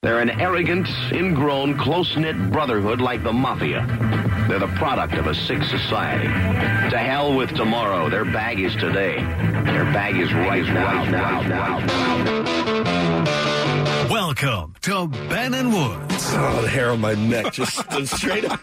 They're an arrogant, ingrown, close-knit brotherhood like the Mafia. They're the product of a sick society. To hell with tomorrow. Their bag is today. Their bag is right now, now, now, now. Welcome to Ben and Woods Oh, the hair on my neck just stood straight up.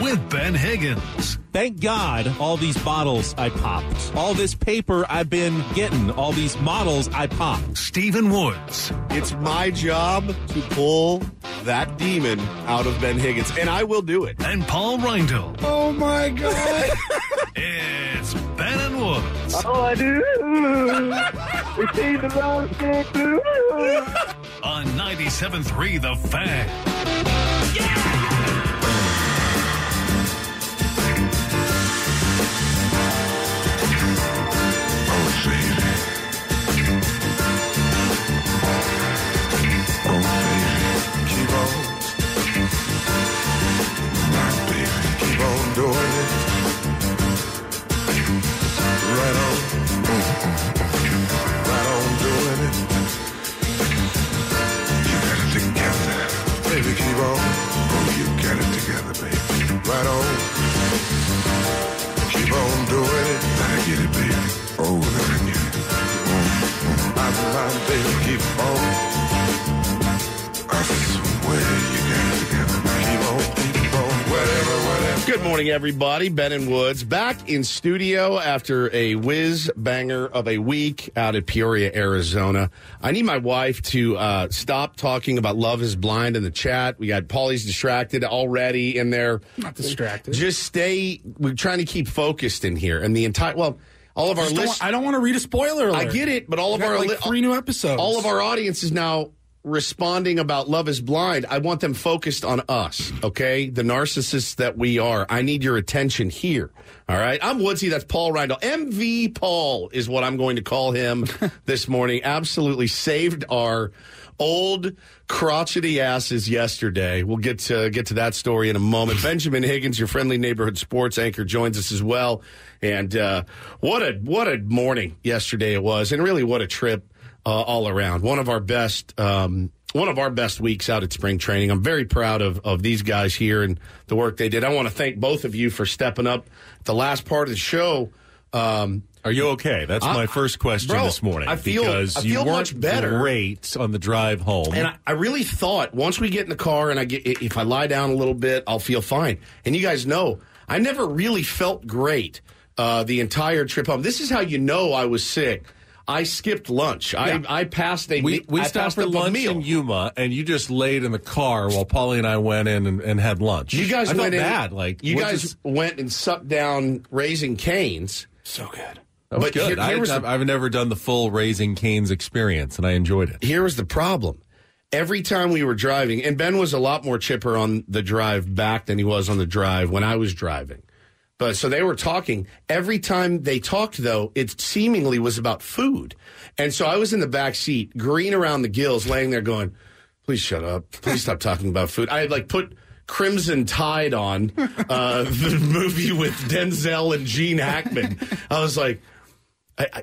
with Ben Higgins. Thank God all these bottles I popped. All this paper I've been getting. All these models I popped. Stephen Woods. It's my job to pull that demon out of Ben Higgins, and I will do it. And Paul Reindl. Oh my God! It's Ben and Woods oh, I do. It's the wrong thing to on 97.3 The Fan. baby. Right on. Keep on doing it. Gotta get it, baby. Oh, I get it. Mm-hmm. I, I, baby, keep on. Good morning, everybody. Ben and Woods back in studio after a whiz banger of a week out at Peoria, Arizona. I need my wife to uh, stop talking about Love is Blind in the chat. We got Paulie's distracted already in there. Not distracted. Just stay. We're trying to keep focused in here, and the entire well, all of our Just. I don't want to read a spoiler alert. I get it, but all of We got our like li- three new episodes. all of our audience is now responding about love is blind i want them focused on us okay? The narcissists that we are. I need your attention here all right? I'm woodsy that's paul rindle. Mv paul is what i'm going to call him this morning. Absolutely saved our old crotchety asses yesterday. We'll get to get to that story in a moment. Benjamin higgins your friendly neighborhood sports anchor joins us as well. And uh, what a what a morning yesterday it was. And really what a trip uh, all around. One of our best, um, one of our best weeks out at spring training. I'm very proud of of these guys here and the work they did. I want to thank both of you for stepping up the last part of the show. Um, Are you okay? That's I- my first question Bro, this morning. I feel- because I you feel weren't much better. great on the drive home. and I, I really thought once we get in the car and I get if I lie down a little bit, I'll feel fine. And you guys know I never really felt great uh, the entire trip home. This is how you know I was sick. I skipped lunch. I I passed a We, we I stopped for lunch meal. in Yuma, and you just laid in the car while Polly and I went in and, and had lunch. You guys I went in. bad. Like you guys just- went and sucked down raising canes. So good. that was but good. here- I, here was the- I've, I've never done the full raising canes experience, and I enjoyed it. Here was the problem. Every time we were driving, and Ben was a lot more chipper on the drive back than he was on the drive when I was driving. But so they were talking. Every time they talked, though, it seemingly was about food. And so I was in the back seat, green around the gills, laying there going, please shut up. Please stop talking about food. I had like put Crimson Tide on, uh, the movie with Denzel and Gene Hackman. I was like, I, I,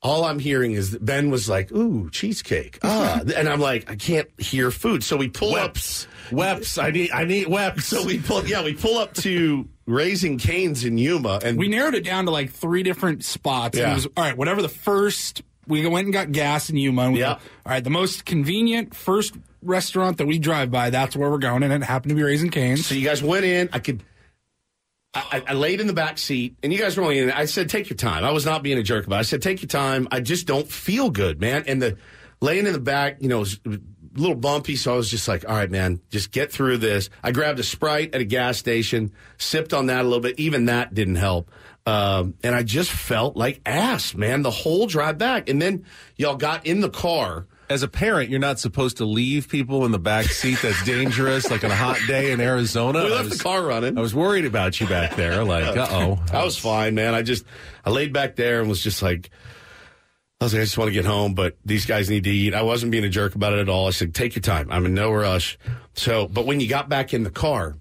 all I'm hearing is that Ben was like, "Ooh, cheesecake." Ah, and I'm like, I can't hear food. So we pull Weps. up. Weps. I need. I need weps. So we pull. Yeah, we pull up to Raising Canes in Yuma, and We narrowed it down to like three different spots. And Yeah. it was all right. Whatever the first, we went and got gas in Yuma. And we Yeah. go, all right, the most convenient first restaurant that we drive by. That's where we're going, and it happened to be Raising Canes. So you guys went in. I could. I, I laid in the back seat, and you guys were only in. I said, "Take your time." I was not being a jerk about. it. I said, "Take your time." I just don't feel good, man. And the laying in the back, you know, a little bumpy. So I was just like, "All right, man, just get through this." I grabbed a sprite at a gas station, sipped on that a little bit. Even that didn't help. Um, and I just felt like ass, man, the whole drive back. And then y'all got in the car. As a parent, you're not supposed to leave people in the back seat. That's dangerous. like on a hot day in Arizona. We I left was- the car running. I was worried about you back there. Like, uh oh. I was fine, man. I just I laid back there and was just like I was like, I just want to get home, but these guys need to eat. I wasn't being a jerk about it at all. I said, take your time. I'm in no rush. So, but when you got back in the car,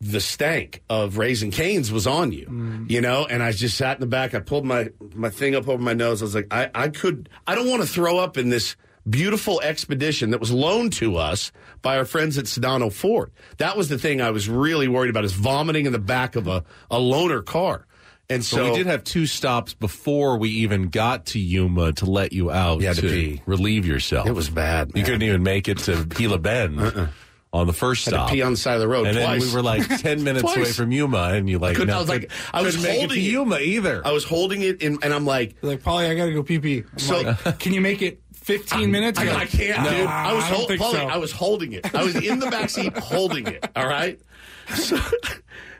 the stank of raising canes was on you, mm. you know, and I just sat in the back. I pulled my, my thing up over my nose. I was like, I, I could, I don't want to throw up in this beautiful expedition that was loaned to us by our friends at Sedano Ford. That was the thing I was really worried about is vomiting in the back of a, a loaner car. And so, So, we did have two stops before we even got to Yuma to let you out You to to pee. relieve yourself. It was bad. You couldn't even make it to Gila Bend uh-uh. on the first Had to stop. pee on the side of the road and twice. then we were like ten minutes away from Yuma, and you like couldn't- no, I was like, I was couldn't it holding to it. Yuma either. I was holding it in, and I'm like, They're like, Polly, I gotta go pee pee. So- can you make it 15 minutes? I, You're I like, can't, "Nah, dude. I was I hol- think Paulie, so." I was holding it. I was in the back seat holding it. All right. So,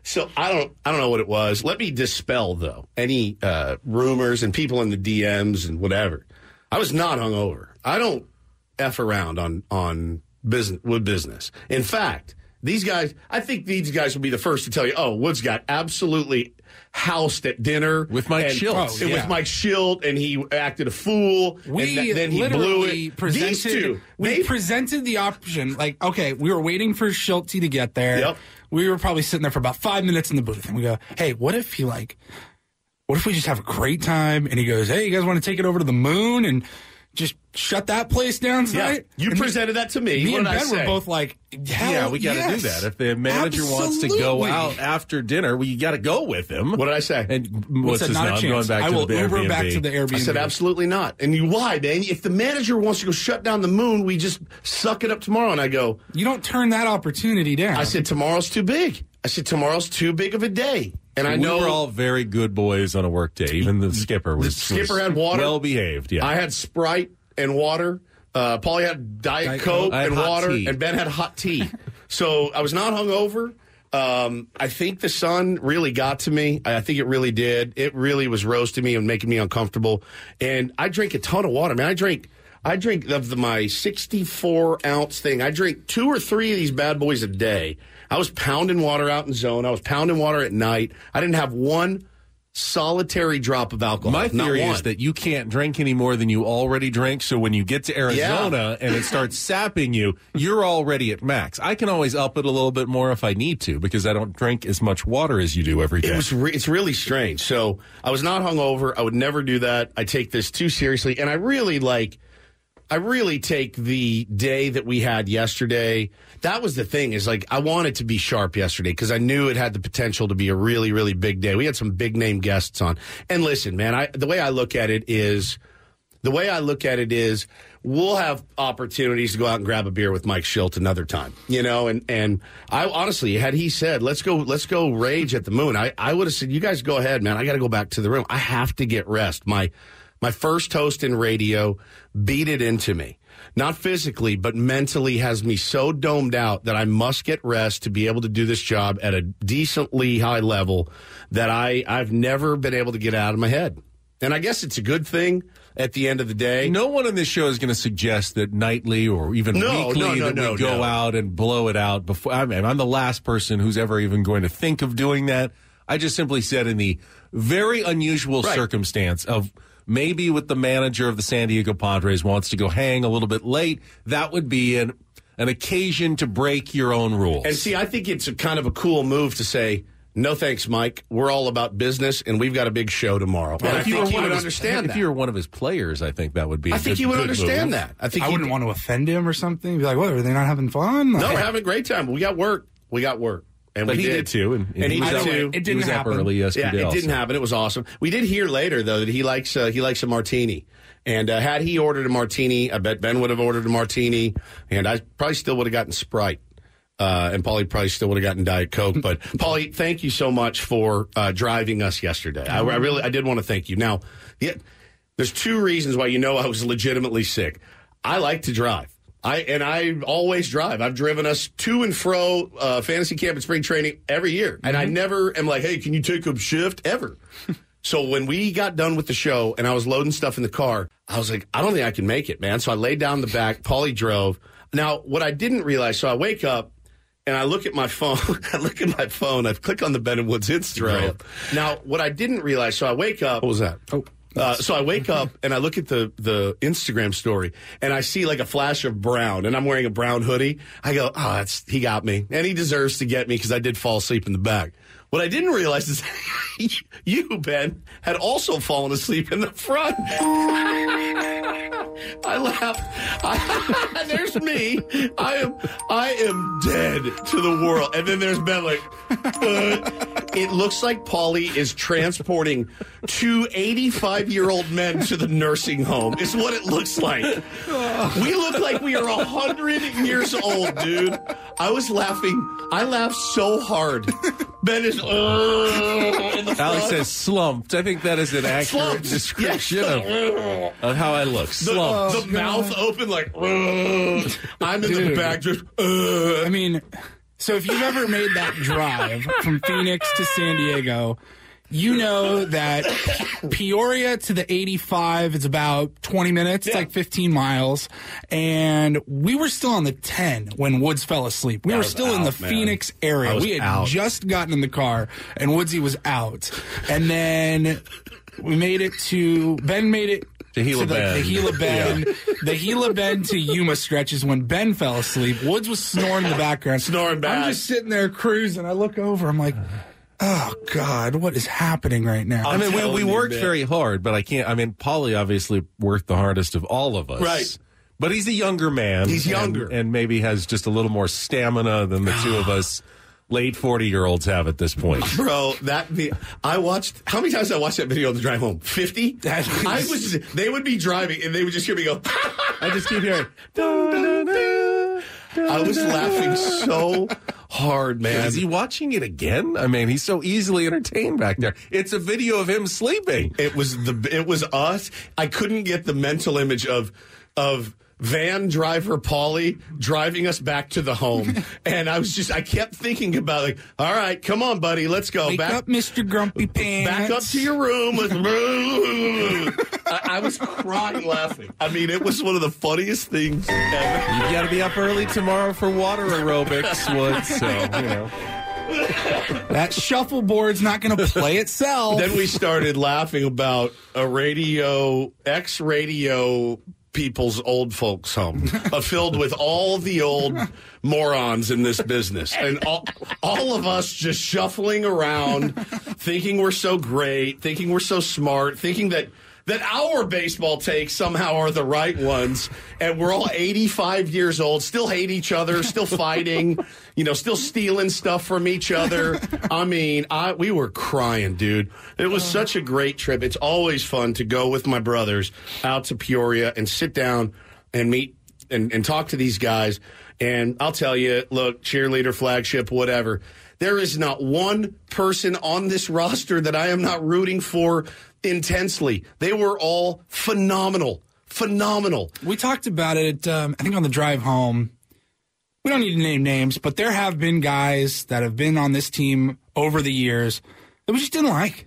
so I don't I don't know what it was. Let me dispel though any uh, rumors and people in the DMs and whatever. I was not hungover. I don't f around on on business with business. In fact, these guys. I think these guys will be the first to tell you. Oh, Woods got absolutely housed at dinner With Mike and, Schultz. and Oh, yeah. with Mike Shildt, and he acted a fool. We and th- then he blew literally it. presented. These two, we they- presented the option. Like, okay, we were waiting for Schulte to get there. Yep. We were probably sitting there for about five minutes in the booth, and we go, "Hey, what if he like? What if we just have a great time?" And he goes, "Hey, you guys want to take it over to the moon and just shut that place down Yeah, you And presented that to me. Me What and did I Ben were both like, Hell, yeah, we got to yes. do that. If the manager wants to go out after dinner, well, you got to go with him. What did I say? And what's said, his not name? a I'm chance. going back I to will the Uber Airbnb. back to the Airbnb. I said absolutely not. And you why, man? If the manager wants to go shut down the moon, we just suck it up tomorrow. And I go, You don't turn that opportunity down. I said tomorrow's too big. I said tomorrow's too big of a day. And I we know were all very good boys on a work day. Even the skipper was, skipper was had water. well behaved. Yeah, I had Sprite and water. Uh, Paulie had Diet, Diet Coke Coke. And water, tea. and Ben had hot tea. so I was not hungover. Um, I think the sun really got to me. I think it really did. It really was roasting me and making me uncomfortable. And I drink a ton of water. Man, I drink. I drink of the, my 64 ounce thing. I drink two or three of these bad boys a day. I was pounding water out in zone. I was pounding water at night. I didn't have one solitary drop of alcohol. My theory is that you can't drink any more than you already drink. So when you get to Arizona and it starts sapping you, you're already at max. I can always up it a little bit more if I need to because I don't drink as much water as you do every day. It was re- it's really strange. So I was not hungover. I would never do that. I take this too seriously, and I really like. I really take the day that we had yesterday. That was the thing is like I wanted to be sharp yesterday because I knew it had the potential to be a really really big day. We had some big name guests on. And listen, man, I the way I look at it is the way I look at it is we'll have opportunities to go out and grab a beer with Mike Shildt another time, you know, and, and I honestly, had he said, let's go, let's go rage at the moon, I, I would have said, you guys go ahead, man. I got to go back to the room. I have to get rest. My, My first host in radio beat it into me. Not physically, but mentally has me so domed out that I must get rest to be able to do this job at a decently high level that I, I've never been able to get out of my head. And I guess it's a good thing at the end of the day. No one on this show is going to suggest that nightly or even No, weekly no, no, that no, we go out and blow it out. Before I mean, I'm the last person who's ever even going to think of doing that. I just simply said in the very unusual Right. circumstance of maybe with the manager of the San Diego Padres wants to go hang a little bit late, that would be an an occasion to break your own rules. And see, I think it's a kind of a cool move to say, no thanks, Mike. We're all about business, and we've got a big show tomorrow. Well, and I if you think were he one would of his- understand If that. you were one of his players, I think that would be. I a think good- he would understand move. that. I think I he'd- wouldn't want to offend him or something. Be like, what? Are they not having fun? No, we're having a great time. We got work. We got work. And But we he did too, and- and and he he was did too. it didn't happen. early Yeah, yesterday. it didn't happen. It was awesome. We did hear later though that he likes uh, he likes a martini, and uh, had he ordered a martini, I bet Ben would have ordered a martini, and I probably still would have gotten Sprite. Uh, and Paulie probably still would have gotten Diet Coke. But Paulie, thank you so much for uh, driving us yesterday. I, I really, I did want to thank you. Now, yeah, there's two reasons why you know I was legitimately sick. I like to drive. I and I always drive. I've driven us to and fro uh, fantasy camp and spring training every year, and I never am like, "Hey, can you take a shift?" Ever. so when we got done with the show and I was loading stuff in the car, I was like, "I don't think I can make it, man." So I laid down the back. Paulie drove. Now, what I didn't realize, so I wake up and I look at my phone. I look at my phone. I click on the Ben and Woods Instagram. Now, what I didn't realize, so I wake up. What was that? Oh. Uh, so I wake up and I look at the the Instagram story and I see like a flash of brown and I'm wearing a brown hoodie. I go, oh, that's he got me and he deserves to get me because I did fall asleep in the back. What I didn't realize is you Ben had also fallen asleep in the front. I laugh. I, there's me. I am I am dead to the world. And then there's Ben like uh, it looks like Paulie is transporting two 85 year old men to the nursing home. Is what it looks like. We look like we are hundred years old, dude. I was laughing. I laughed so hard. Ben is uh, in the front. Alex says slumped. I think that is an accurate Slumped. description Yes. of, of how I look. the, Slumped. the mouth open like uh, I'm in the Dude. back just uh. I mean, so if you've ever made that drive from Phoenix to San Diego, you know that Peoria to the 85 is about 20 minutes. It's Yeah. like 15 miles. And we were still on the 10 when Woods fell asleep. We I were still in the man. Phoenix area. We had out. just gotten in the car and Woodsy was out. And then we made it to, Ben made it To Gila the, Bend. the Gila Bend. The Gila Bend to Yuma stretch is when Ben fell asleep. Woods was snoring in the background. Snoring bad. I'm just sitting there cruising. I look over. I'm like, oh God, what is happening right now? I mean, we, we worked man. very hard, but I can't. I mean, Polly obviously worked the hardest of all of us. Right. But he's a younger man. He's younger. And, maybe has just a little more stamina than the two of us late 40 year olds have at this point. Bro, that vi- I watched. How many times did I watched that video on the drive home? Fifty. I was. They would be driving and they would just hear me go. I just keep hearing. I was laughing so hard, man. Is he watching it again? I mean, he's so easily entertained back there. It's a video of him sleeping. It was the. It was us. I couldn't get the mental image of of van driver Paulie driving us back to the home, and I was just. I kept thinking about like, all right, come on, buddy, let's go Wake back. up, Mr. Grumpy Pants. Back up to your room. Let's- I, I was crying laughing. I mean, it was one of the funniest things ever. You got to be up early tomorrow for water aerobics, Woods. So, you know. That shuffleboard's not going to play itself. Then we started laughing about a radio, ex radio people's old folks home uh, filled with all the old morons in this business. And all, all of us just shuffling around thinking we're so great thinking we're so smart thinking that that our baseball takes somehow are the right ones and we're all 85 years old still hate each other still fighting you know still stealing stuff from each other. I mean I, we were crying dude. It was such a great trip. It's always fun to go with my brothers out to peoria and sit down and meet and, and talk to these guys. And i'll tell you look cheerleader flagship whatever. There is not one person on this roster that I am not rooting for intensely. They were all phenomenal. Phenomenal. We talked about it, um, I think, on the drive home. We don't need to name names, but there have been guys that have been on this team over the years that we just didn't like.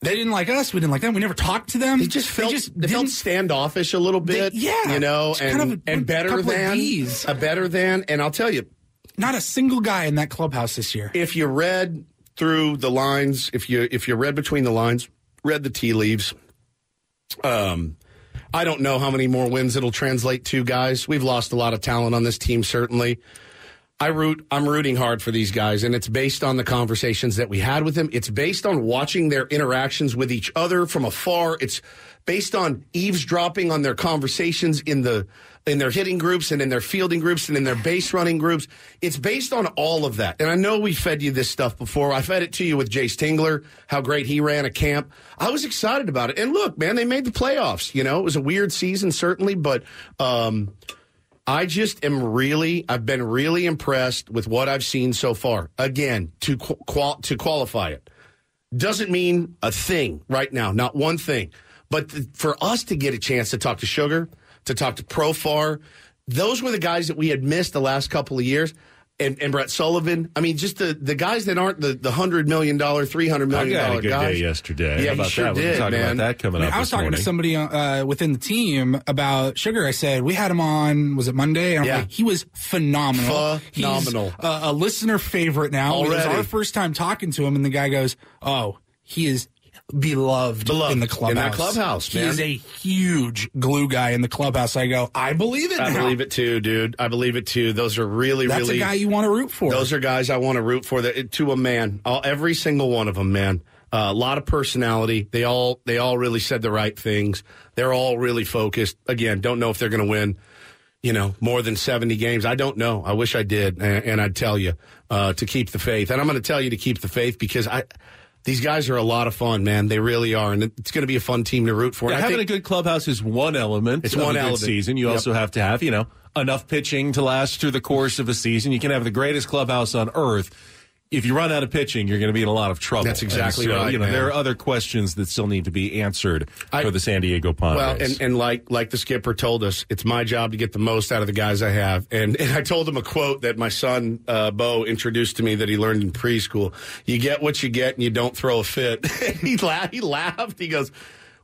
They didn't like us. We didn't like them. We never talked to them. They just felt, they felt standoffish a little bit. They- yeah. You know, and, kind of a- and better than. A better than. And I'll tell you, Not a single guy in that clubhouse this year. if you read through the lines, if you if you read between the lines, read the tea leaves, um, I don't know how many more wins it'll translate to, guys. We've lost a lot of talent on this team, certainly. I root. I'm rooting hard for these guys, and it's based on the conversations that we had with them. It's based on watching their interactions with each other from afar. It's based on eavesdropping on their conversations in the in their hitting groups and in their fielding groups and in their base running groups. It's based on all of that. And I know we fed you this stuff before. I fed it to you with Jayce Tingler, how great he ran a camp. I was excited about it. And look, man, they made the playoffs. You know, it was a weird season, certainly, but um, I just am really, I've been really impressed with what I've seen so far. Again, to qual- to qualify it, doesn't mean a thing right now, not one thing. But th- for us to get a chance to talk to Sugar, to talk to Profar, those were the guys that we had missed the last couple of years. And, and Brett Sullivan. I mean, just the, the guys that aren't the, the $100 million, $300 I got a good guys. day yesterday. Yeah, How he about sure that? Did, can talk man. about that coming I, mean, up I was this talking morning. to somebody uh, within the team about Sugar. I said we had him on. Was it Monday? And I'm Yeah. like, he was phenomenal. Phenomenal. He's a, a listener favorite now. It was our first time talking to him, and the guy goes, "Oh, he is." Beloved, Beloved in the clubhouse. in that clubhouse, man. is a huge glue guy in the clubhouse. I go, I believe it. I now. believe it too, dude. I believe it too. Those are really, That's really. a guy you want to root for. Those are guys I want to root for. That to a man, all, every single one of them, man. Uh, a lot of personality. They all they all really said the right things. They're all really focused. Again, don't know if they're going to win. You know, more than seventy games. I don't know. I wish I did, and, and I'd tell you uh, to keep the faith. And I'm going to tell you to keep the faith because I. These guys are a lot of fun, man. They really are, and it's going to be a fun team to root for. Yeah, And I having think- a good clubhouse is one element. It's one element. season. You Yep. also have to have, you know, enough pitching to last through the course of a season. You can have the greatest clubhouse on earth. If you run out of pitching, you're going to be in a lot of trouble. That's exactly so, right, You know, man. there are other questions that still need to be answered for the San Diego Padres. Well, and, and like like the skipper told us, it's my job to get the most out of the guys I have. And, and I told him a quote that my son uh, Bo introduced to me that he learned in preschool. You get what you get, and you don't throw a fit. he laughed. He laughed. He goes,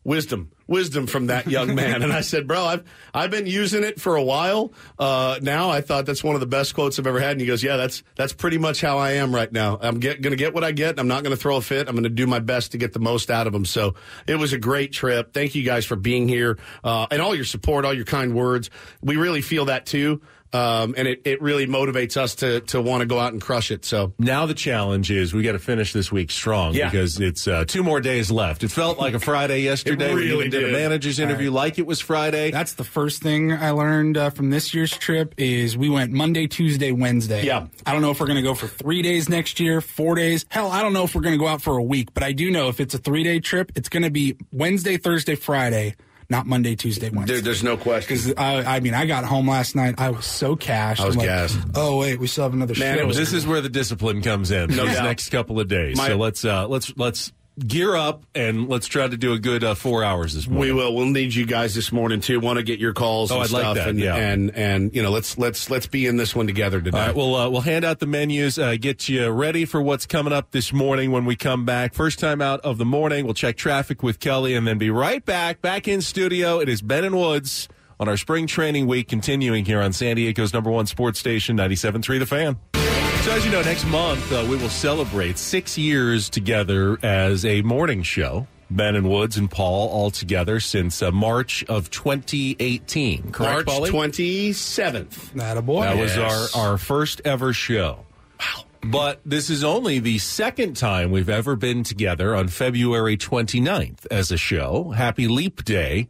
"Wisdom, wisdom from that young man." and I said, "Bro, I've I've been using it for a while uh, now. I thought that's one of the best quotes I've ever had." And he goes, "Yeah, that's that's pretty much how I am right now. I'm going to get what I get. I'm not going to throw a fit. I'm going to do my best to get the most out of them." So it was a great trip. Thank you guys for being here uh, and all your support, all your kind words. We really feel that too. Um, and it, it really motivates us to to want to go out and crush it. So now the challenge is we got to finish this week strong Yeah. because it's uh, two more days left. It felt like a Friday yesterday. we really even did a manager's interview like it was Friday. That's the first thing I learned uh, from this year's trip is we went Monday, Tuesday, Wednesday. Yeah. I don't know if we're going to go for three days next year, four days. Hell, I don't know if we're going to go out for a week, but I do know if it's a three day trip, it's going to be Wednesday, Thursday, Friday, not Monday, Tuesday, Wednesday. there, there's no question. Because I, I mean, I got home last night. I was so cashed. I was like, gassed. Oh wait, we still have another Man, show. it was- this is where the discipline comes in. No these doubt. next couple of days. My- so let's uh, let's let's gear up and let's try to do a good uh, four hours this morning. We will. We'll need you guys this morning too. Want to get your calls Oh, and I'd like stuff, that, and, yeah. and and you know, let's let's let's be in this one together today. All right, we'll uh, we'll hand out the menus, uh, get you ready for what's coming up this morning when we come back. First time out of the morning, we'll check traffic with Kelly, and then be right back back in studio. It is Ben and Woods on our spring training week, continuing here on San Diego's number one sports station, 97.3 The Fan. So, as you know, next month uh, we will celebrate six years together as a morning show. Ben and Woods and Paul all together since uh, March of 2018. Correct, March Paulie? twenty seventh. That a boy. That Yes. was our, our first ever show. Wow. But this is only the second time we've ever been together on February 29th as a show. Happy Leap Day,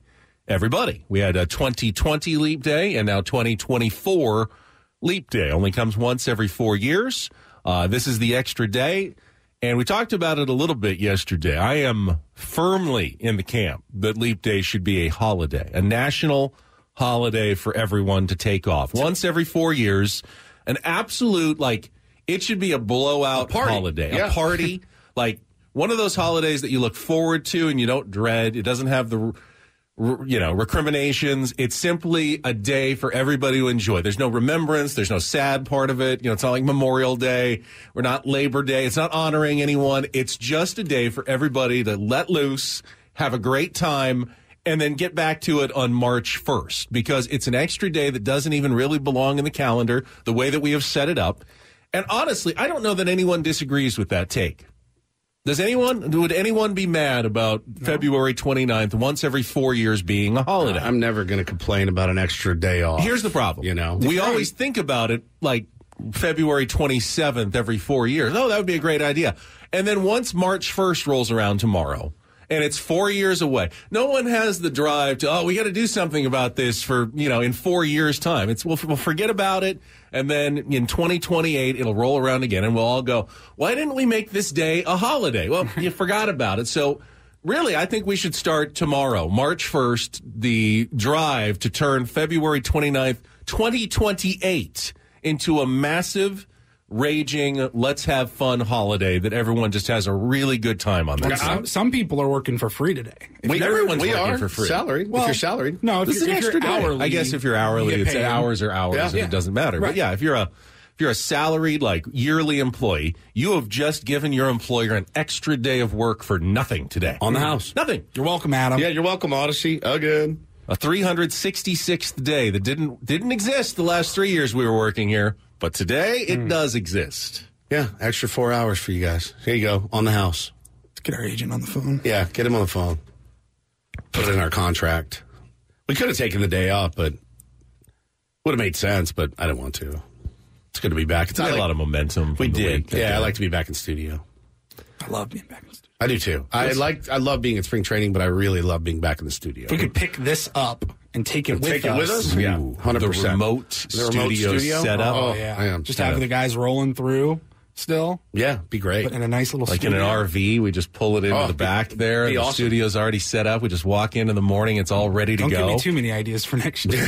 everybody. We had a 2020 Leap Day and now 2024 Leap Day. Only comes once every four years. Uh, this is the extra day. And we talked about it a little bit yesterday. I am firmly in the camp that Leap Day should be a holiday, a national holiday for everyone to take off once every four years. An absolute, like, It should be a blowout party. holiday, Yeah. a party, like one of those holidays that you look forward to and you don't dread. It doesn't have the, you know, recriminations. It's simply a day for everybody to enjoy. There's no remembrance. There's no sad part of it. You know, it's not like Memorial Day. We're not Labor Day. It's not honoring anyone. It's just a day for everybody to let loose, have a great time, and then get back to it on March 1st because it's an extra day that doesn't even really belong in the calendar the way that we have set it up. And honestly, I don't know that anyone disagrees with that take. Does anyone, would anyone be mad about February 29th once every four years being a holiday? I'm never going to complain about an extra day off. Here's the problem. You know, we always think about it like February 27th every four years. Oh, that would be a great idea. And then once March 1st rolls around tomorrow, and it's four years away. No one has the drive to, oh, we got to do something about this for, you know, in four years' time. It's, we'll, we'll forget about it. And then in 2028, it'll roll around again and we'll all go, why didn't we make this day a holiday? Well, you forgot about it. So really, I think we should start tomorrow, March 1st, the drive to turn February 29th, 2028 into a massive, raging, let's have fun holiday that everyone just has a really good time on. That some, some people are working for free today. If We- you're- everyone's we working are for free. salary. Well, if you're salaried, No, if This you're, is an if you're extra day. hourly, I guess if you're hourly, get it's paid. hours or hours, Yeah. and it doesn't matter. But yeah, if you're a if you're a salaried, like yearly employee, you have just given your employer an extra day of work for nothing today. on the house. Nothing. You're welcome, Adam. Yeah, you're welcome, Audacy. Again. A 366th day that didn't didn't exist the last three years we were working here, but today it hmm. does exist. Yeah, extra four hours for you guys. Here you go, on the house. Let's get our agent on the phone. Yeah, get him on the phone. Put it in our contract. We could have taken the day off, but would have made sense, but I didn't want to. It's good to be back. It's We not had a lot of momentum. We did. week. Yeah, I like to be back in studio. I love being back in studio. I do too. I like. I love being at spring training, but I really love being back in the studio. If we could pick this up and take it with Take it us. with us? Yeah, hundred the percent. remote The remote studio studio? setup. Oh, yeah. I am. Just having the guys rolling through still, Yeah, be great. but in a nice little Like studio. in an RV, we just pull it into Oh, the be- back there. be the awesome. studio's already set up. We just walk in in the morning. It's all ready to Don't go. give me too many ideas for next year.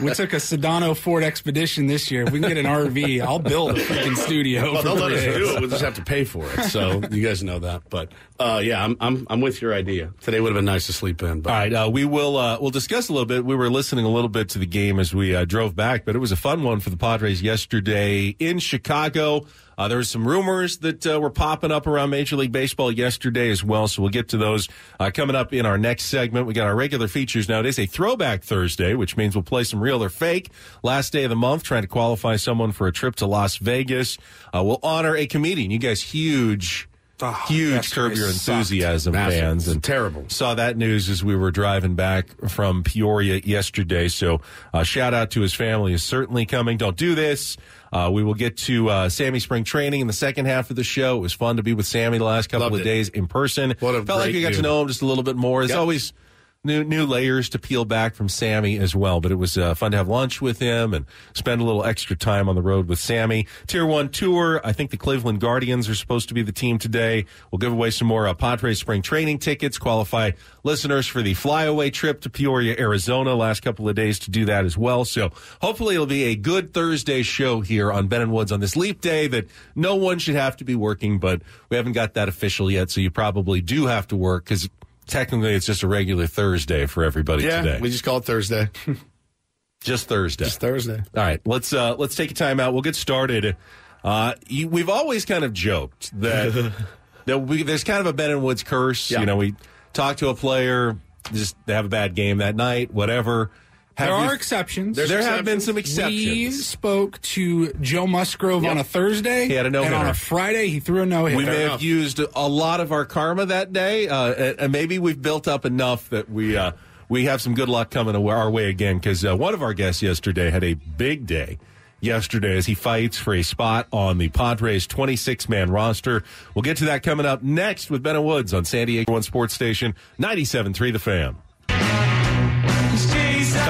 we took a Sedano Ford Expedition this year. If we can get an RV, I'll build a freaking studio. Well, for they'll let us do it. We'll just have to pay for it. So you guys know that. But uh, yeah, I'm, I'm I'm with your idea. Today would have been nice to sleep in. But All right, uh, we will uh, we'll discuss a little bit. We were listening a little bit to the game as we uh, drove back, but it was a fun one for the Padres yesterday in Chicago. Uh, there was some rumors that uh, were popping up around Major League Baseball yesterday as well, so we'll get to those uh, coming up in our next segment. We got our regular features now. It is a Throwback Thursday, which means we'll play some real or fake. Last day of the month, trying to qualify someone for a trip to Las Vegas. Uh, we'll honor a comedian. You guys, huge. Oh, Huge Curb Your. Enthusiasm Massive. fans and Terrible. Saw that news as we were driving back from Peoria yesterday. So, uh, shout out to his family is certainly coming. Don't do this. Uh, we will get to uh, Sammy Spring Training in the second half of the show. It was fun to be with Sammy the last couple Loved of it. days in person. What a Felt like we got to know him just a little bit more. There's Yep. always new new layers to peel back from Sammy as well. But it was uh, fun to have lunch with him and spend a little extra time on the road with Sammy. Tier one tour. I think the Cleveland Guardians are supposed to be the team today. We'll give away some more uh, Padres spring training tickets. Qualify listeners for the flyaway trip to Peoria, Arizona. Last couple of days to do that as well. So hopefully it'll be a good Thursday show here on Ben and Woods on this leap day that no one should have to be working, but we haven't got that official yet. So you probably do have to work because technically it's just a regular Thursday for everybody yeah, today. we just call it Thursday. just Thursday. Just Thursday. All right, let's uh, let's take a time out. We'll get started. Uh, you, we've always kind of joked that that we, there's kind of a Ben and Woods curse. Yeah. You know, we talk to a player, just have a bad game that night, whatever. Have There you- are exceptions. there have been some exceptions. We spoke to Joe Musgrove Yep. on a Thursday. He had a And on no-hitter. a Friday, he threw a no hitter. we may have used a lot of our karma that day, uh, and- and maybe we've built up enough that we uh, we have some good luck coming our way again. Because uh, one of our guests yesterday had a big day yesterday as he fights for a spot on the Padres 26 man roster. We'll get to that coming up next with Ben Woods on San Diego One Sports Station 97.3 The Fan.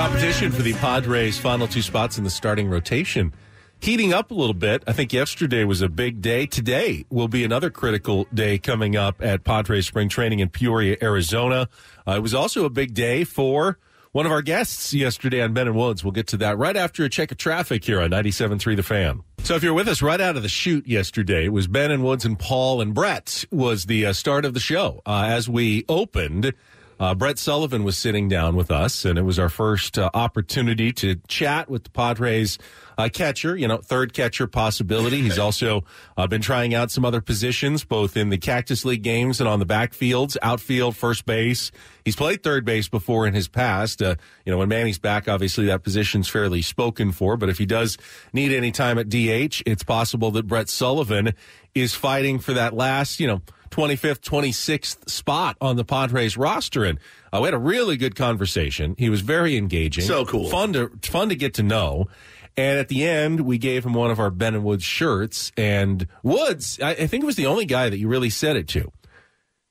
Competition for the Padres' final two spots in the starting rotation heating up a little bit. I think yesterday was a big day. Today will be another critical day coming up at Padres spring training in Peoria, Arizona. Uh, it was also a big day for one of our guests yesterday on Ben and Woods. We'll get to that right after a check of traffic here on 97.3 The Fan. So if you're with us right out of the shoot yesterday, it was Ben and Woods and Paul and Brett was the uh, start of the show. Uh, as we opened, uh, Brett Sullivan was sitting down with us, and it was our first uh, opportunity to chat with the Padres uh, catcher, you know, third catcher possibility. He's also uh, been trying out some other positions, both in the Cactus League games and on the backfields, outfield, first base. He's played third base before in his past. Uh, you know, when Manny's back, obviously that position's fairly spoken for. But if he does need any time at DH, it's possible that Brett Sullivan is fighting for that last, you know, 25th, 26th spot on the Padres roster. And uh, we had a really good conversation. He was very engaging. So cool. Fun to, fun to get to know. And at the end, we gave him one of our Ben and Woods shirts. And Woods, I, I think, it was the only guy that you really said it to.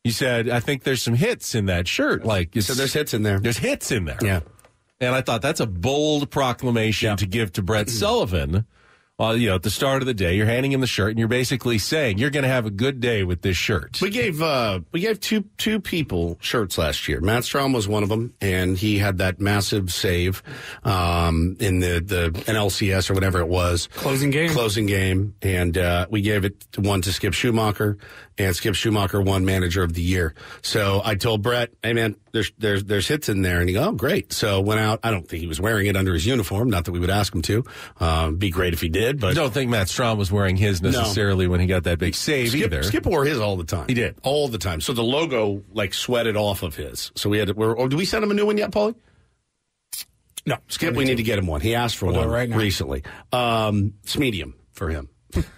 You said, I think there's some hits in that shirt. Like, So there's hits in there. there's hits in there. Yeah. And I thought that's a bold proclamation to give to Brett Sullivan. Well, you know, at the start of the day, you're handing him the shirt and you're basically saying you're going to have a good day with this shirt. We gave uh, we gave two two people shirts last year. Matt Strahm was one of them, and he had that massive save um, in the the NLCS or whatever it was Closing game. closing game, and uh, we gave it to one to Skip Schumaker, and Skip Schumaker won Manager of the Year. So I told Brett, "Hey man, there's there's there's hits in there," and he go, "Oh great." So went out. I don't think he was wearing it under his uniform. Not that we would ask him to. Um, be great if he did, but I don't think Matt Strahm was wearing his necessarily when he got that big save Skip, either. Skip wore his all the time. He did. all the time. So the logo like sweated off of his. So we had to. We're, oh, do we send him a new one yet, Paulie? No, Skip, we need to get him one. He asked for We'll do one it right now. recently. Um, it's medium for him.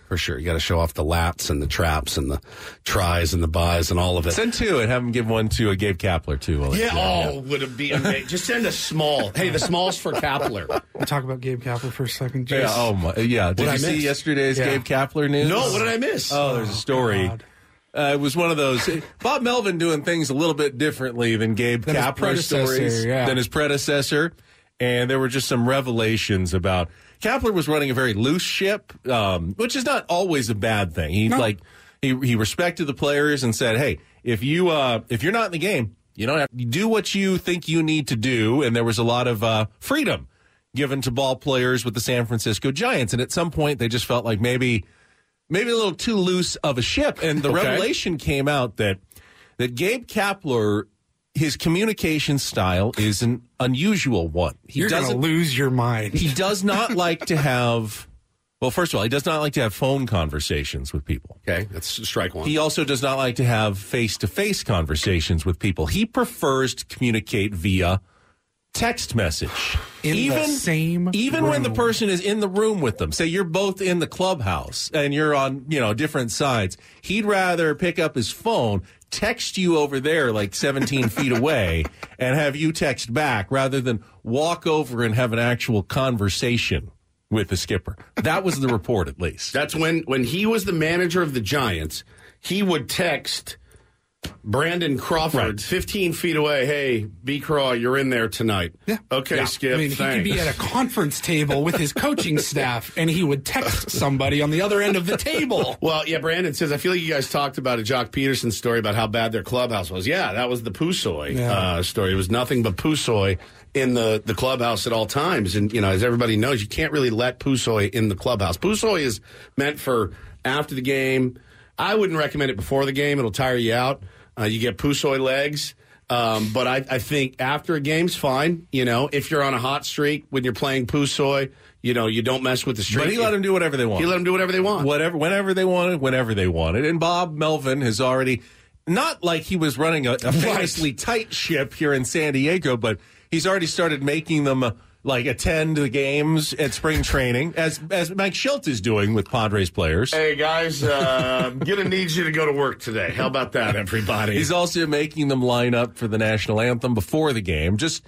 For sure, you got to show off the lats and the traps and the tries and the buys and all of it. Send two and have them give one to uh, Gabe Kapler too. while yeah, he's there. oh, would it be amazing? Just send a small. Hey, the small's for Kapler. We'll talk about Gabe Kapler for a second. Jace. Yeah, oh my, yeah. Did What'd you I see miss? yesterday's Yeah. Gabe Kapler news? No, what did I miss? Oh, there's a story. God. Uh, it was one of those Bob Melvin doing things a little bit differently than Gabe Than his Kapler stories yeah. than his predecessor, and there were just some revelations about Kapler was running a very loose ship, um, which is not always a bad thing. He No. like he he respected the players and said, "Hey, if you uh, if you're not in the game, you don't have you do what you think you need to do." And there was a lot of uh, freedom given to ball players with the San Francisco Giants, and at some point they just felt like maybe maybe a little too loose of a ship. And the Okay. revelation came out that that Gabe Kapler, his communication style is an unusual one. He You're going to doesn't. lose your mind. He does not like to have. Well, first of all, he does not like to have phone conversations with people. Okay, that's strike one. He also does not like to have face to face conversations with people. He prefers to communicate via text message. In the same even when the person is in the room with them. Say you're both in the clubhouse and you're on, you know, different sides. He'd rather pick up his phone, text you over there like 17 feet away and have you text back rather than walk over and have an actual conversation with the skipper. That was the report at least. That's when when he was the manager of the Giants, he would text Brandon Crawford Right. 15 feet away, "Hey, B Craw, you're in there tonight." Yeah. Okay, Yeah. Skip. I mean, he could be at a conference table with his coaching staff, and he would text somebody on the other end of the table. Well, yeah, Brandon says, I feel like you guys talked about a Joc Pederson story about how bad their clubhouse was. Yeah, that was the Pusoy Yeah. uh, story. It was nothing but Pusoy in the, the clubhouse at all times. And, you know, as everybody knows, you can't really let Pusoy in the clubhouse. Pusoy is meant for after the game. I wouldn't recommend it before the game. It'll tire you out. Uh, you get Pusoy legs. Um, but I, I think after a game's fine. You know, if you're on a hot streak when you're playing Pusoy, you know, you don't mess with the streak. But he let them do whatever they want. He let them do whatever they want. whatever whenever they wanted, whenever they wanted. And Bob Melvin has already not like he was running a, a famously tight ship here in San Diego, but he's already started making them uh, like attend the games at spring training, as as Mike Shildt is doing with Padres players. Hey guys, uh, I'm gonna need you to go to work today. How about that, everybody? He's also making them line up for the national anthem before the game, just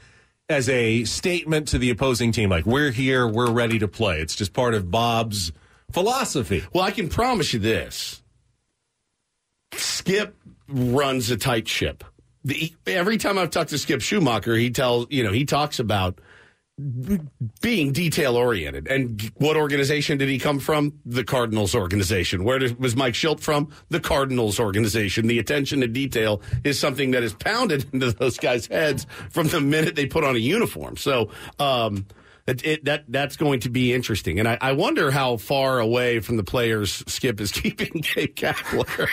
as a statement to the opposing team, like we're here, we're ready to play. It's just part of Bob's philosophy. well, I can promise you this: Skip runs a tight ship. The, every time I've talked to Skip Schumaker, he tells you know he talks about being detail oriented. And what organization did he come from? The Cardinals organization. Where did, was Mike Shildt from? The Cardinals organization. The attention to detail is something that is pounded into those guys' heads from the minute they put on a uniform. So, um, It, it, that that's going to be interesting, and I, I wonder how far away from the players Skip is keeping Gabe Kapler.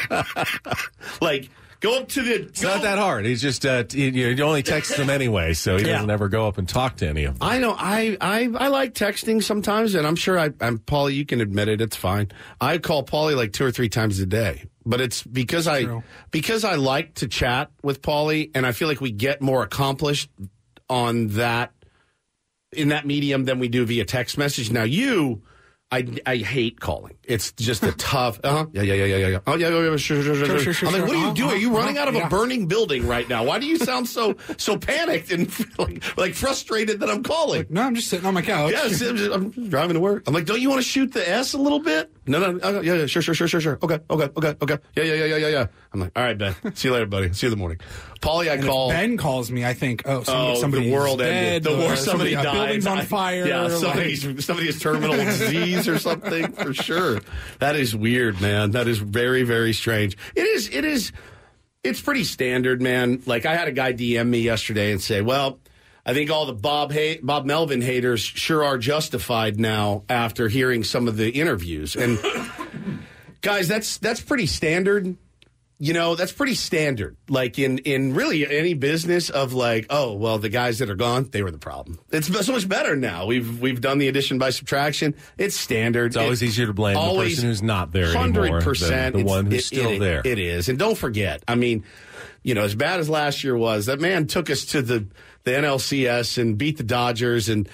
like, go up to the. It's not that hard. He's just uh, you, you only text them anyway, so he doesn't ever go up and talk to any of them. I know. I, I I like texting sometimes, and I'm sure I, I'm Paulie. You can admit it. It's fine. I call Paulie like two or three times a day, but it's because I True. because I like to chat with Paulie, and I feel like we get more accomplished on that in that medium than we do via text message. Now you. I, I hate calling. It's just a tough. Uh huh. Yeah, yeah, yeah, yeah, yeah. Oh, yeah, yeah, yeah. Sure, sure, sure, Sure, sure. sure, I'm like, what are you Uh-huh, doing? Are you uh-huh, running out of a burning building right now? Why do you sound so so panicked and like, like frustrated that I'm calling? No, I'm just sitting on my couch. Yeah, I'm just, I'm driving to work. I'm like, don't you want to shoot the S a little bit? No, no, uh, yeah, yeah, sure, sure, sure, sure, sure. Okay, okay, okay, okay. Yeah, yeah, yeah, yeah, yeah, yeah. I'm like, all right, Ben. See you later, buddy. See you in the morning. Paulie, I And call. if Ben calls me, I think, oh, somebody, Oh, somebody the world ended. The war, somebody, uh, died. Building's on fire. Yeah, like- somebody's somebody has terminal disease or something for sure. That is weird, man. That is very very strange. It is. It is. It's pretty standard, man. Like I had a guy DM me yesterday and say, "Well, I think all the Bob ha- Bob Melvin haters sure are justified now after hearing some of the interviews." And guys, that's that's pretty standard. You know, that's pretty standard. Like in in really any business of like, oh well, the guys that are gone, they were the problem. It's so much better now. We've we've done the addition by subtraction. It's standard. It's always easier to blame the person who's not there anymore than Hundred percent, the one who's still there. It is, and don't forget. I mean, you know, as bad as last year was, that man took us to the the NLCS and beat the Dodgers and.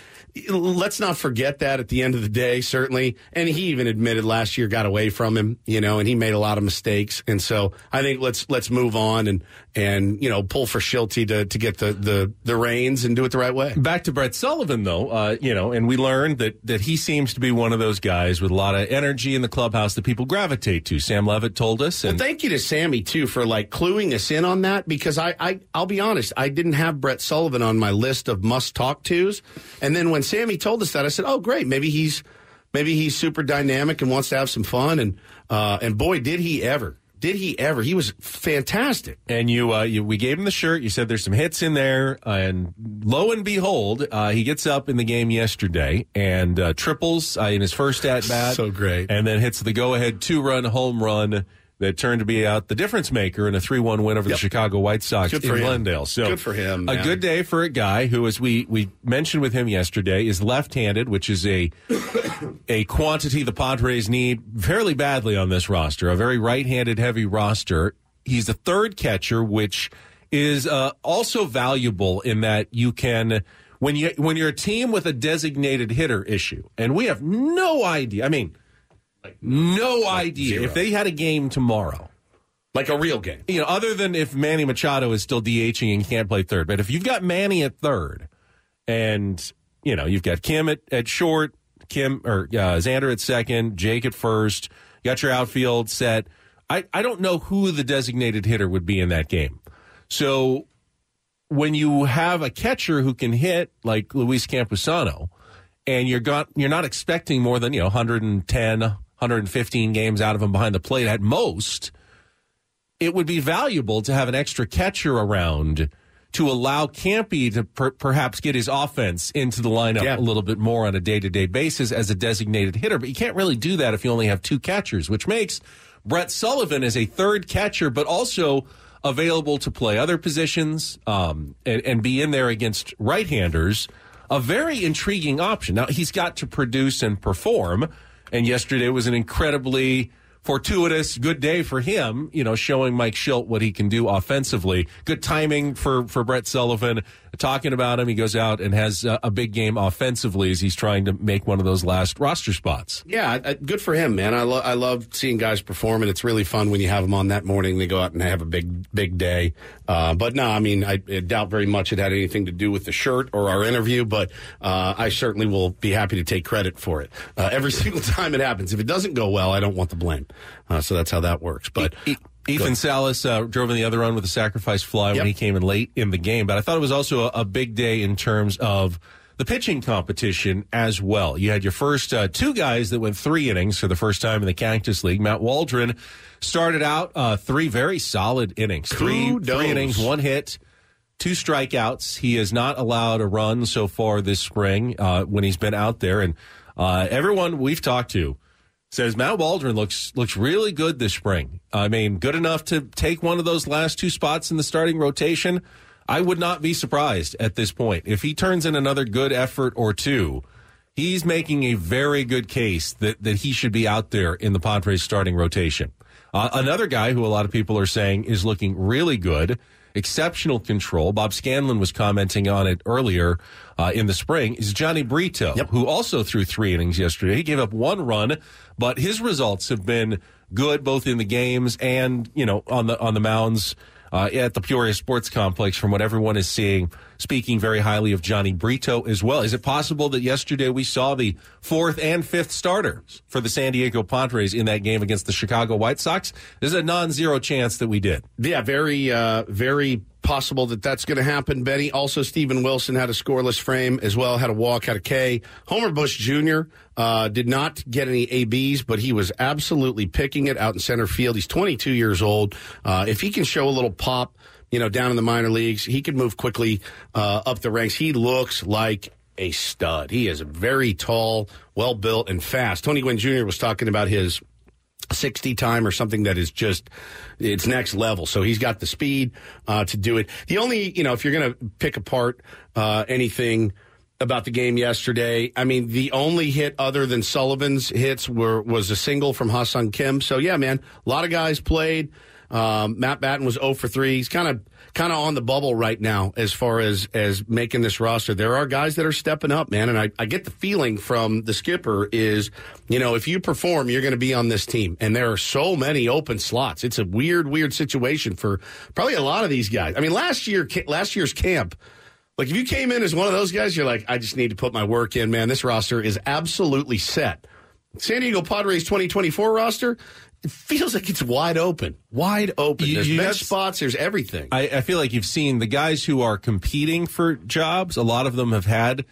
Let's not forget that at the end of the day, certainly. And he even admitted last year got away from him, you know, and he made a lot of mistakes. And so I think let's let's move on and and you know pull for Shilty to to get the the the reins and do it the right way. Back to Brett Sullivan, though, uh, you know, and we learned that that he seems to be one of those guys with a lot of energy in the clubhouse that people gravitate to. Sam Levitt told us, and Well, thank you to Sammy too for like cluing us in on that because I, I I'll be honest, I didn't have Brett Sullivan on my list of must talk tos, and then when Sammy told us that, I said, oh great, maybe he's maybe he's super dynamic and wants to have some fun, and uh, and boy did he ever, did he ever? He was fantastic. And you, uh, you, we gave him the shirt. You said there's some hits in there, and lo and behold, uh, he gets up in the game yesterday and uh, triples uh, in his first at bat. So great. and then hits the go-ahead two-run home run that turned to be out the difference maker in a three-one win over Yep. the Chicago White Sox Good in him. Glendale. So Good for him, A good day for a guy who, as we we mentioned with him yesterday, is left-handed, which is a a quantity the Padres need fairly badly on this roster. A very right-handed heavy roster. He's the third catcher, which is uh, also valuable in that you can when you when you're a team with a designated hitter issue, and we have no idea. I mean, like no idea zero. if they had a game tomorrow. Like a real game. You know, other than if Manny Machado is still DHing and can't play third, but if you've got Manny at third, and you know you've got Kim at, at short, Kim or uh, Xander at second, Jake at first, you got your outfield set. I, I don't know who the designated hitter would be in that game. So when you have a catcher who can hit like Luis Campusano, and you're got you're not expecting more than you know 110, 115 games out of him behind the plate at most it would be valuable to have an extra catcher around to allow Campy to per- perhaps get his offense into the lineup Yeah. a little bit more on a day to day basis as a designated hitter. But you can't really do that if you only have two catchers, which makes Brett Sullivan as a third catcher, but also available to play other positions um, and, and be in there against right handers. A very intriguing option. Now, he's got to produce and perform. And yesterday was an incredibly fortuitous good day for him, you know, showing Mike Shildt what he can do offensively. Good timing for, for Brett Sullivan. Talking about him, he goes out and has a, a big game offensively as he's trying to make one of those last roster spots. Yeah, uh, good for him, man. I, lo- I love seeing guys perform, and it's really fun when you have them on that morning. They go out and have a big, big day. Uh, but no, I mean, I, I doubt very much it had anything to do with the shirt or our interview, but uh, I certainly will be happy to take credit for it uh, every single time it happens. If it doesn't go well, I don't want the blame. Uh, so that's how that works. But E- Ethan Salas uh, drove in the other run with a sacrifice fly Yep. when he came in late in the game, but I thought it was also a, a big day in terms of the pitching competition as well. You had your first uh, two guys that went three innings for the first time in the Cactus League. Matt Waldron started out uh, three very solid innings, three Kudos. three innings, one hit. two strikeouts. He has not allowed a run so far this spring uh, when he's been out there. And uh, everyone we've talked to says Matt Waldron looks looks really good this spring. I mean, good enough to take one of those last two spots in the starting rotation. I would not be surprised at this point if he turns in another good effort or two. He's making a very good case that that he should be out there in the Padres starting rotation. Uh, another guy who a lot of people are saying is looking really good exceptional control. Bob Scanlan was commenting on it earlier uh, in the spring. Is Jhony Brito, yep. who also threw three innings yesterday. He gave up one run, but his results have been good both in the games and you know on the on the mounds uh, at the Peoria Sports Complex. From what everyone is seeing, speaking very highly of Jhony Brito as well. Is it possible that yesterday we saw the fourth and fifth starters for the San Diego Padres in that game against the Chicago White Sox? There's a non-zero chance that we did. Yeah, very, uh, very possible that that's going to happen, Benny. Also, Steven Wilson had a scoreless frame as well, had a walk, had a K. Homer Bush Jr. Uh, did not get any ABs, but he was absolutely picking it out in center field. He's 22 years old. Uh, if he can show a little pop, you know, down in the minor leagues. He can move quickly uh, up the ranks. He looks like a stud. He is very tall, well built, and fast. Tony Gwynn Jr. was talking about his 60 time or something that is just it's next level. So he's got the speed uh, to do it. The only you know if you're going to pick apart uh, anything about the game yesterday i mean the only hit other than sullivan's hits were was a single from Ha-Seong Kim. So yeah man a lot of guys played um, Matt Batten was 0 for 3. He's kind of kind of on the bubble right now as far as as making this roster. There are guys that are stepping up, man, and I, I get the feeling from the skipper is, you know, if you perform, you're going to be on this team, and there are so many open slots. It's a weird, weird situation for probably a lot of these guys. I mean, last year, last year's camp. Like if you came in as one of those guys, you're like, I just need to put my work in, man. This roster is absolutely set. San Diego Padres 2024 roster, it feels like it's wide open, wide open. There's you bench spots. There's everything. I, I, feel like you've seen the guys who are competing for jobs. A lot of them have had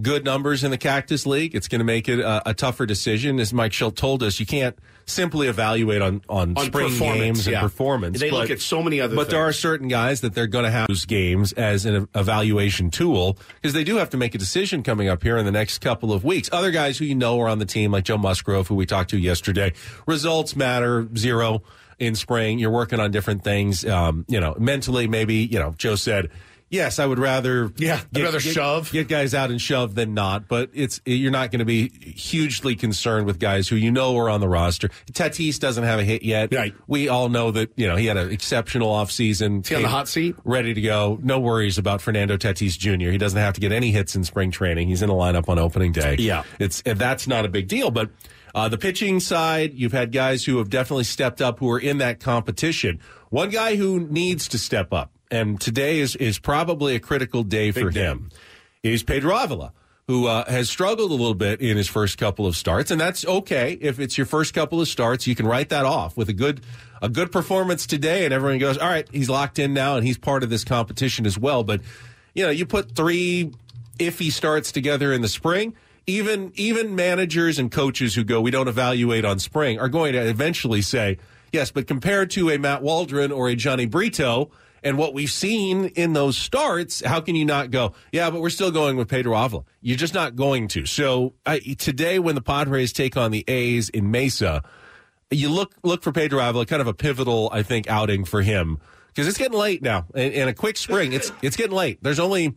good numbers in the Cactus League. It's going to make it a, a, tougher decision. As Mike Shildt told us, you can't simply evaluate on, on, on spring games and yeah. performance. They but, look at so many other things. But things. there are certain guys that they're going to have those games as an evaluation tool because they do have to make a decision coming up here in the next couple of weeks. Other guys who you know are on the team, like Joe Musgrove, who we talked to yesterday, results matter zero in spring. You're working on different things. Um, you know, mentally, maybe, you know, Joe said, Yes, I would rather yeah, get, rather get, shove get guys out and shove than not. But it's you're not going to be hugely concerned with guys who you know are on the roster. Tatis doesn't have a hit yet. Right. We all know that you know he had an exceptional offseason. He on the hot seat, ready to go. No worries about Fernando Tatis Jr. He doesn't have to get any hits in spring training. He's in the lineup on opening day. Yeah, it's that's not a big deal. But uh, the pitching side, you've had guys who have definitely stepped up who are in that competition. One guy who needs to step up and today is, is probably a critical day Big for day. him, is Pedro Avila, who uh, has struggled a little bit in his first couple of starts, and that's okay. If it's your first couple of starts, you can write that off with a good a good performance today, and everyone goes, "All right, he's locked in now, and he's part of this competition as well." But you know, you put three iffy starts together in the spring even even managers and coaches who go, we don't evaluate on spring, are going to eventually say, yes, but compared to a Matt Waldron or a Jhony Brito, and what we've seen in those starts, how can you not go, yeah, but we're still going with Pedro Avila? You're just not going to. So I, today, when the Padres take on the A's in Mesa, you look look for Pedro Avila, kind of a pivotal, I think, outing for him because it's getting late now. And a quick spring, it's it's getting late. There's only,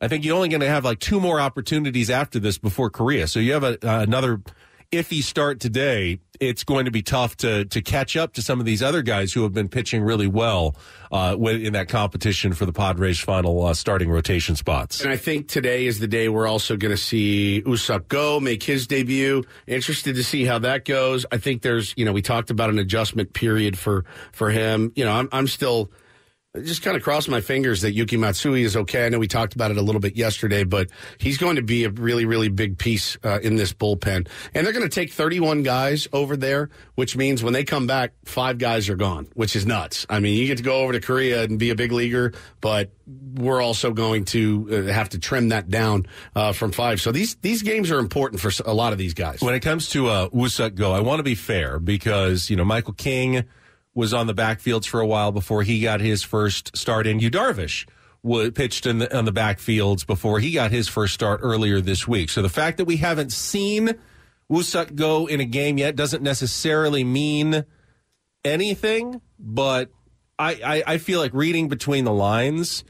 I think, you're only going to have like two more opportunities after this before Korea. So you have a, uh, another if he start today, it's going to be tough to to catch up to some of these other guys who have been pitching really well uh, in that competition for the Padres' final uh, starting rotation spots. And I think today is the day we're also going to see Woo-Suk Go make his debut. Interested to see how that goes. I think there's, you know, we talked about an adjustment period for for him. You know, I'm I'm still just kind of cross my fingers that Yuki Matsui is okay. I know we talked about it a little bit yesterday, but he's going to be a really, really big piece uh, in this bullpen. And they're going to take 31 guys over there, which means when they come back, five guys are gone, which is nuts. I mean, you get to go over to Korea and be a big leaguer, but we're also going to uh, have to trim that down uh, from five. So these these games are important for a lot of these guys. When it comes to uh, Woo-Suk Go, I want to be fair because you know Michael King was on the backfields for a while before he got his first start in. Yu Darvish pitched in the on the backfields before he got his first start earlier this week. So the fact that we haven't seen Woo-Suk Go in a game yet doesn't necessarily mean anything, but I, I, I feel like reading between the lines,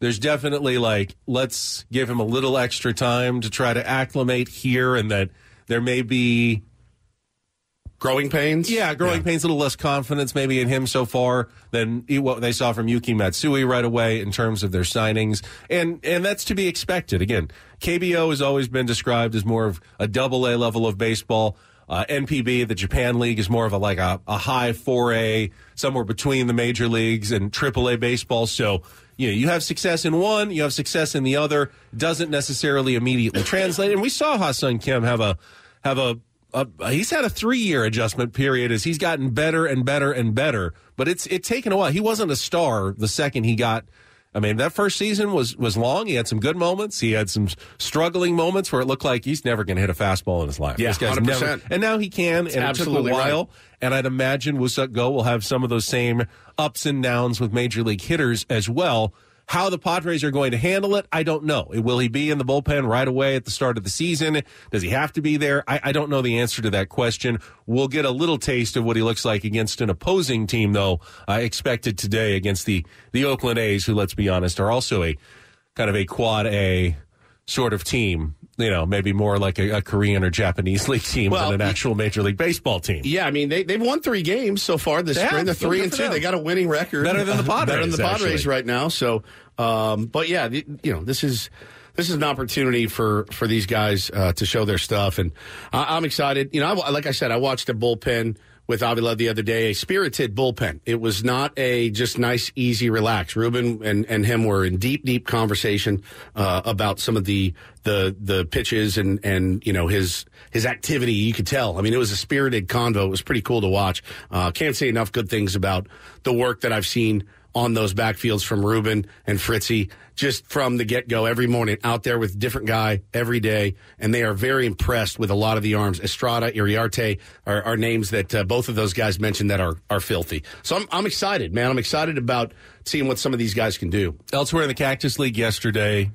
there's definitely like, let's give him a little extra time to try to acclimate here and that there may be growing pains. Yeah, growing pains, a little less confidence maybe in him so far than what they saw from Yuki Matsui right away in terms of their signings, and and that's to be expected. Again, KBO has always been described as more of a double A level of baseball. Uh, NPB, the Japan League, is more of a like a, a high 4A, somewhere between the major leagues and AAA baseball. So you know, you have success in one, you have success in the other, doesn't necessarily immediately translate. And we saw Ha-Seong Kim have a have a, a he's had a three year adjustment period as he's gotten better and better and better. But it's it taken a while. He wasn't a star the second he got. I mean, that first season was was long. He had some good moments. He had some struggling moments where it looked like he's never going to hit a fastball in his life. Yeah, 100%. never- and now he can. It's and it took a while. right. And I'd imagine Woo-Suk Go will have some of those same ups and downs with major league hitters as well. How the Padres are going to handle it, I don't know. Will he be in the bullpen right away at the start of the season? Does he have to be there? I, I don't know the answer to that question. We'll get a little taste of what he looks like against an opposing team, though, I expected today against the, the Oakland A's, who, let's be honest, are also a kind of a quad A sort of team. You know, maybe more like a, a Korean or Japanese league team Well, than an actual major league baseball team. Yeah, I mean they they've won three games so far this spring. They're three and two. them. They got a winning record, Better than the Padres, better than the Padres actually. right now. So, um, but yeah, the, you know this is this is an opportunity for for these guys uh, to show their stuff, and I, I'm excited. You know, I, like I said, I watched a bullpen with Avila the other day, a spirited bullpen. It was not a just nice, easy, relax. Ruben and, and him were in deep, deep conversation uh, about some of the the the pitches and and you know his his activity. You could tell. I mean, it was a spirited convo. It was pretty cool to watch. Uh, can't say enough good things about the work that I've seen on those backfields from Ruben and Fritzy just from the get go every morning out there with different guy every day. And they are very impressed with a lot of the arms. Estrada, Iriarte are, are names that uh, both of those guys mentioned that are, are filthy. So I'm, I'm excited, man. I'm excited about seeing what some of these guys can do. Elsewhere in the Cactus League yesterday,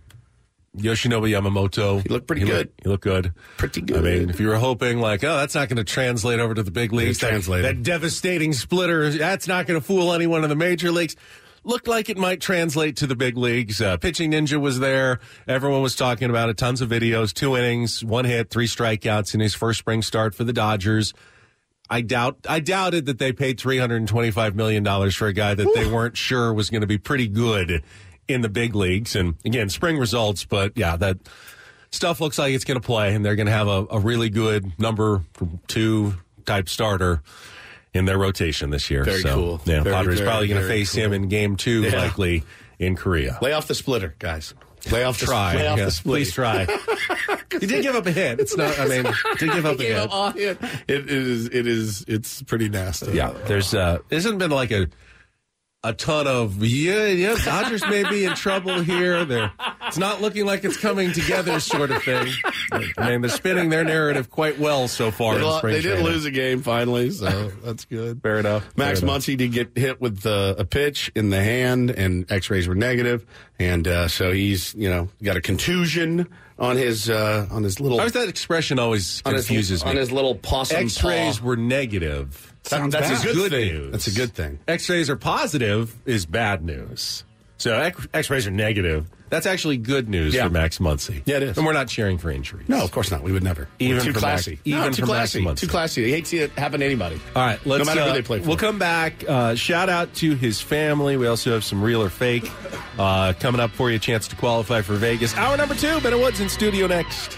Yoshinobu Yamamoto. He looked pretty he good. Looked, he looked good. Pretty good. I mean, if you were hoping like, oh, that's not going to translate over to the big leagues, that, that devastating splitter, that's not going to fool anyone in the major leagues. Looked like it might translate to the big leagues. Uh, Pitching Ninja was there. Everyone was talking about it. Tons of videos. Two innings, one hit, three strikeouts in his first spring start for the Dodgers. I doubt. I doubted that they paid three hundred and twenty-five million dollars for a guy that they weren't sure was going to be pretty good in the big leagues. And again, spring results, but yeah, that stuff looks like it's going to play, and they're going to have a, a really good number two type starter in their rotation this year. Very so, cool. Yeah, Very, Padres very, probably going to face him in game two, Yeah. likely in Korea. Lay off the splitter, guys. Lay off the Try, Lay off yeah. the splitter. please try. he did give up a hit. It's not. I mean, did give up a hit. up it. It is. It is. It's pretty nasty. Yeah, there's uh, hasn't been like a a ton of yeah, yeah. Dodgers may be in trouble here. They're it's not looking like it's coming together, sort of thing. I mean, they're spinning their narrative quite well so far. They, they did training. lose a game finally, so that's good. Fair enough. Max Fair enough. Muncy did get hit with uh, a pitch in the hand, and X-rays were negative, and uh, so he's you know got a contusion on his uh, on his little How does that expression always on his, confuses me? on his little possum X-rays paw. were negative. That- that's Is a good, thing. news. That's a good thing. X-rays are positive is bad news. So X- X-rays are negative. That's actually good news Yeah. for Max Muncy. Yeah, it is. And we're not cheering for injuries. No, of course not. We would never. Even We're too for classy. Max- even no, too for classy. Too classy. They hate to see it happen to anybody. All right, let's. no matter uh, who they play for. We'll come back. Uh, shout out to his family. We also have some real or fake uh, coming up for you. A chance to qualify for Vegas. Hour number two. Ben Woods in studio next.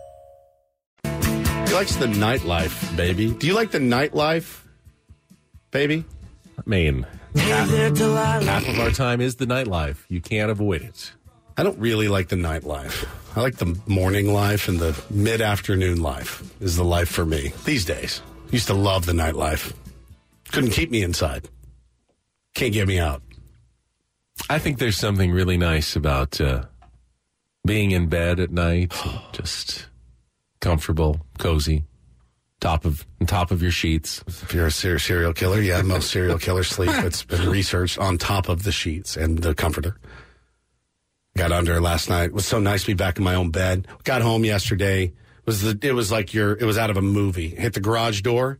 He likes the nightlife, baby. Do you like the nightlife, baby? I mean, half, half of our time is the nightlife. You can't avoid it. I don't really like the nightlife. I like the morning life and the mid afternoon life is the life for me these days. Used to love the nightlife. Couldn't keep me inside. Can't get me out. I think there's something really nice about uh, being in bed at night, just comfortable, cozy, top of on top of your sheets. If you're a ser- serial killer, yeah, most serial killers sleep. It's been researched on top of the sheets and the comforter. Got under last night. It was so nice to be back in my own bed. Got home yesterday. It was the, it was like your it was out of a movie. Hit the garage door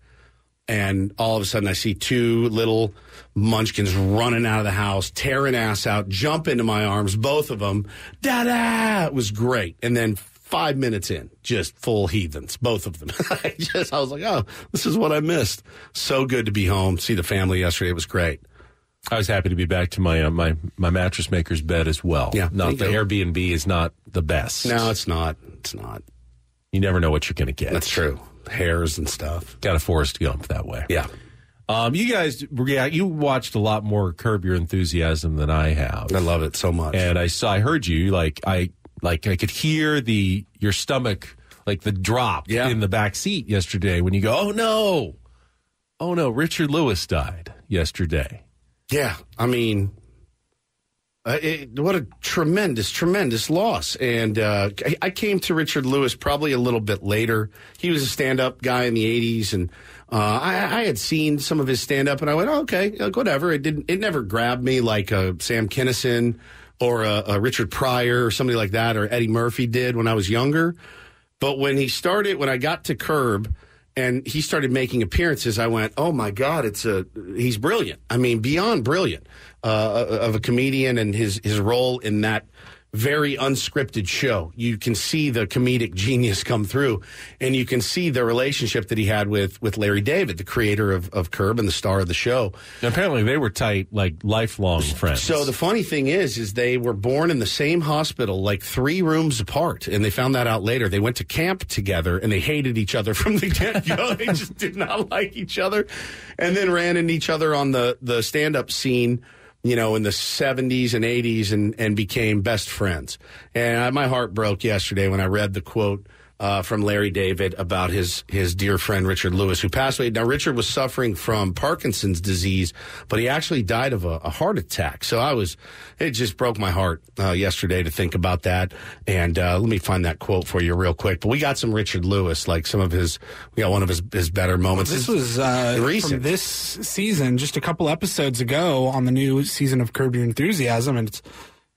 and all of a sudden I see two little munchkins running out of the house, tearing ass out, jump into my arms, both of them. Da da! It was great. And then five minutes in, just full heathens, both of them. I just I was like, oh, this is what I missed. So good to be home, see the family yesterday. It was great. I was happy to be back to my uh, my my mattress maker's bed as well. Yeah, not the you. Airbnb is not the best. No, it's not. It's not. You never know what you're going to get. That's true. Hairs and stuff. Got a Forrest Gump that way. Yeah. Um, you guys, yeah, you watched a lot more Curb Your Enthusiasm than I have. I love it so much. And I saw, I heard you like I like I could hear the your stomach like the drop Yeah. in the back seat yesterday when you go, oh no, oh no, Richard Lewis died yesterday. Yeah, I mean, uh, it, what a tremendous, tremendous loss. And uh, I- I came to Richard Lewis probably a little bit later. He was a stand-up guy in the '80s, and uh, I, I had seen some of his stand-up, and I went, oh, "Okay, like, whatever." It didn't. It never grabbed me like uh, Sam Kinison or a, uh, Richard Pryor or somebody like that, or Eddie Murphy did when I was younger. But when he started, when I got to Curb and he started making appearances, I went, "Oh my God, it's a he's brilliant. I mean, beyond brilliant uh, of a comedian and his his role in that." Very unscripted show. You can see the comedic genius come through, and you can see the relationship that he had with with Larry David, the creator of, of Curb and the star of the show. And apparently, they were tight, like lifelong friends. So the funny thing is, is they were born in the same hospital, like three rooms apart, and they found that out later. They went to camp together, and they hated each other from the get go. they just did not like each other, and then ran into each other on the the stand up scene. You know, in the 70s and 80s, and, and became best friends. And I, my heart broke yesterday when I read the quote uh, from Larry David about his his dear friend Richard Lewis, who passed away. Now, Richard was suffering from Parkinson's disease, but he actually died of a, a heart attack. So I was, it just broke my heart uh, yesterday to think about that. And uh, let me find that quote for you real quick. But we got some Richard Lewis, like some of his, we got one of his his better moments. This was uh, recent. from this season, just a couple episodes ago on the new season of Curb Your Enthusiasm, and it's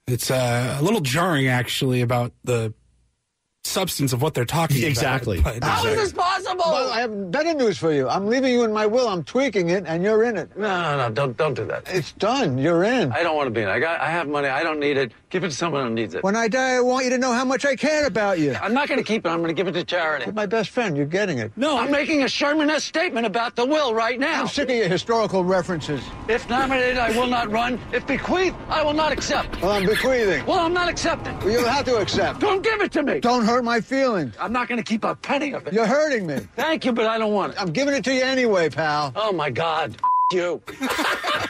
it's uh, a little jarring actually about the substance of what they're talking Exactly. about. But- How is this possible? Well, I have better news for you. I'm leaving you in my will. I'm tweaking it, and you're in it. No, no, no, don't don't do that. It's done. You're in. I don't want to be in. it. I got I have money. I don't need it. Give it to someone who needs it. When I die, I want you to know how much I care about you. I'm not going to keep it. I'm going to give it to charity. You're my best friend. You're getting it. No, I'm making a Sherman-esque statement about the will right now. I'm sick of your historical references. If nominated, I will not run. If bequeathed, I will not accept. Well, I'm bequeathing. Well, I'm not accepting. Well, you'll have to accept. Don't give it to me. Don't hurt my feelings. I'm not going to keep a penny of it. You're hurting me. Thank you, but I don't want it. I'm giving it to you anyway, pal. Oh, my God. you.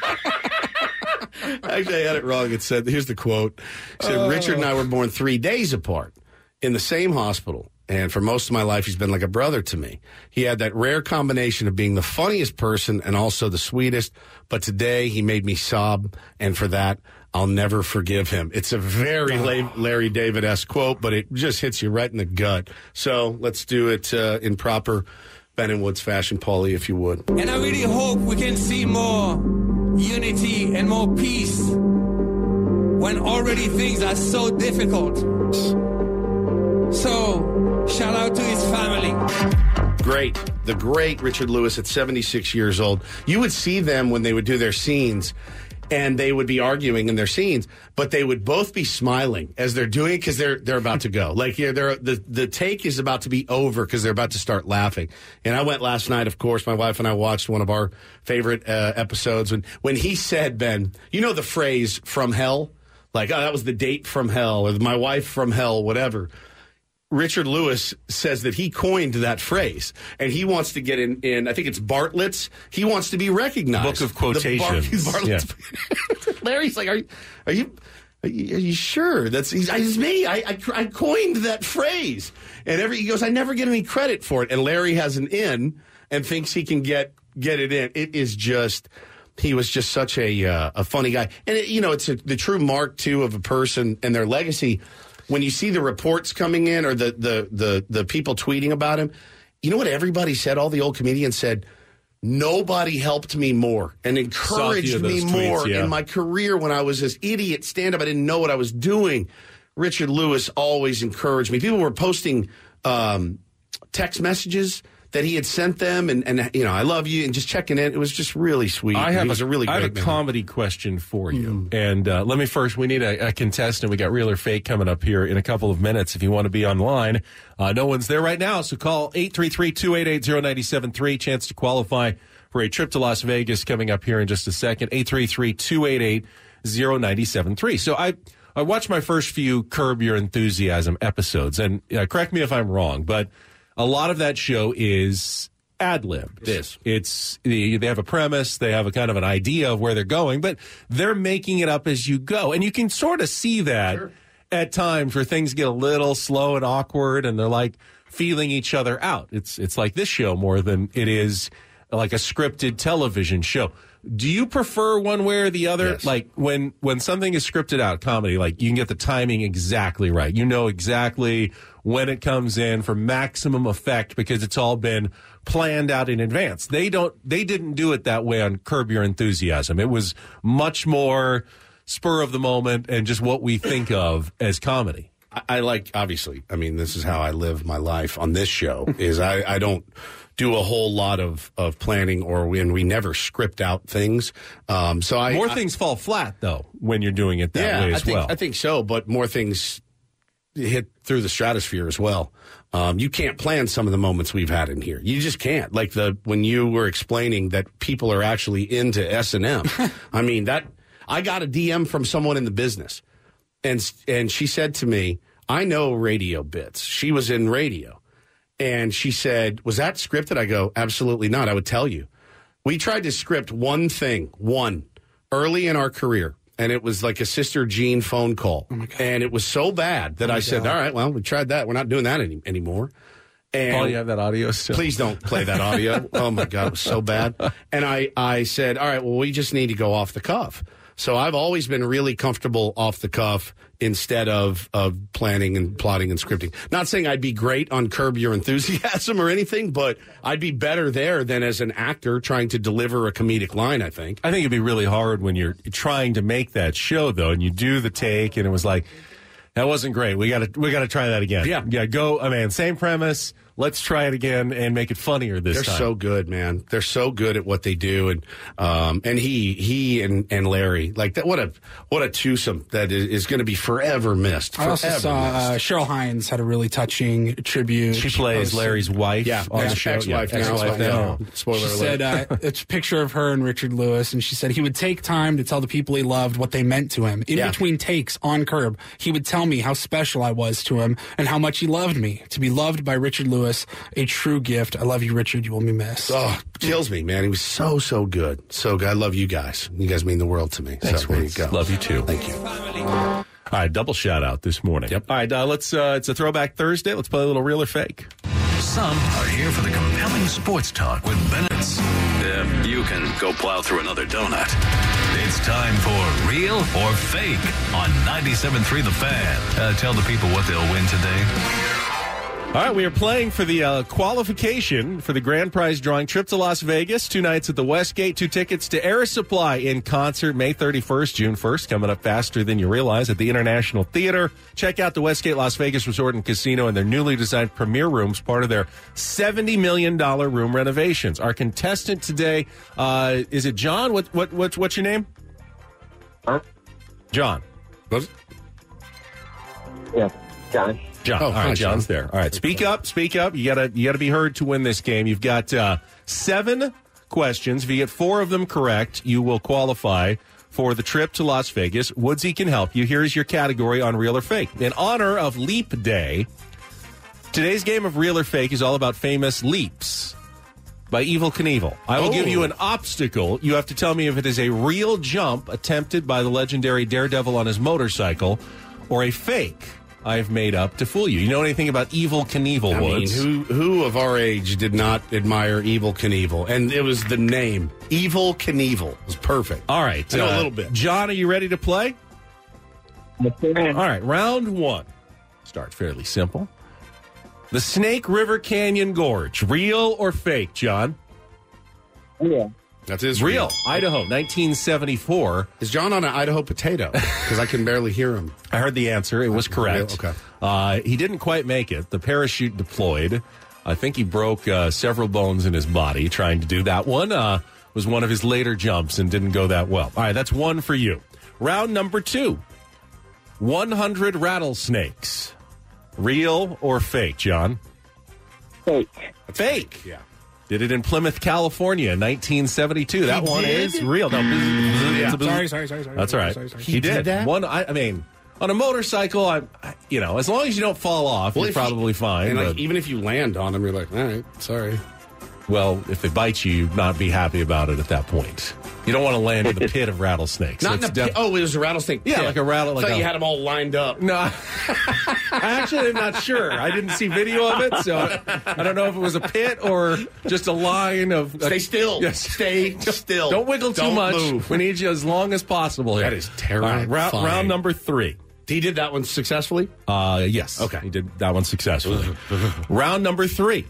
Actually, I had it wrong. It said, here's the quote. It said, Oh. Richard and I were born three days apart in the same hospital. And for most of my life, he's been like a brother to me. He had that rare combination of being the funniest person and also the sweetest. But today, he made me sob. And for that, I'll never forgive him. It's a very La- Larry David esque quote, but it just hits you right in the gut. So let's do it uh, in proper Ben and Woods fashion, Paulie, if you would. And I really hope we can see more unity and more peace when already things are so difficult. So, shout out to his family. Great. The great Richard Lewis at 76 years old. You would see them when they would do their scenes and they would be arguing in their scenes, but they would both be smiling as they're doing it because they're they're about to go. Like yeah, they're the the take is about to be over because they're about to start laughing. And I went last night, of course. My wife and I watched one of our favorite uh, episodes when when he said, "Ben, you know the phrase from hell." Like, oh, that was the date from hell, or my wife from hell, whatever. Richard Lewis says that he coined that phrase, and he wants to get in. In I think it's Bartlett's. He wants to be recognized. Book of The Bar- quotations. Larry's like, are, you- are you? Are you, are you sure that's he's, it's me? I, I I coined that phrase, and every he goes, I never get any credit for it. And Larry has an in and thinks he can get get it in. It is just he was just such a uh, a funny guy, and it, you know it's a, the true mark too of a person and their legacy. When you see the reports coming in or the the the the people tweeting about him, you know what everybody said. All the old comedians said. Nobody helped me more and encouraged me those more yeah. in my career when I was this idiot stand up. I didn't know what I was doing. Richard Lewis always encouraged me. People were posting um, text messages that he had sent them, and, and you know, I love you, and just checking in. It was just really sweet. I have he was a really I have a man. comedy question for you, and uh, let me first. We need a, a contestant. We got real or fake coming up here in a couple of minutes. If you want to be online, uh, no one's there right now, so call 833-288-0973. Chance to qualify for a trip to Las Vegas coming up here in just a second. 833-288-0973. So I. I watched my first few Curb Your Enthusiasm episodes, and uh, correct me if I'm wrong, but a lot of that show is ad lib. This. It's they they have a premise, they have a kind of an idea of where they're going, but they're making it up as you go, and you can sort of see that at times where things get a little slow and awkward, and they're like feeling each other out. It's it's like this show more than it is like a scripted television show. Do you prefer one way or the other? Yes. Like when when something is scripted out comedy, like you can get the timing exactly right. You know exactly when it comes in for maximum effect because it's all been planned out in advance. They don't they didn't do it that way on Curb Your Enthusiasm. It was much more spur of the moment and just what we think of as comedy. I, I like obviously. I mean, this is how I live my life on this show. is I, I don't do a whole lot of of planning or when we never script out things. Um, so I More I- things fall flat though when you're doing it that yeah, way I as think, well. I think so, but more things hit through the stratosphere as well. Um, you can't plan some of the moments we've had in here. You just can't. Like the when you were explaining that people are actually into S and M. I mean that I got a DM from someone in the business, and and she said to me, "I know radio bits." She was in radio, and she said, "Was that scripted?" I go, "Absolutely not." I would tell you. We tried to script one thing, one, early in our career, and it was like a Sister Jean phone call. Oh and it was so bad that oh I said, all right, well, we tried that. We're not doing that any, anymore. And Paul, you have that audio still? Please don't play that audio. oh my God, it was so bad. And I, I said, all right, well, we just need to go off the cuff. So I've always been really comfortable off the cuff instead of, of planning and plotting and scripting. Not saying I'd be great on Curb Your Enthusiasm or anything, but I'd be better there than as an actor trying to deliver a comedic line, I think. I think it'd be really hard when you're trying to make that show though, and you do the take, and it was like that wasn't great. We got to we got to try that again. Yeah. yeah. Go, I mean, same premise. Let's try it again and make it funnier this time. They're time. so good, man. They're so good at what they do, and um, and he he and, and Larry like that. What a what a twosome that is, is going to be forever missed. I also saw uh. Cheryl Hines had a really touching tribute. She plays posted- Larry's wife Yeah, on ex- the show. ex-wife yeah, now, ex-wife yeah. now. Spoiler she alert. said uh, it's a picture of her and Richard Lewis, and she said he would take time to tell the people he loved what they meant to him. In Yeah. between takes on Curb, he would tell me how special I was to him and how much he loved me. To be loved by Richard Lewis, a true gift. I love you, Richard. You will be missed. Oh, kills me, man. He was so so good, so good. I love you guys. You guys mean the world to me. Thanks, so there you go. Love you too. Thank you. All right, double shout out this morning. Yep. All right, uh, let's. Uh, it's a throwback Thursday. Let's play a little real or fake. Some are here for the compelling sports talk with Bennett's. If you can go plow through another donut. It's time for Real or Fake on 97.3 The Fan. Uh, tell the people what they'll win today. All right, we are playing for the uh, qualification for the grand prize drawing trip to Las Vegas, two nights at the Westgate, two tickets to Air Supply in concert May 31st, June 1st, coming up faster than you realize at the International Theater. Check out the Westgate Las Vegas Resort and Casino and their newly designed premier rooms, part of their $70 million room renovations. Our contestant today, uh, is it John? What, what, what's, what's your name? John. Yeah, John. John. Oh, All right, hi, John's John. there. All right, speak up, speak up. You gotta you gotta be heard to win this game. You've got uh, seven questions. If you get four of them correct, you will qualify for the trip to Las Vegas. Woodsy can help you. Here is your category on real or fake. In honor of Leap Day, today's game of real or fake is all about famous leaps by Evel Knievel. I will give Oh. you an obstacle. You have to tell me if it is a real jump attempted by the legendary Daredevil on his motorcycle or a fake I've made up to fool you. You know anything about Evel Knievel, I mean, Woods? who who of our age did not admire Evel Knievel? And it was the name Evel Knievel. It was perfect. All right. I know uh, a little bit. John, are you ready to play? All right, round one. Start fairly simple. The Snake River Canyon Gorge, real or fake, John? Yeah. That's his Real. Idaho, 1974. Is John on an Idaho potato? Because I can barely hear him. I heard the answer. It was correct. Okay. Uh, he didn't quite make it. The parachute deployed. I think he broke uh, several bones in his body trying to do that one. Uh, was one of his later jumps and didn't go that well. All right, that's one for you. Round number two 100 rattlesnakes. Real or fake, John? Fake. Fake. Yeah. Did it in Plymouth, California, 1972. That He one did? is real. No, Yeah. Sorry, sorry, sorry, sorry. That's all right. Sorry, sorry, He, He did. did that? One. I, I mean, on a motorcycle, I, I- you know, as long as you don't fall off, you're if you- probably fine. And like, even if you land on him, you're like, all right, sorry. Well, if they bite you, you'd not be happy about it at that point. You don't want to land in the pit of rattlesnakes. Not in a pit. Oh, it was a rattlesnake. Yeah, pit. like a rattle- I like thought a- you had them all lined up. No, I actually am not sure. I didn't see video of it, so I don't know if it was a pit or just a line of. Stay still. Yes. Stay still. Don't wiggle too Don't much. move. We need you as long as possible here. That is right, round, round number three. He did that one successfully. Uh, yes. Okay. He did that one successfully. round number three.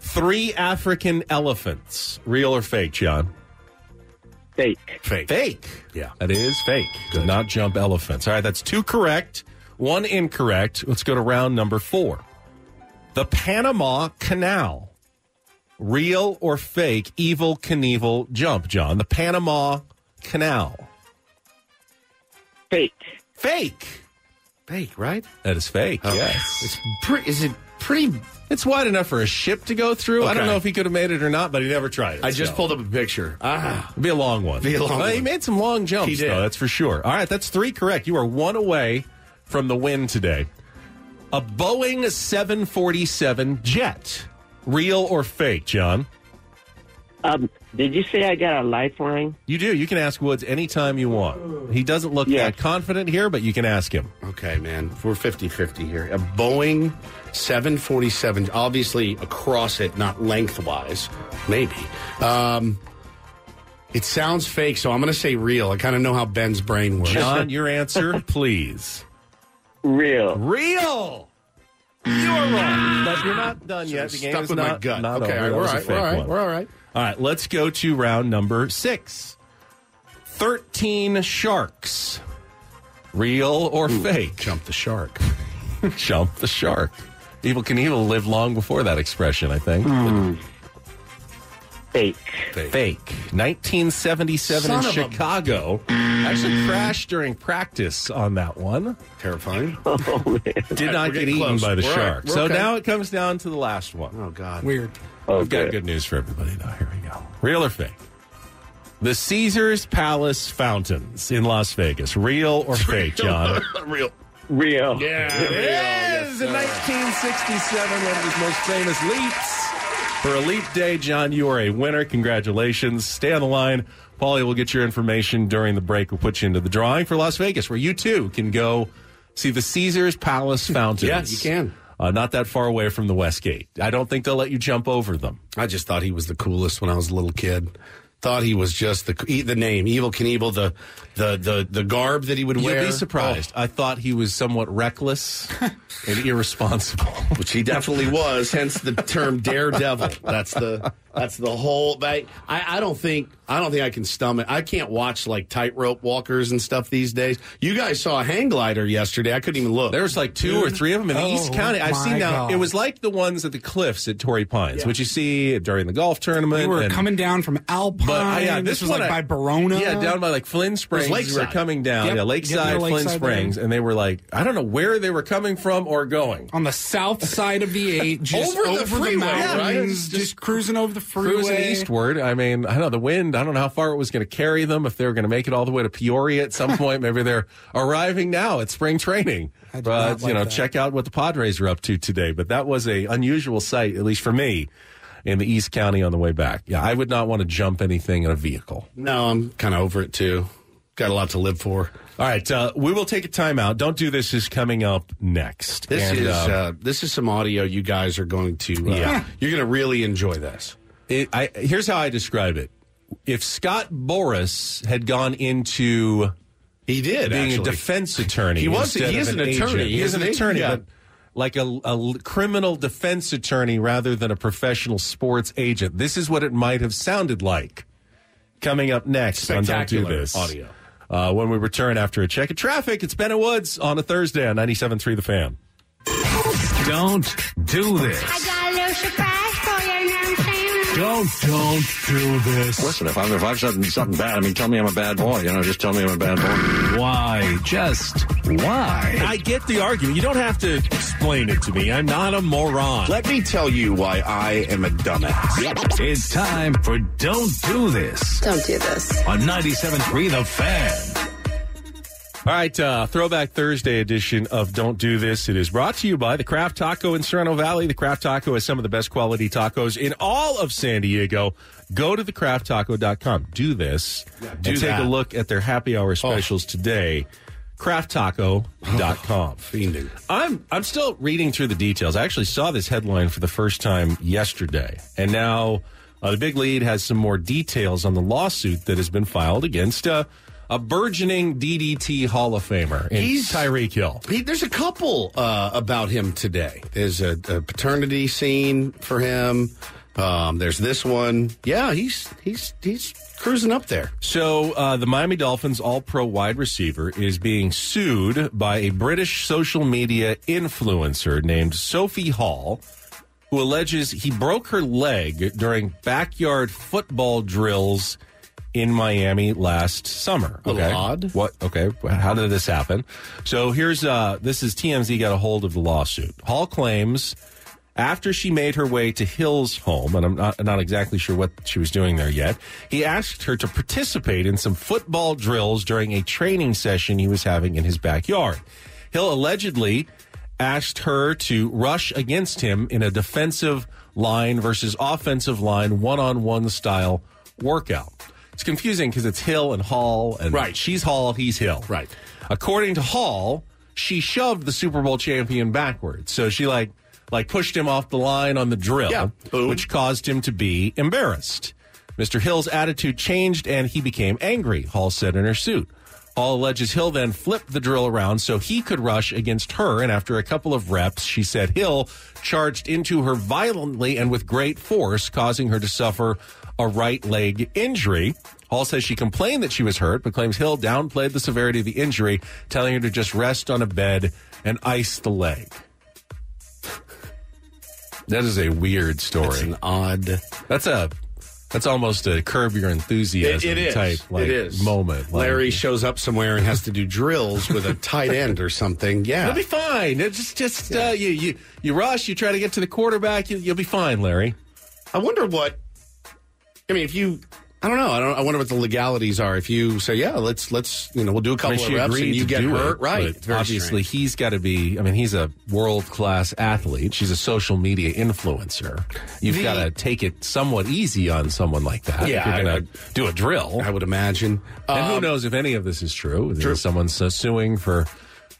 Three African elephants. Real or fake, John? Fake. Fake. Fake. Yeah. That is fake. Did not jump elephants. All right, that's two correct, one incorrect. Let's go to round number four. The Panama Canal. Real or fake? Evel Knievel jump, John. The Panama Canal. Fake. Fake. Fake, right? That is fake. Okay. Yes. It's pretty. Is it pretty? It's wide enough for a ship to go through. I don't know if he could have made it or not, but he never tried it. I just pulled up a picture. Ah, It'd be a long one. Be a long Well, He made some long jumps, He did. though, that's for sure. All right, that's three correct. You are one away from the win today. A Boeing 747 jet. Real or fake, John? Um, did you say I got a lifeline? You do. You can ask Woods anytime you want. He doesn't look Yes. that confident here, but you can ask him. okay, man. We're 50-50 here. A Boeing 747, obviously across it, not lengthwise. Maybe. Um, it sounds fake, so I'm going to say real. I kind of know how Ben's brain works. John, your answer, please. Real. Real. You are wrong, but you're not done yet. The game Stuck is with not, my gut. not okay, over. all right, That we're was all a right. fake We're all right. one. We're all right. All right, let's go to round number six. 13 sharks. Real or fake? Jump the shark. Jump the shark. Evel Knievel lived long before that expression, I think. Hmm. Fake. Fake. 1977 Son in of a- Chicago. Actually crashed during practice on that one. Terrifying. Oh, man. Did not get eaten close. by the We're shark. right. So okay. now it comes down to the last one. Oh, God. Weird. We've got good news for everybody, though. Here we go. Real or fake? The Caesars Palace fountains in Las Vegas. Real or fake, John? Real. Real. Yeah. It real. is in 1967, one of his most famous leaps. For a leap day, John, you are a winner. Congratulations. Stay on the line. Paulie will get your information during the break. We'll put you into the drawing for Las Vegas, where you too can go see the Caesars Palace fountains. yes, you can. Uh, not that far away from the West Gate. I don't think they'll let you jump over them. I just thought he was the coolest when I was a little kid. Thought he was just the e- the name Evel Knievel, the the the the garb that he would wear. You'd be surprised. I thought he was somewhat reckless and irresponsible. Oh, which he definitely was. Hence the term daredevil. That's the that's the whole. I I don't think I don't think I can stomach. I can't watch like tightrope walkers and stuff these days. You guys saw a hang glider yesterday. I couldn't even look. There was like two or three of them in the Oh, East County. I've seen now. It was like the ones at the cliffs at Torrey Pines, which you see during the golf tournament. We were and- coming down from Alpine. But uh, yeah, this, this, was like I- by Barona. Yeah, down by like Flinn Springs. We were coming down. Yep, Yeah, yep, Lakeside, Flint Lakeside Springs, there. and they were like, I don't know where they were coming from or going. on the south side of the eight, just Over over, the the, freeway, right? mountains, Just just, cruising over the freeway. Cruising eastward. I mean, I don't know the wind. I don't know how far it was going to carry them. If they were going to make it all the way to Peoria at some point, maybe they're arriving now at spring training. I do But not you know, that. check out what the Padres are up to today. But that was a unusual sight, at least for me, in the East County on the way back. Yeah, I would not want to jump anything in a vehicle. no, I'm kind of over it too. Got a lot to live for. All right, uh, we will take a timeout. Don't do this is coming up next. This And, is uh, uh, this is some audio you guys are going to. Uh, Yeah. you're going to really enjoy this. It, I, here's how I describe it. If Scott Boras had gone into He did being actually. a defense attorney, He was- he is of an attorney. agent. He is an an attorney, agent, but like a, a criminal defense attorney rather than a professional sports agent. This is what it might have sounded like. Coming up next on Don't Do This. audio. Uh, when we return after a check of traffic, it's Ben and Woods on a Thursday on 97.3 The Fan. Don't do this. I got a little surprise Don't, don't do this. Listen, if I've, if I've said something bad, I mean, tell me I'm a bad boy. You know, just tell me I'm a bad boy. Why? Just why? I get the argument. You don't have to explain it to me. I'm not a moron. Let me tell you why I am a dumbass. It's time for Don't Do This Don't do this. on 97.3 The Fan. All right, uh, Throwback Thursday edition of Don't Do This. It is brought to you by the Craft Taco in Sorrento Valley. The Craft Taco has some of the best quality tacos in all of San Diego. Go to thecrafttaco.com. Do this. do and take that. a look at their happy hour specials today. Crafttaco.com. Fiending. I'm I'm still reading through the details. I actually saw this headline for the first time yesterday, and now uh, the big lead has some more details on the lawsuit that has been filed against uh, a burgeoning DDT Hall of Famer in He's- Tyreek Hill. He, there's a couple uh, about him today. There's a, a paternity scene for him. Um, there's this one. Yeah, he's he's he's cruising up there. So uh, the Miami Dolphins All-Pro wide receiver is being sued by a British social media influencer named Sophie Hall, who alleges he broke her leg during backyard football drills in Miami last summer. Okay, lot. what? Okay, how did this happen? So here's uh, this is TMZ got a hold of the lawsuit. Hall claims after she made her way to Hill's home, and I'm not, not exactly sure what she was doing there yet, he asked her to participate in some football drills during a training session he was having in his backyard. Hill allegedly asked her to rush against him in a defensive line versus offensive line one on one style workout. It's confusing because it's Hill and Hall, and Right. she's Hall, he's Hill. Right. According to Hall, she shoved the Super Bowl champion backwards. So she like like pushed him off the line on the drill, Yeah. Which caused him to be embarrassed. Mr. Hill's attitude changed and he became angry, Hall said in her suit. Hall alleges Hill then flipped the drill around so he could rush against her, and after a couple of reps, she said Hill charged into her violently and with great force, causing her to suffer a right leg injury. Hall says she complained that she was hurt, but claims Hill downplayed the severity of the injury, telling her to just rest on a bed and ice the leg. That is a weird story. That's an odd. That's a. That's almost a curb your enthusiasm It- it is. type like it is. moment. Like, Larry shows up somewhere and has to do drills with a tight end or something. Yeah. You'll be fine. It just, just uh, you, you, you rush. You try to get to the quarterback. You, you'll be fine, Larry. I wonder what. I mean, if you, I don't know. I don't. I wonder what the legalities are. If you say, yeah, let's let's you know we'll do a couple mean, of reps and you get hurt, it, right? but It's very obviously, strange. he's got to be. I mean, he's a world class athlete. She's a social media influencer. You've got to take it somewhat easy on someone like that. Yeah, if you're going to do a drill. I would imagine. and who Um, knows if any of this is true? True. someone's uh, suing for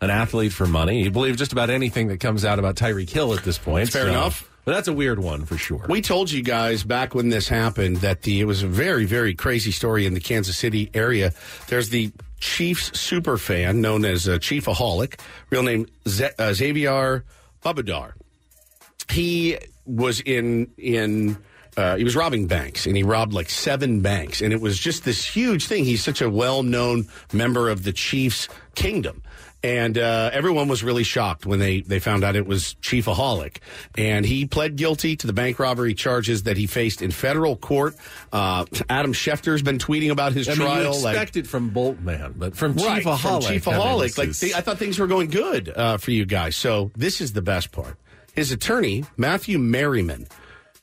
an athlete for money? You believe just about anything that comes out about Tyreek Hill at this point. Fair so- enough. But that's a weird one for sure. We told you guys back when this happened that the it was a very very crazy story in the Kansas City area. There's the Chiefs super fan known as uh, Chiefsaholic, real name Z- uh, Xavier Babudar. He was in in uh, he was robbing banks and he robbed like seven banks and it was just this huge thing. He's such a well known member of the Chiefs kingdom. And uh, everyone was really shocked when they, they found out it was Chiefsaholic. And he pled guilty to the bank robbery charges that he faced in federal court. Uh, Adam Schefter's been tweeting about his I mean, trial. you like, it from Boltman, but from Right, Chiefsaholic. from I mean, Like is- th- I thought things were going good uh, for you guys. So this is the best part. His attorney Matthew Merriman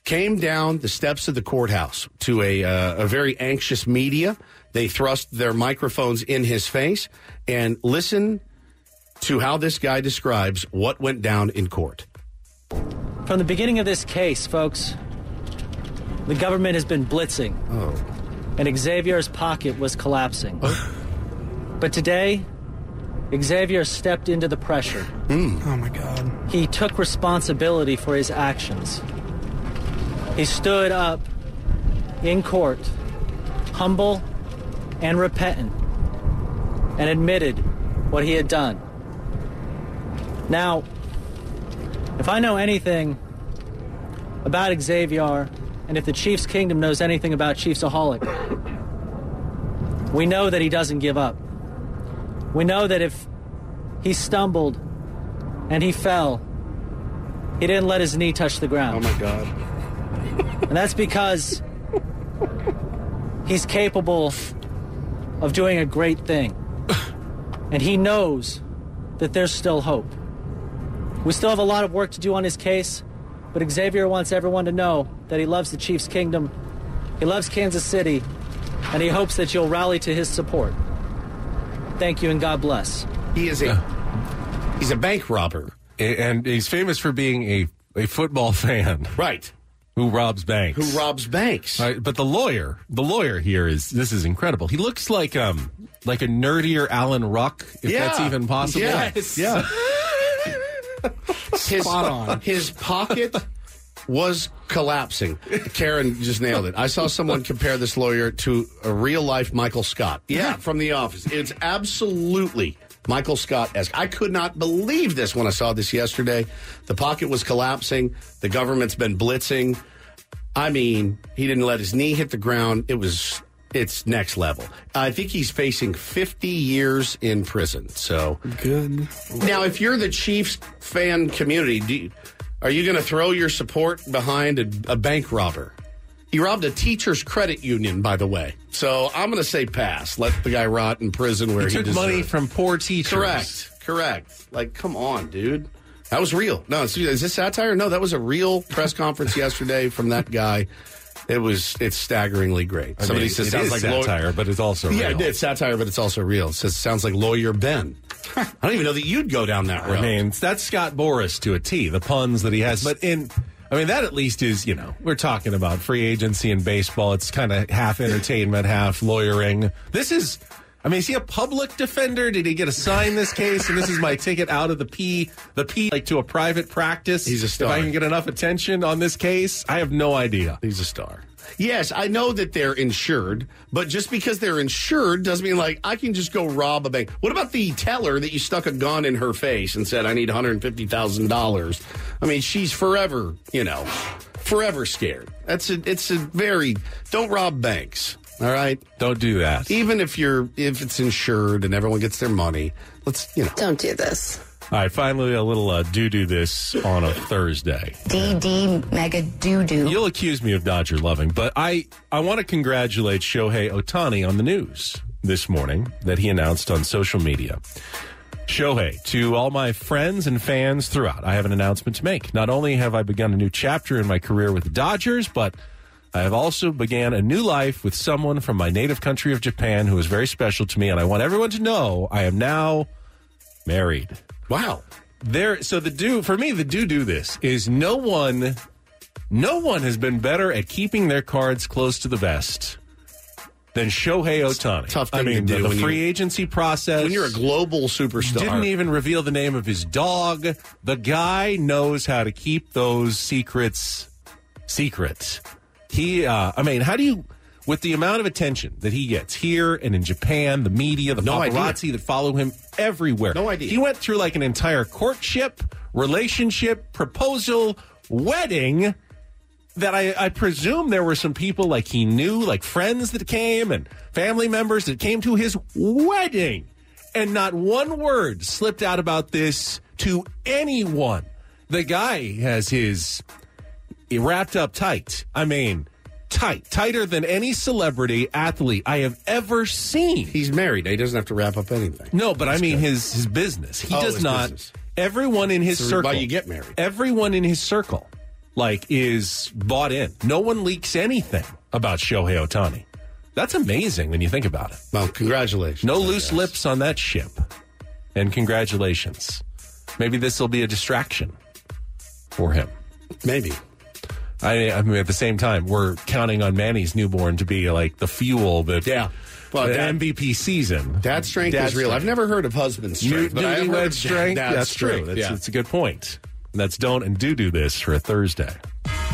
came down the steps of the courthouse to a uh, a very anxious media. They thrust their microphones in his face and listen to how this guy describes what went down in court. From the beginning of this case, folks, the government has been blitzing. Oh. And Xavier's pocket was collapsing. Oh. but today, Xavier stepped into the pressure. Hmm. Oh my God. He took responsibility for his actions. He stood up in court, humble and repentant, and admitted what he had done. Now, if I know anything about Xavier, and if the Chiefs Kingdom knows anything about Chiefsaholic, we know that he doesn't give up. We know that if he stumbled and he fell, he didn't let his knee touch the ground. Oh my God. And that's because he's capable of doing a great thing. And he knows that there's still hope. We still have a lot of work to do on his case, but Xavier wants everyone to know that he loves the Chiefs Kingdom, he loves Kansas City, and he hopes that you'll rally to his support. Thank you and God bless. He is a he's a bank robber. and he's famous for being a, a football fan. Right. Who robs banks. Who robs banks. Right, but the lawyer, the lawyer here is this is incredible. He looks like um like a nerdier Alan Ruck, if Yeah. that's even possible. Yes. Yeah. his, Spot on. His pocket was collapsing. Karen just nailed it. I saw someone compare this lawyer to a real life Michael Scott. Yeah, from The Office. It's absolutely Michael Scott esque. I could not believe this when I saw this yesterday. The pocket was collapsing. The government's been blitzing. I mean, he didn't let his knee hit the ground. It was. It's next level. I think he's facing 50 years in prison. So Good. now, if you're the Chiefs fan community, you, are you going to throw your support behind a, a bank robber? He robbed a teachers' credit union, by the way. So I'm going to say pass. Let the guy rot in prison where He he, took money from poor teachers. Correct. Correct. Like, come on, dude. That was real. No, is this satire? No, that was a real press conference yesterday from that guy. It was. It's staggeringly great. I Somebody mean, says it sounds like satire, but it's also yeah, real. it's satire, but it's also real. It says sounds like lawyer Ben. I don't even know that you'd go down that road. I mean, that's Scott Boras to a T, the puns that he has. But in, I mean, that at least is, you know, we're talking about free agency in baseball. It's kind of half entertainment, half lawyering. This is, I mean, is he a public defender? Did he get assigned this case? And this is my ticket out of the P, the P, like to a private practice. He's a star. If I can get enough attention on this case, I have no idea. He's a star. Yes, I know that they're insured, but just because they're insured doesn't mean like I can just go rob a bank. What about the teller that you stuck a gun in her face and said, I need $150,000? I mean, she's forever, you know, forever scared. That's a, it's a very, don't rob banks. All right. Don't do that. Even if you're, if it's insured and everyone gets their money, let's, you know. Don't do this. All right, finally, a little uh, do do this on a Thursday. DD mega doo doo. You'll accuse me of Dodger loving, but I, I want to congratulate Shohei Ohtani on the news this morning that he announced on social media. Shohei, to all my friends and fans throughout, I have an announcement to make. Not only have I begun a new chapter in my career with the Dodgers, but I have also began a new life with someone from my native country of Japan who is very special to me, and I want everyone to know I am now married. Wow. There so the do for me the do do this is no one no one has been better at keeping their cards close to the vest than Shohei Ohtani. tough I thing to do the, you- free agency process. When you're a global superstar. Didn't even reveal the name of his dog. The guy knows how to keep those secrets secret. He, uh, I mean, how do you, with the amount of attention that he gets here and in Japan, the media, the No paparazzi that follow him everywhere. No idea. He went through like an entire courtship, relationship, proposal, wedding that I, I presume there were some people like he knew, like friends that came and family members that came to his wedding. And not one word slipped out about this to anyone. The guy has his wrapped up tight. I mean, tight, tighter than any celebrity athlete I have ever seen. He's married. He doesn't have to wrap up anything. No, but I mean his his business. He Oh, does not. business. Everyone in his That's circle. why you get married. Everyone in his circle, like, is bought in. No one leaks anything about Shohei Ohtani. That's amazing when you think about it. Well, congratulations. No loose lips on that ship. And congratulations. Maybe this will be a distraction for him. Maybe. I, I mean, at the same time, we're counting on Manny's newborn to be like the fuel that Yeah. Well, the dad- MVP season. Dad strength Dad is real. I've never heard of husband strength, but I have heard Newlywed of strength. dad That's strength. true. That's, yeah. that's a good point. That's don't and do do this for a Thursday.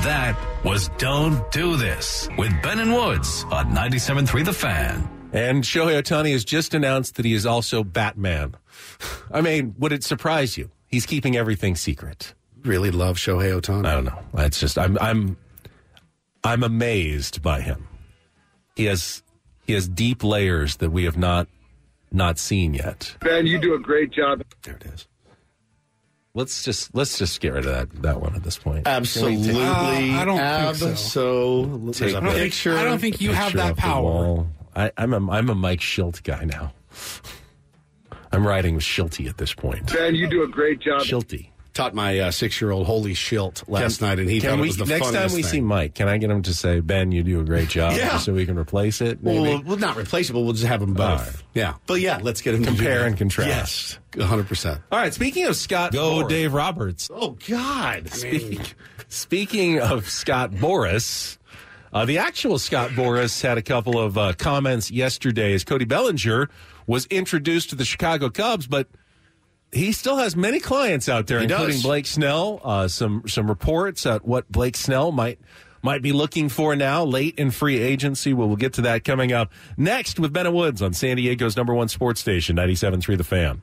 That was Don't Do This with Ben and Woods on 97.3 The Fan. And Shohei Ohtani has just announced that he is also Batman. I mean, would it surprise you? He's keeping everything secret. Really love Shohei Ohtani. I don't know. It's just I'm I'm I'm amazed by him. He has he has deep layers that we have not not seen yet. Ben, you do a great job. There it is. Let's just let's just get rid of that that one at this point. Absolutely. Uh, I don't think so. so. There's Take a I don't think- picture. I don't think you have that power. I, I'm a I'm a Mike Shildt guy now. I'm riding with Shilty at this point. Ben, you do a great job. Shilty. Taught my uh, six-year-old holy shilt last night, and he can thought we, it was the next time we thing. see Mike, can I get him to say, "Ben, you do a great job," Yeah. so we can replace it? Well, maybe? we'll, we'll not replaceable. We'll just have them both. All right. Yeah, but yeah, let's get him to do Compare that. and contrast. Yes, hundred percent. All right. Speaking of Scott, Go, Boras- Dave Roberts. Oh God! I mean, Speak, speaking of Scott Boras, uh, the actual Scott Boras had a couple of uh, comments yesterday as Cody Bellinger was introduced to the Chicago Cubs, but he still has many clients out there, He including does. Blake Snell. Uh, some some reports at what Blake Snell might might be looking for now, late in free agency. Well, we'll get to that coming up next with Ben Woods on San Diego's number one sports station, 97.3 The Fan.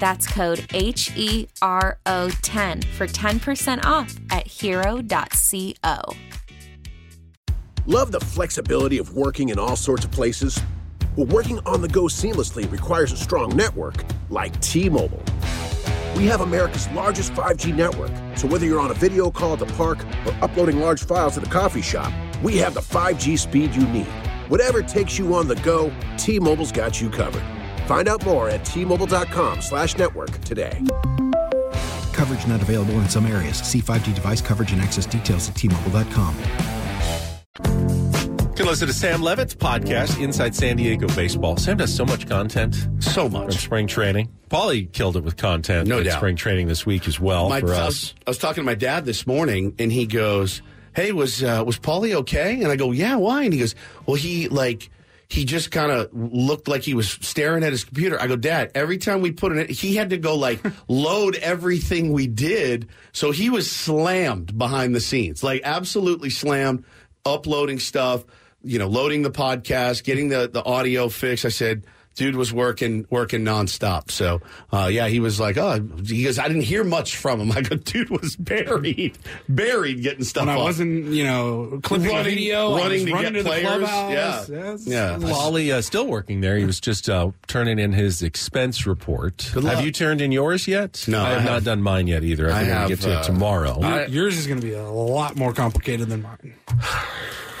That's code H E R O 10 for 10% off at hero.co. Love the flexibility of working in all sorts of places? Well, working on the go seamlessly requires a strong network like T Mobile. We have America's largest 5G network, so whether you're on a video call at the park or uploading large files at the coffee shop, we have the 5G speed you need. Whatever takes you on the go, T-Mobile's got you covered. Find out more at T-Mobile.com slash network today. Coverage not available in some areas. See 5G device coverage and access details at T-Mobile.com. You can listen to Sam Levitt's podcast, Inside San Diego Baseball. Sam does so much content. So much. From spring training. Paulie killed it with content No at doubt. spring training this week as well My- for I us. was, I was talking to my dad this morning, and he goes, "Hey, was uh, was Paulie okay?" And I go, "Yeah, why?" And he goes, "Well, he like." He just kind of looked like he was staring at his computer. I go, Dad, every time we put in it, he had to go like load everything we did. So he was slammed behind the scenes, like absolutely slammed, uploading stuff, you know, loading the podcast, getting the, the audio fixed. I said, dude was working working nonstop. So uh, yeah, he was like, oh, he goes, I didn't hear much from him. I go, dude was buried, buried getting stuff. When I wasn't, you know, clipping Running- video, I running was to running get to the players. clubhouse. Yeah. Yes. Yeah. Paulie uh, still working there. He was just uh, turning in his expense report. Have you turned in yours yet? No, I have, I not done mine yet either. I I think I'll have, get to it uh, tomorrow. Your- Yours is going to be a lot more complicated than mine.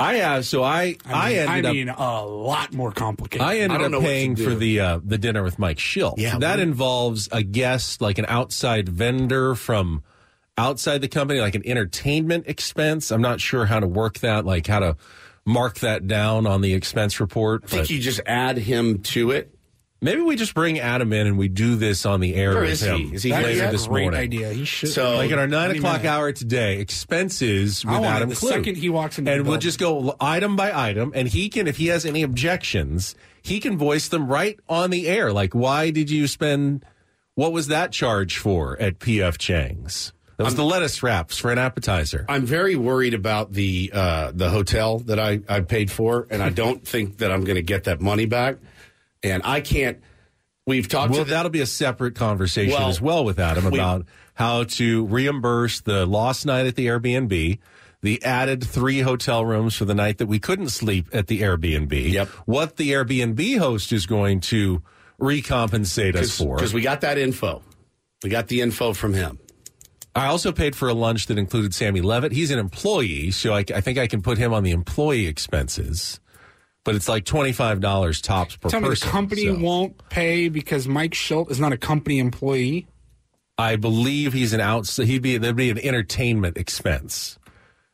I have. So I, I, I mean, I, ended up. mean a lot more complicated. I ended don't up know what to paying for the uh, the dinner with Mike Shildt. Yeah, that what- involves a guest, like an outside vendor from outside the company, like an entertainment expense. I'm not sure how to work that, like how to mark that down on the expense report. I think but you just add him to it. Maybe we just bring Adam in and we do this on the air Where with is him he? Is he That here is later a this great morning. idea. He should. So- Like in our nine Any o'clock minute. hour today, expenses with I want it Adam the Clue. second he walks into the and we'll building. just go item by item, and he can, if he has any objections, he can voice them right on the air. Like, why did you spend? What was that charge for at PF Chang's? That was the lettuce wraps for an appetizer. I'm very worried about the uh, the hotel that I, I paid for, and I don't think that I'm going to get that money back. And I can't. We've talked Well, that'll be a separate conversation Well, as well with Adam we- about how to reimburse the lost night at the Airbnb, the added three hotel rooms for the night that we couldn't sleep at the Airbnb. Yep. What the Airbnb host is going to recompensate us for. because we got that info. We got the info from him. I also paid for a lunch that included Sammy Levitt. He's an employee, so I, I think I can put him on the employee expenses. But it's like twenty five dollars tops per Tell me the company so. won't pay because Mike Shildt is not a company employee. I believe he's an out. So He'd be there'd be an entertainment expense.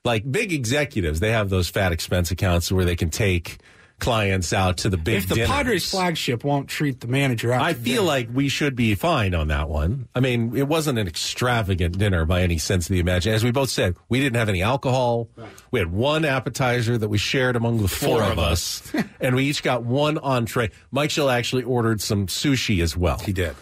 Like big executives, they have those fat expense accounts where they can take clients out to the big. if the dinners. Padres flagship won't treat the manager out, I to feel dinner. like we should be fine on that one. I mean, it wasn't an extravagant dinner by any sense of the imagination. As we both said, we didn't have any alcohol. We had one appetizer that we shared among the four, of us, and we each got one entree. Mike Shildt actually ordered some sushi as well. He did.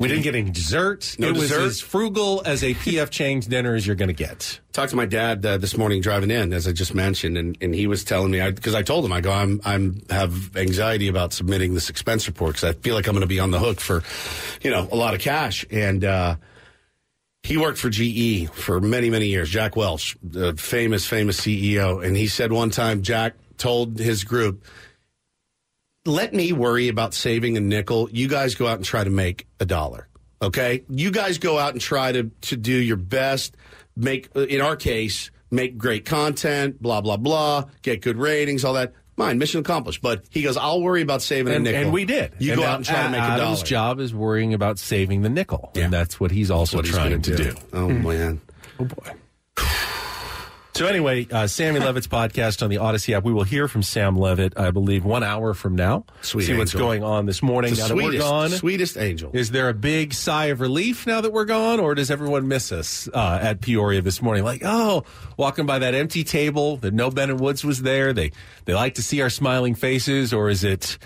We didn't get any dessert. No it was as frugal as a PF Chang's dinner as you're going to get. Talked to my dad uh, this morning driving in, as I just mentioned, and, and he was telling me because I, told him I go I'm I'm have anxiety about submitting this expense report because I feel like I'm going to be on the hook for, you know, a lot of cash. And uh, he worked for GE for many many years. Jack Welch, the famous famous CEO, and he said one time Jack told his group, "Let me worry about saving a nickel. You guys go out and try to make a dollar." Okay, you guys go out and try to to do your best. Make in our case, make great content. Blah blah blah. Get good ratings. All that. Mine mission accomplished. But he goes, I'll worry about saving And, a nickel. and we did. You And go out and try to make a Adam's dollar. job is worrying about saving the nickel, and that's what he's also what trying gonna to do. do. Oh hmm. man. Oh boy. So anyway, uh, Sammy Levitt's podcast on the Audacy app. We will hear from Sam Levitt, I believe, one hour from now. Sweet See what's going on this morning. The now that we're sweetest- gone, sweetest angel. Is there a big sigh of relief now that we're gone, or does everyone miss us uh, at Peoria this morning? Like, oh, walking by that empty table that no Ben and Woods was there. They they like to see our smiling faces, or is it?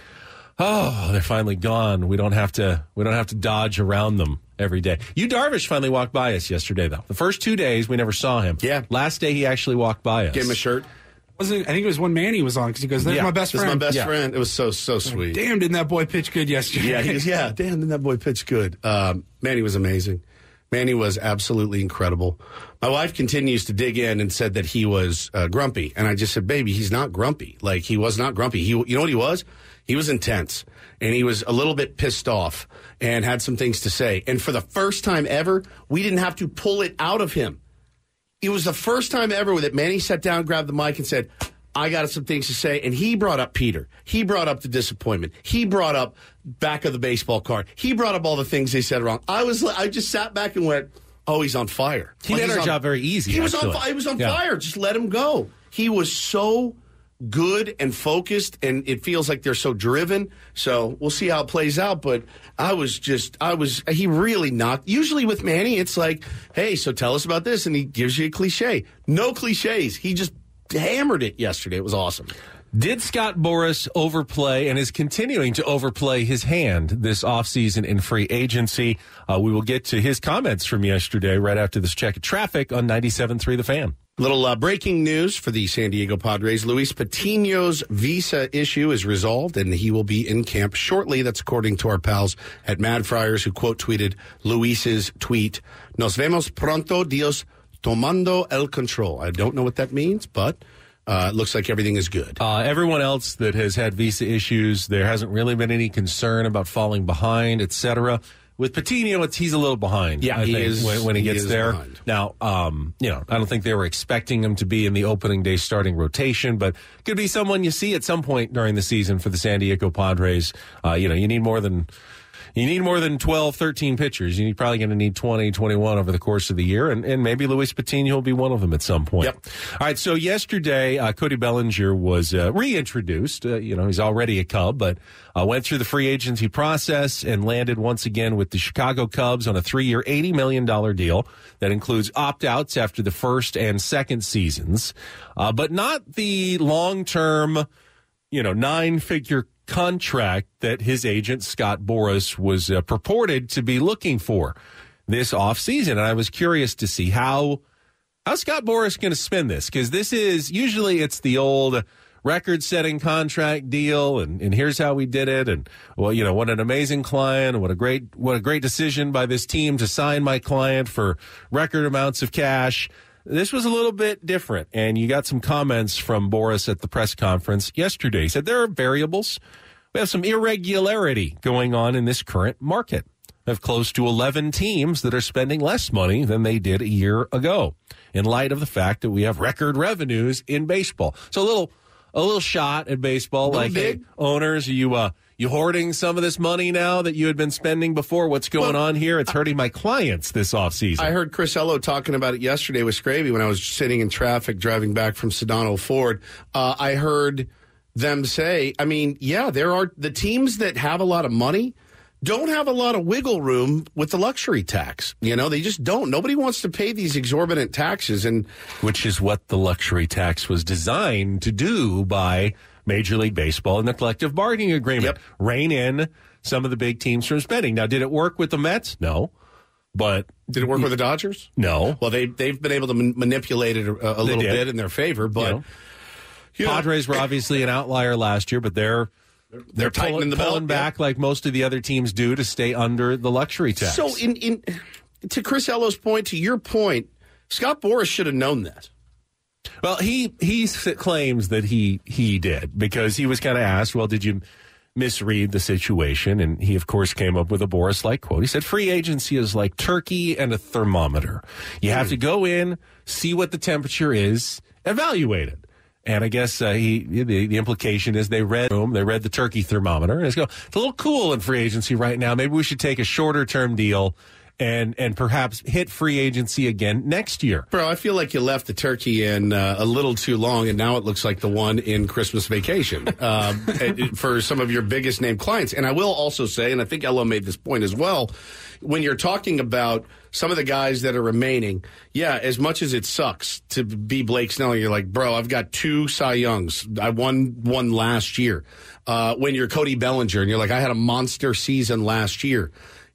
Oh, they're finally gone. We don't have to. We don't have to dodge around them every day. You Darvish finally walked by us yesterday, though. The first two days we never saw him. Yeah. Last day he actually walked by us. Gave him a shirt. Wasn't I think it was one man he was on because he goes, "There's Yeah, my best This is friend." my best Yeah. friend. It was so so sweet. Damn, didn't that boy pitch good yesterday? Yeah, he goes, yeah, damn, didn't that boy pitch good? Um, man, he was amazing. Manny was absolutely incredible. My wife continues to dig in and said that he was uh, grumpy, and I just said, "Baby, he's not grumpy. Like he was not grumpy. He, you know what he was? He was intense, and he was a little bit pissed off, and had some things to say. And for the first time ever, we didn't have to pull it out of him. It was the first time ever that Manny sat down, grabbed the mic, and said." I got some things to say. And he brought up Peter. He brought up the disappointment. He brought up back of the baseball card. He brought up all the things they said wrong. I was, I just sat back and went, "Oh, he's on fire." He Like, made our on- job very easy, He was on, actually. fi- he was on Yeah. fire. Just let him go. He was so good and focused, and it feels like they're so driven. So we'll see how it plays out. But I was just, I was, he really knocked. Usually with Manny, it's like, hey, so tell us about this, and he gives you a cliche. No cliches. He just hammered it yesterday. It was awesome. Did Scott Boras overplay and is continuing to overplay his hand this offseason in free agency? Uh, we will get to his comments from yesterday right after this check of traffic on 97.3 The Fan. Little uh, breaking news for the San Diego Padres. Luis Patino's visa issue is resolved, and he will be in camp shortly. That's according to our pals at Mad Friars, who quote tweeted Luis's tweet: "Nos vemos pronto, Dios tomando el control." I don't know what that means, but uh, it looks like everything is good. Uh, everyone else that has had visa issues, there hasn't really been any concern about falling behind, etc. With Patino, it's he's a little behind. Yeah, I he think, is- when, when he he gets there. behind. Now, um, you know, I don't think they were expecting him to be in the opening day starting rotation, but could be someone you see at some point during the season for the San Diego Padres. Uh, you know, you need more than. You need more than 12, 13 pitchers. You're probably going to need 20, 21 over the course of the year, and, and maybe Luis Patino will be one of them at some point. Yep. All right, so yesterday, uh, Cody Bellinger was uh, reintroduced. Uh, you know, he's already a Cub, but uh, went through the free agency process and landed once again with the Chicago Cubs on a three year, $80 million deal that includes opt outs after the first and second seasons, uh, but not the long term you know, nine figure contract that his agent, Scott Boras, was uh, purported to be looking for this offseason. And I was curious to see how, how Scott Boras going to spend this because this is usually it's the old record setting contract deal and, and here's how we did it and well you know what an amazing client what a great what a great decision by this team to sign my client for record amounts of cash this was a little bit different, and you got some comments from Boras at the press conference yesterday. He said there are variables. We have some irregularity going on in this current market. We have close to 11 teams that are spending less money than they did a year ago in light of the fact that we have record revenues in baseball. So a little a little shot at baseball Little like hey, owners you uh you hoarding some of this money now that you had been spending before what's going on here it's hurting my clients this offseason I heard Chris Ello talking about it yesterday with Scraby when I was sitting in traffic driving back from Sedano Ford. Uh, I heard them say, I mean, yeah, there are the teams that have a lot of money don't have a lot of wiggle room with the luxury tax. You know, they just don't. Nobody wants to pay these exorbitant taxes and which is what the luxury tax was designed to do by Major League Baseball and the collective bargaining agreement. Rein in some of the big teams from spending. Now, did it work with the Mets? No. But did it work with the Dodgers? No. Well, they they've been able to man- manipulate it a, a little did. bit in their favor, but You know, you know, Padres were eh, obviously an outlier last year, but they're they're, tightening pulling, the belt, pulling yeah. back like most of the other teams do to stay under the luxury tax. So, in, in to Chris Ello's point, to your point, Scott Boras should have known that. Well, he he claims that he he did because he was kind of asked, "Well, did you misread the situation?" And he, of course, came up with a Boras like quote. He said, "Free agency is like turkey and a thermometer. You have to go in, see what the temperature is, evaluate it." And I guess uh, he the, the implication is they read room, they read the turkey thermometer, and it's go it's a little cool in free agency right now. Maybe we should take a shorter term deal. And and perhaps hit free agency again next year. Bro, I feel like you left the turkey in uh, a little too long, and now it looks like the one in Christmas Vacation uh, for some of your biggest name clients. And I will also say, and I think Ello made this point as well, when you're talking about some of the guys that are remaining, yeah, as much as it sucks to be Blake Snell, you're like, bro, I've got two Cy Youngs. I won one last year. Uh, when you're Cody Bellinger, and you're like, I had a monster season last year.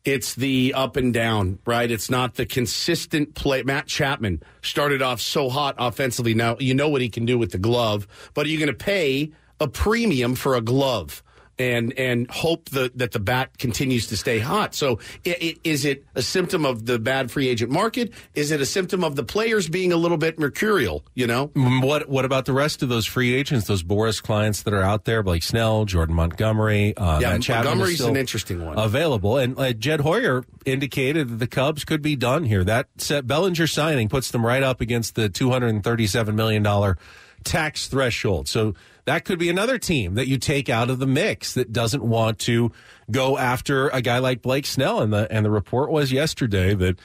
It's the up and down, right? It's not the consistent play. Matt Chapman started off so hot offensively. Now, you know what he can do with the glove, but are you going to pay a premium for a glove? And and hope that that the bat continues to stay hot. So, i i is it a symptom of the bad free agent market? Is it a symptom of the players being a little bit mercurial? You know, What what about the rest of those free agents, those Boras clients that are out there? Blake Snell, Jordan Montgomery. Uh, Yeah, Matt Montgomery's an interesting one. Available, and uh, Jed Hoyer indicated that the Cubs could be done here. That set, Bellinger signing puts them right up against the two hundred and thirty-seven million dollar tax threshold. So that could be another team that you take out of the mix that doesn't want to go after a guy like Blake Snell. And the and the report was yesterday that.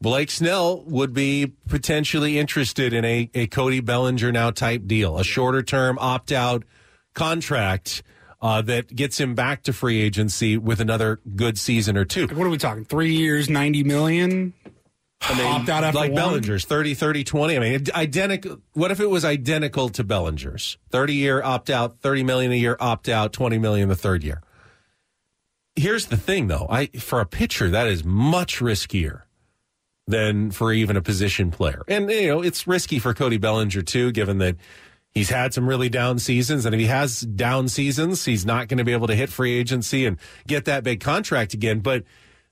Blake Snell would be potentially interested in a, a Cody Bellinger now type deal, a shorter term opt out contract uh, that gets him back to free agency with another good season or two. What are we talking? Three years, ninety million. I mean, Opt out after like one? Bellinger's 30, 30, 20. I mean, identical. What if it was identical to Bellinger's 30 year opt out, 30 million a year opt out, 20 million the third year? Here's the thing though. I, for a pitcher, that is much riskier than for even a position player. And, you know, it's risky for Cody Bellinger too, given that he's had some really down seasons. And if he has down seasons, he's not going to be able to hit free agency and get that big contract again. But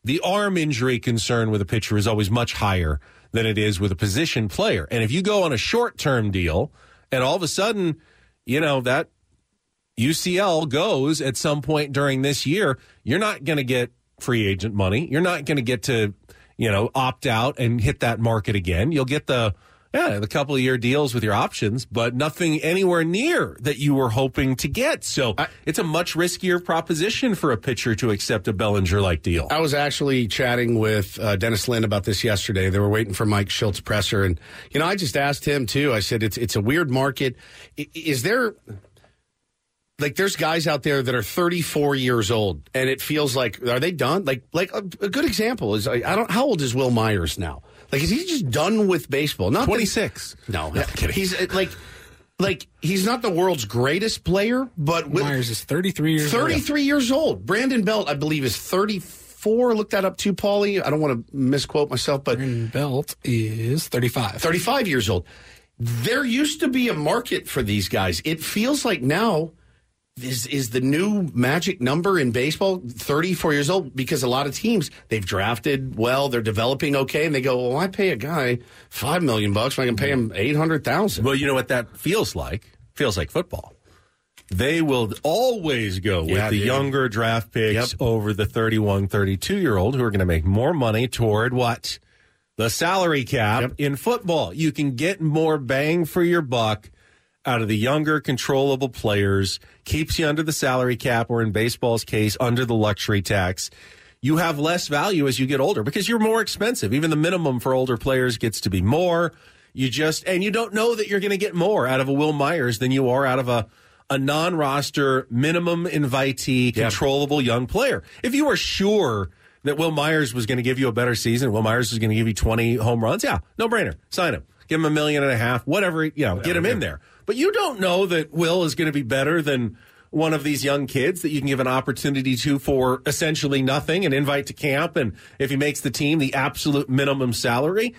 the arm injury concern with a pitcher is always much higher than it is with a position player. And if you go on a short term deal and all of a sudden, you know, that UCL goes at some point during this year, you're not going to get free agent money. You're not going to get to, you know, opt out and hit that market again. You'll get the, yeah, the couple of year deals with your options, but nothing anywhere near that you were hoping to get. So it's a much riskier proposition for a pitcher to accept a Bellinger like deal. I was actually chatting with uh, Dennis Lin about this yesterday. They were waiting for Mike Shildt presser, and you know, I just asked him too. I said, "It's it's a weird market. Is there?" Like there's guys out there that are 34 years old, and it feels like are they done? Like like a, a good example is I, I don't how old is Wil Myers now? Like is he just done with baseball? Not that- 26. no, kidding. he's uh, like like he's not the world's greatest player, but with, Myers is 33 years old. 33 years old. Brandon Belt, I believe, is 34. Look that up too, Paulie. I don't want to misquote myself, but Brandon Belt is 35. 35 years old. There used to be a market for these guys. It feels like now is is the new magic number in baseball 34 years old because a lot of teams they've drafted well they're developing okay and they go well i pay a guy 5 million bucks when i can pay him 800,000 Well, you know what that feels like? Feels like football. They will always go with Yeah, the dude. younger draft picks over the 31, 32 year old who are going to make more money toward what? The salary cap in football. You can get more bang for your buck out of the younger, controllable players, keeps you under the salary cap, or in baseball's case, under the luxury tax. You have less value as you get older because you're more expensive. Even the minimum for older players gets to be more. You just, and you don't know that you're going to get more out of a Wil Myers than you are out of a, a non roster, minimum invitee, controllable young player. If you were sure that Wil Myers was going to give you a better season, Wil Myers was going to give you 20 home runs, yeah, no brainer. Sign him. Give him a million and a half, whatever, you know, get him in there. But you don't know that Will is going to be better than one of these young kids that you can give an opportunity to for essentially nothing and invite to camp. And if he makes the team, the absolute minimum salary.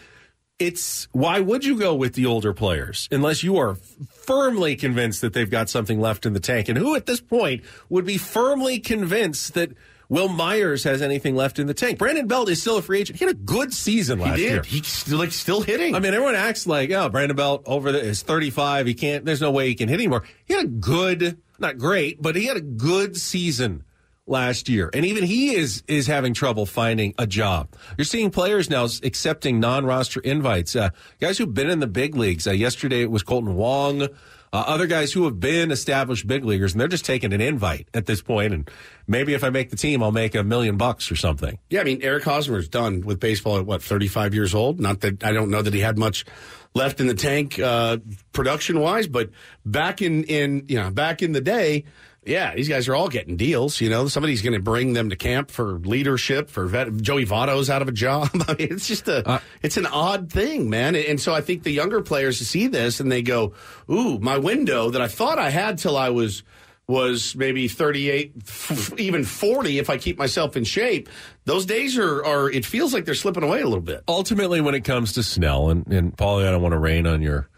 It's why would you go with the older players unless you are firmly convinced that they've got something left in the tank? And who at this point would be firmly convinced that Wil Myers has anything left in the tank? Brandon Belt is still a free agent. He had a good season last he year. he's still like still hitting I mean, everyone acts like, oh, Brandon Belt over the, is 35. He can't, there's no way he can hit anymore. He had a good, not great, but he had a good season last year. And even he is, is having trouble finding a job. You're seeing players now accepting non-roster invites. Uh, guys who've been in the big leagues. Uh, yesterday it was Kolten Wong. Uh, other guys who have been established big leaguers, and they're just taking an invite at this point. And maybe if I make the team, I'll make a million bucks or something. Yeah, I mean, Eric Hosmer's done with baseball at what, 35 years old? Not that I don't know that he had much left in the tank uh, production wise, but back in, in, you know, back in the day, yeah, these guys are all getting deals. You know, somebody's going to bring them to camp for leadership. For vet, Joey Votto's out of a job. I mean, it's just a, uh, it's an odd thing, man. And so I think the younger players see this and they go, "Ooh, my window that I thought I had till I was was maybe 38, f- even 40 if I keep myself in shape. Those days are, are, it feels like they're slipping away a little bit. ultimately, when it comes to Snell and and Paulie, I don't want to rain on your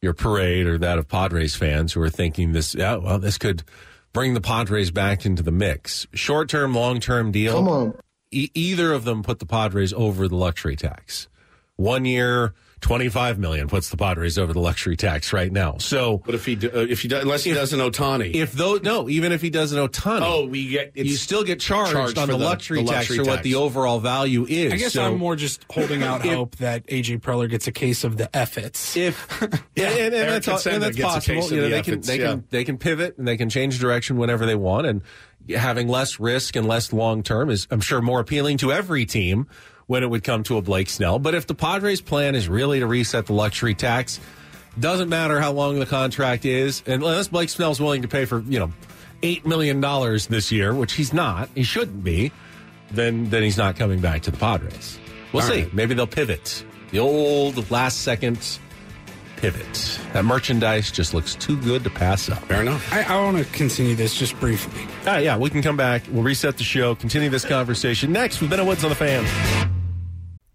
your parade or that of Padres fans who are thinking this. Yeah, well, this could bring the Padres back into the mix. Short term, long term deal. Come on. E- either of them put the Padres over the luxury tax. One year, twenty five million puts the Padres over the luxury tax right now. So, but if he do, uh, if he do, unless he does an Ohtani, if those no, even if he does an Ohtani, oh, we get you still get charged, charged on the, the- luxury, the tax luxury for what the overall value is. I guess So- I'm more just holding out If- hope that AJ Preller gets a case of the F-its. If yeah, and, and Eric that's, and that's possible. You know, the they can they yeah. can they can pivot and they can change direction whenever they want, and having less risk and less long term is, I'm sure, more appealing to every team when it would come to a Blake Snell. But if the Padres' plan is really to reset the luxury tax, doesn't matter how long the contract is, and unless Blake Snell's willing to pay for you know eight million dollars this year, which he's not, he shouldn't be. Then then he's not coming back to the Padres. We'll All see. right. Maybe they'll pivot. The old last second pivot. That merchandise just looks too good to pass up. Fair enough. I, I want to continue this just briefly. All right, yeah, we can come back. We'll reset the show, continue this conversation. Next, we've been at Woods on the Fan.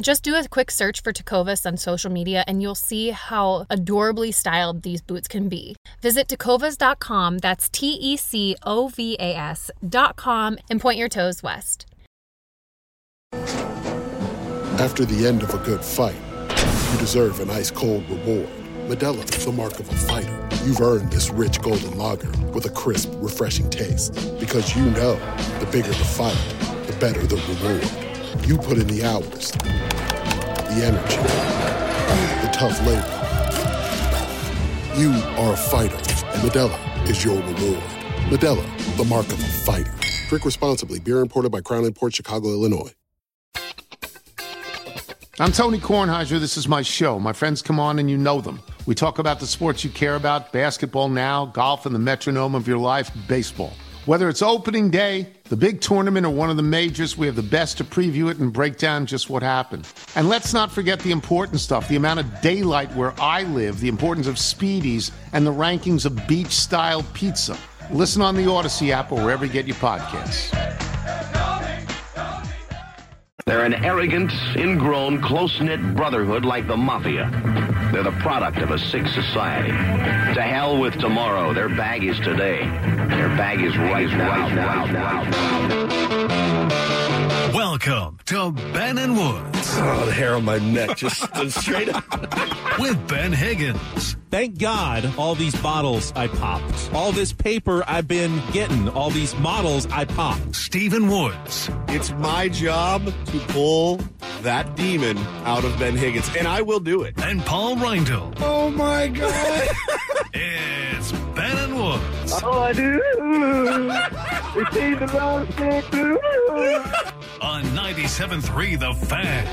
Just do a quick search for Tecovas on social media and you'll see how adorably styled these boots can be. Visit tecovas.com, that's T E C O V A S.com, and point your toes west. After the end of a good fight, you deserve an ice cold reward. Modelo is the mark of a fighter. You've earned this rich golden lager with a crisp, refreshing taste. Because you know the bigger the fight, the better the reward. You put in the hours, the energy, the tough labor. You are a fighter, and Modelo is your reward. Modelo, the mark of a fighter. Drink responsibly. Beer imported by Crown Port Chicago, Illinois. I'm Tony Kornheiser. This is my show. My friends come on and you know them. We talk about the sports you care about basketball now, golf, and the metronome of your life, baseball. Whether it's opening day, the big tournament, or one of the majors, we have the best to preview it and break down just what happened. And let's not forget the important stuff the amount of daylight where I live, the importance of speedies, and the rankings of beach style pizza. Listen on the Audacy app or wherever you get your podcasts. They're an arrogant, ingrown, close knit brotherhood like the mafia. They're the product of a sick society. To hell with tomorrow. Their bag is today. Their bag is right now. now, now, Welcome to Ben and Woods. Oh, the hair on my neck just stood straight up. With Ben Higgins. Thank God all these bottles I popped. All this paper I've been getting. All these models I popped. Stephen Woods. It's my job to pull that demon out of Ben Higgins, and I will do it. And Paul Reindl. Oh my God. It's Ben and Woods. Oh, I do. It's even wrong On 97.3 The Fan.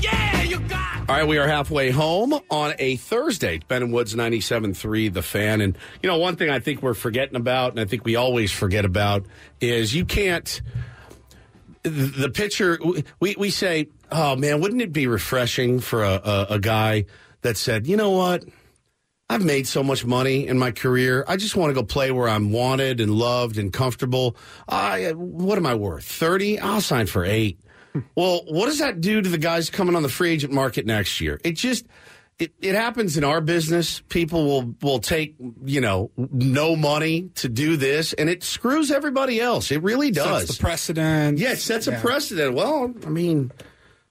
Yeah, you got. All right, we are halfway home on a Thursday. Ben and Woods 97.3, The Fan. And, you know, one thing I think we're forgetting about, and I think we always forget about, is you can't. The pitcher, we, we say, oh man, wouldn't it be refreshing for a, a, a guy that said, you know what? I've made so much money in my career. I just want to go play where I'm wanted and loved and comfortable. I, uh, what am I worth? 30? I'll sign for eight. well, what does that do to the guys coming on the free agent market next year? It just, it, it happens in our business. People will, will take, you know, no money to do this and it screws everybody else. It really does. Sets the precedent. Yeah, it sets Yeah. a precedent. Well, I mean,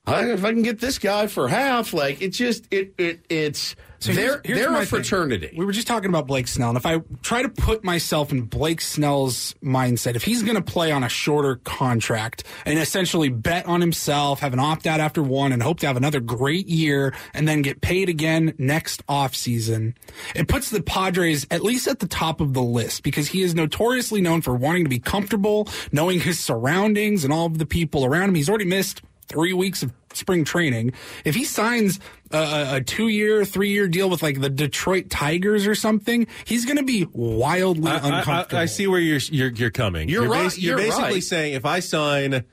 I, if I can get this guy for half, like it just it it it's So they're here's- here's they're my a thing. fraternity. We were just talking about Blake Snell, and if I try to put myself in Blake Snell's mindset, if he's going to play on a shorter contract and essentially bet on himself, have an opt out after one, and hope to have another great year, and then get paid again next offseason, it puts the Padres at least at the top of the list because he is notoriously known for wanting to be comfortable, knowing his surroundings and all of the people around him. He's already missed three weeks of spring training. If he signs a, a, a two year, three year deal with like the Detroit Tigers or something, he's going to be wildly I, I- uncomfortable. I, I see where you're you're, you're coming. You're right, bas- you're, you're basically right. saying if I sign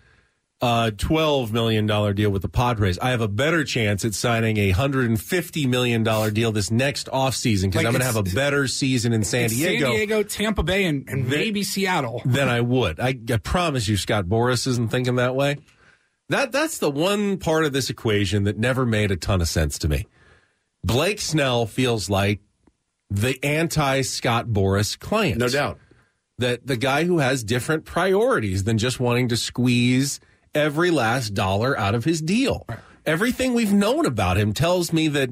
a twelve million dollar deal with the Padres, I have a better chance at signing a hundred and fifty million dollar deal this next offseason because Like, I'm going to have a better season in San Diego. San Diego, Tampa Bay, and, and Then- maybe Seattle. than I would. I, I promise you, Scott Boras isn't thinking that way. That that's the one part of this equation that never made a ton of sense to me. Blake Snell feels like the anti Scott Boras client. No doubt. That the guy who has different priorities than just wanting to squeeze every last dollar out of his deal. Everything we've known about him tells me that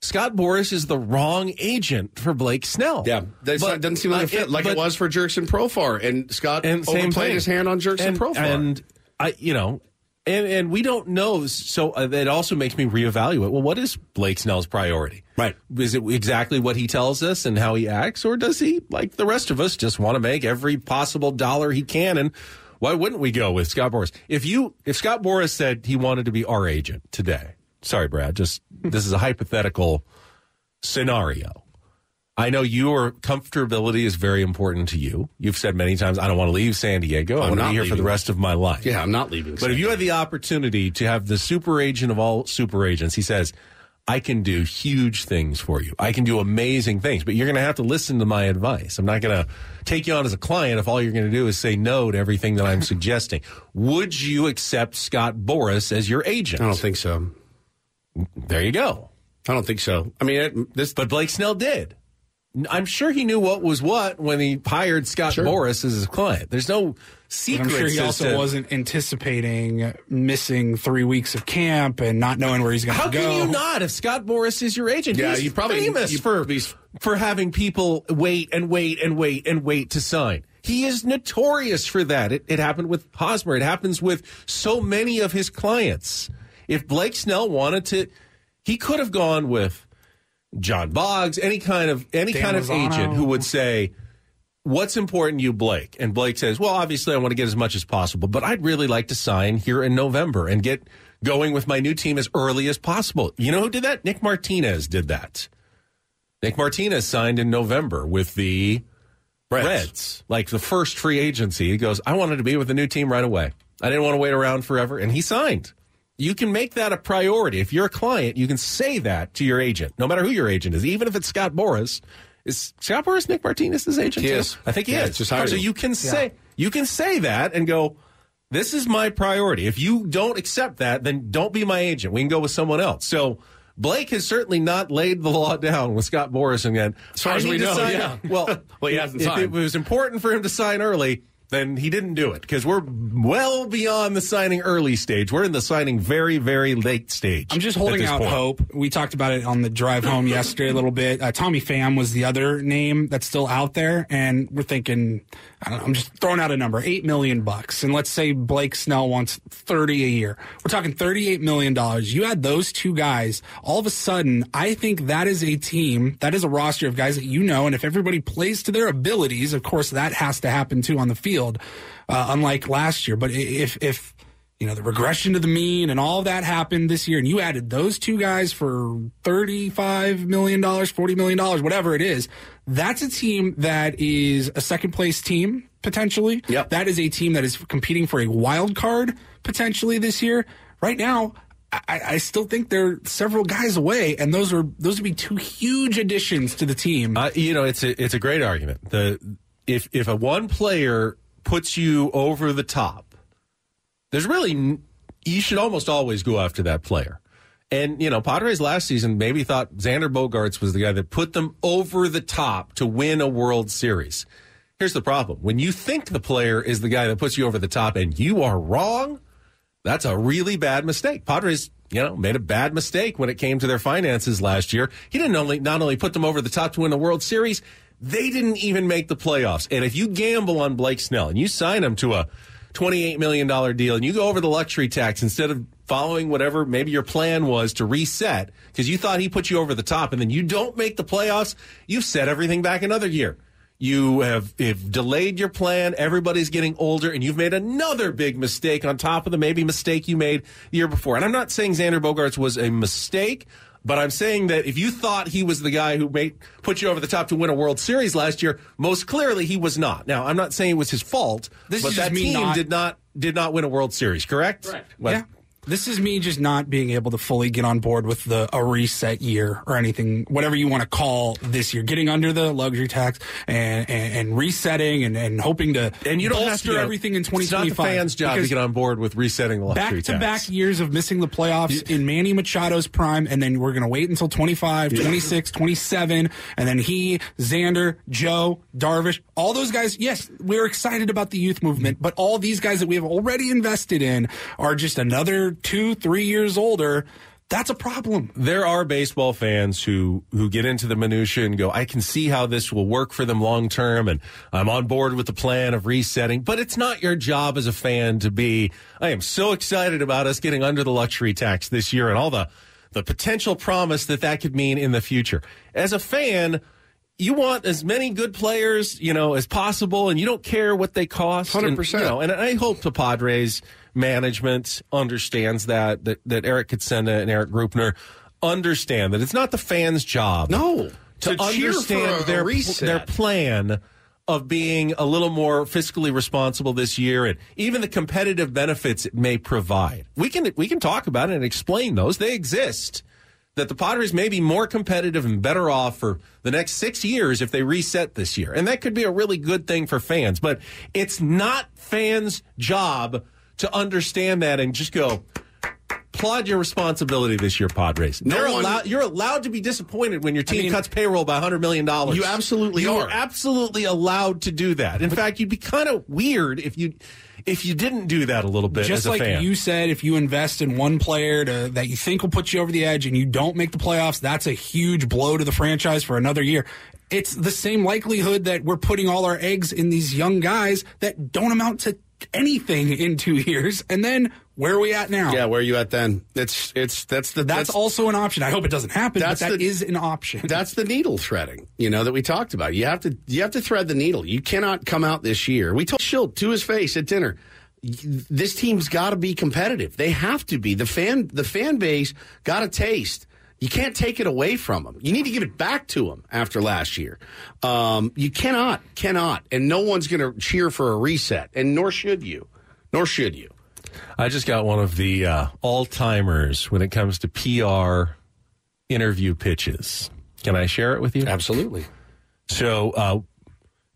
Scott Boras is the wrong agent for Blake Snell. Yeah, not, doesn't seem like a fit, it- like but- it was for Jurickson Profar, and Scott and overplayed his hand on Jurickson and, Profar. And I, you know, and and we don't know. So uh, that also makes me reevaluate. Well, what is Blake Snell's priority? Right. Is it exactly what he tells us and how he acts, or does he, like the rest of us, just want to make every possible dollar he can? And why wouldn't we go with Scott Boras? If you, if Scott Boras said he wanted to be our agent today, sorry, Brad, just this is a hypothetical scenario. I know your comfortability is very important to you. You've said many times, I don't want to leave San Diego. I I'm want to be here for the rest of my life. yeah, I'm not leaving. But if you had the opportunity to have the super agent of all super agents, he says, I can do huge things for you. I can do amazing things, but you're going to have to listen to my advice. I'm not going to take you on as a client if all you're going to do is say no to everything that I'm suggesting. Would you accept Scott Boras as your agent? I don't think so. There you go. I don't think so. I mean, it, this, But Blake Snell did. I'm sure he knew what was what when he hired Scott Boras as his client. There's no secret. I'm sure he also wasn't anticipating missing three weeks of camp and not knowing where he's going to go. How can you not if Scott Boras is your agent? Yeah, He's you probably- famous you- for for having people wait and wait and wait and wait to sign. He is notorious for that. It, it happened with Hosmer. It happens with so many of his clients. If Blake Snell wanted to, he could have gone with John Boggs, any kind of any Dan kind of agent who would say, "What's important to you, Blake?" And Blake says, "Well, obviously, I want to get as much as possible, but I'd really like to sign here in November and get going with my new team as early as possible." You know who did that? Nick Martinez did that. Nick Martinez signed in November with the Reds. Reds, like the first free agency. He goes, "I wanted to be with the new team right away. I didn't want to wait around forever," and he signed. You can make that a priority. If you're a client, you can say that to your agent, no matter who your agent is, even if it's Scott Boras. Is Scott Boras Nick Martinez's agent? He too? is. I think he Yeah, is. just so him. you can say you can say that and go, "This is my priority." If you don't accept that, then don't be my agent. We can go with someone else. So. Blake has certainly not laid the law down with Scott Boras again. As far I as we know, sign- yeah. Well, Well, he hasn't if signed. it was important for him to sign early, then he didn't do it because we're well beyond the signing early stage. We're in the signing very, very late stage. I'm just holding out point. hope. We talked about it on the drive home yesterday a little bit. Uh, Tommy Pham was the other name that's still out there, and we're thinking, I don't know, I'm just throwing out a number, eight million bucks, and let's say Blake Snell wants thirty a year. We're talking thirty-eight million dollars. You add those two guys, all of a sudden, I think that is a team, that is a roster of guys that you know, and if everybody plays to their abilities, of course, that has to happen too on the field, uh, unlike last year. But if if you know, the regression to the mean and all of that happened this year, and you added those two guys for $35 million, $40 million, whatever it is, that's a team that is a second place team, potentially. Yep. That is a team that is competing for a wild card, potentially, this year. Right now, I, I still think they're several guys away, and those are those would be two huge additions to the team. Uh, you know, it's a it's a great argument. The if if a one player puts you over the top, there's really you should almost always go after that player. And you know, Padres last season maybe thought Xander Bogaerts was the guy that put them over the top to win a World Series. Here's the problem: when you think the player is the guy that puts you over the top, and you are wrong, That's a really bad mistake. Padres, you know, made a bad mistake when it came to their finances last year. He didn't only not only put them over the top to win the World Series, they didn't even make the playoffs. And if you gamble on Blake Snell and you sign him to a $28 million deal and you go over the luxury tax instead of following whatever maybe your plan was to reset because you thought he put you over the top and then you don't make the playoffs, you've set everything back another year. You have, have delayed your plan. Everybody's getting older, and you've made another big mistake on top of the maybe mistake you made the year before. And I'm not saying Xander Bogaerts was a mistake, but I'm saying that if you thought he was the guy who made put you over the top to win a World Series last year, most clearly he was not. Now, I'm not saying it was his fault, This but is that team not- did not did not win a World Series, correct? Correct. yeah. This is me just not being able to fully get on board with the a reset year or anything, whatever you want to call this year. Getting under the luxury tax and and, and resetting and, and hoping to And you don't have bolster to everything in It's not 2025. the fans' job to get on board with resetting the luxury tax. Back to tax. back years of missing the playoffs in Manny Machado's prime, and then we're going to wait until 25, 26, 27, and then he, Xander, Joe, Darvish, all those guys. Yes, we're excited about the youth movement, but all these guys that we have already invested in are just another two, three years older. That's a problem. there are baseball fans who who get into the minutia and go, I can see how this will work for them long term, and I'm on board with the plan of resetting. But it's not your job as a fan to be. I am so excited about us getting under the luxury tax this year and all the the potential promise that that could mean in the future. As a fan. You want as many good players, you know, as possible, and you don't care what they cost. 100%. you know, and I hope the Padres management understands that that, that Eric Kutsenda and Erik Greupner understand that it's not the fans' job. No, to, to understand a their reset. their plan of being a little more fiscally responsible this year and even the competitive benefits it may provide. We can we can talk about it and explain those. They exist. That the Padres may be more competitive and better off for the next six years if they reset this year. And that could be a really good thing for fans. But it's not fans' job to understand that and just go, applaud your responsibility this year, Padres. No one- allowed, you're allowed to be disappointed when your team mean- cuts payroll by $100 million. You absolutely you are. absolutely allowed to do that. In fact, you'd be kind of weird if you if you didn't do that a little bit Just as a like fan. you said, if you invest in one player to, that you think will put you over the edge and you don't make the playoffs, that's a huge blow to the franchise for another year. It's the same likelihood that we're putting all our eggs in these young guys that don't amount to anything in two years. And then where are we at now? Yeah, where are you at then? It's it's that's the That's, also an option. I hope it doesn't happen, That's but that the- is an option. That's the needle threading, you know, that we talked about. You have to you have to thread the needle. You cannot come out this year. We told Shildt to his face at dinner. This team's got to be competitive. They have to be. The fan the fan base got a taste. You can't take it away from them. You need to give it back to them after last year. Um, you cannot, cannot, and no one's going to cheer for a reset, and nor should you, nor should you. I just got one of the uh, all timers when it comes to PR interview pitches. Can I share it with you? Absolutely. So, uh,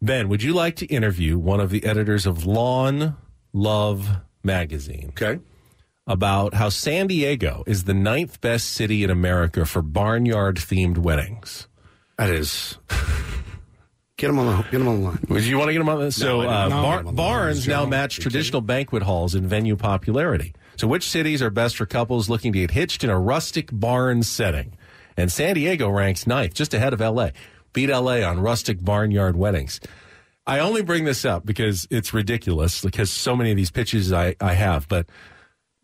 Ben, would you like to interview one of the editors of Lawn Love magazine? Okay. About how San Diego is the ninth best city in America for barnyard themed weddings. That is. Get them on the get him on the line. Would you want to get them on this? So, uh, know. bar- barns now match traditional banquet halls in venue popularity. So, which cities are best for couples looking to get hitched in a rustic barn setting? And San Diego ranks ninth, just ahead of LA. Beat LA on rustic barnyard weddings. I only bring this up because it's ridiculous because so many of these pitches I, I have, but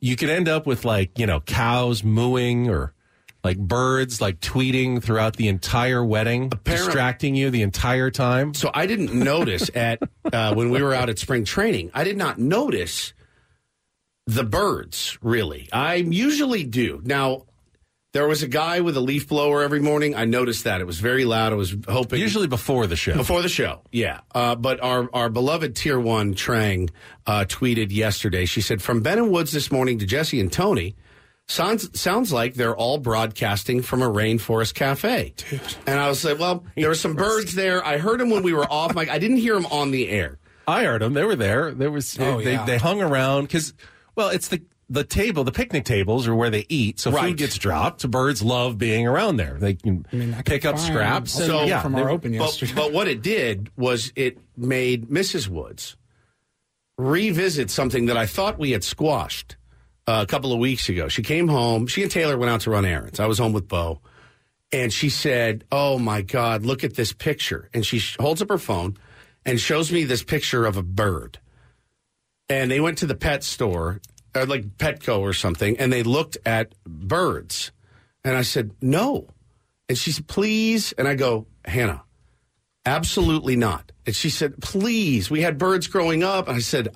you could end up with like, you know, cows mooing or like birds like tweeting throughout the entire wedding, distracting you the entire time. So I didn't notice at uh, when we were out at spring training. I did not notice the birds. Really, I usually do. Now there was a guy with a leaf blower every morning. I noticed that it was very loud. I was hoping Usually before the show. Before the show, yeah. Uh, but our our beloved Tier One Trang uh, tweeted yesterday. She said, "From Ben and Woods this morning to Jesse and Tony." Sounds sounds like they're all broadcasting from a rainforest cafe. And I was like, well, there were some birds there. I heard them when we were off mic. I didn't hear them on the air. I heard them. They were there. There was Oh, they, yeah. they hung around because well, it's the the table, the picnic tables are where they eat, so Right. food gets dropped. So birds love being around there. They can pick up scraps. Also and, yeah, from our open But, yesterday. but what it did was it made Mrs. Woods revisit something that I thought we had squashed uh, a couple of weeks ago. She came home. She and Taylor went out to run errands. I was home with Bo. And she said, Oh my God, look at this picture. And she holds up her phone and shows me this picture of a bird. And they went to the pet store, or like Petco or something, and they looked at birds. And I said, No. And she said, Please. And I go, Hannah, absolutely not. And she said, Please. We had birds growing up. And I said,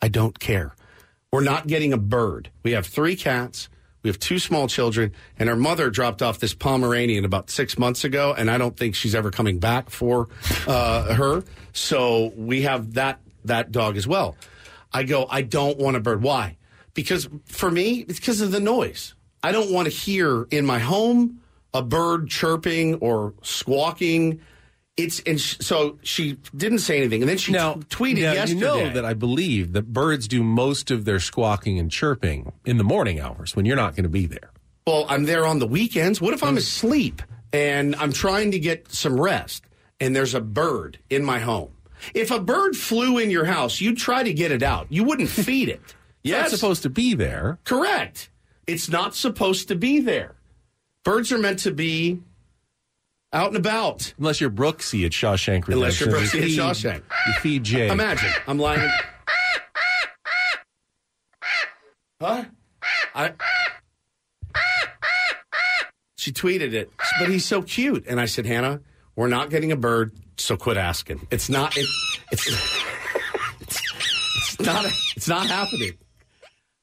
I don't care. We're not getting a bird. We have three cats. We have two small children, and her mother dropped off this Pomeranian about six months ago, and I don't think she's ever coming back for uh, her. So we have that that dog as well. I go, I don't want a bird. Why? Because for me, it's because of the noise. I don't want to hear in my home a bird chirping or squawking. It's and sh- so she didn't say anything, and then she Now, t- tweeted now, yesterday. You know that I believe that birds do most of their squawking and chirping in the morning hours when you're not going to be there. Well, I'm there on the weekends. What if I'm mm. asleep and I'm trying to get some rest and there's a bird in my home? If a bird flew in your house, you'd try to get it out. You wouldn't feed it. It's not supposed to be there. correct. It's not supposed to be there. Birds are meant to be out and about. Unless you're Brooksy at Shawshank Redemption. Unless you're You Brooksy at Shawshank. You feed Jay. Imagine I'm lying. Huh? I. She tweeted it, but he's so cute, and I said, Hannah, we're not getting a bird, so quit asking. It's not. It, it's, it's. It's not. It's not happening.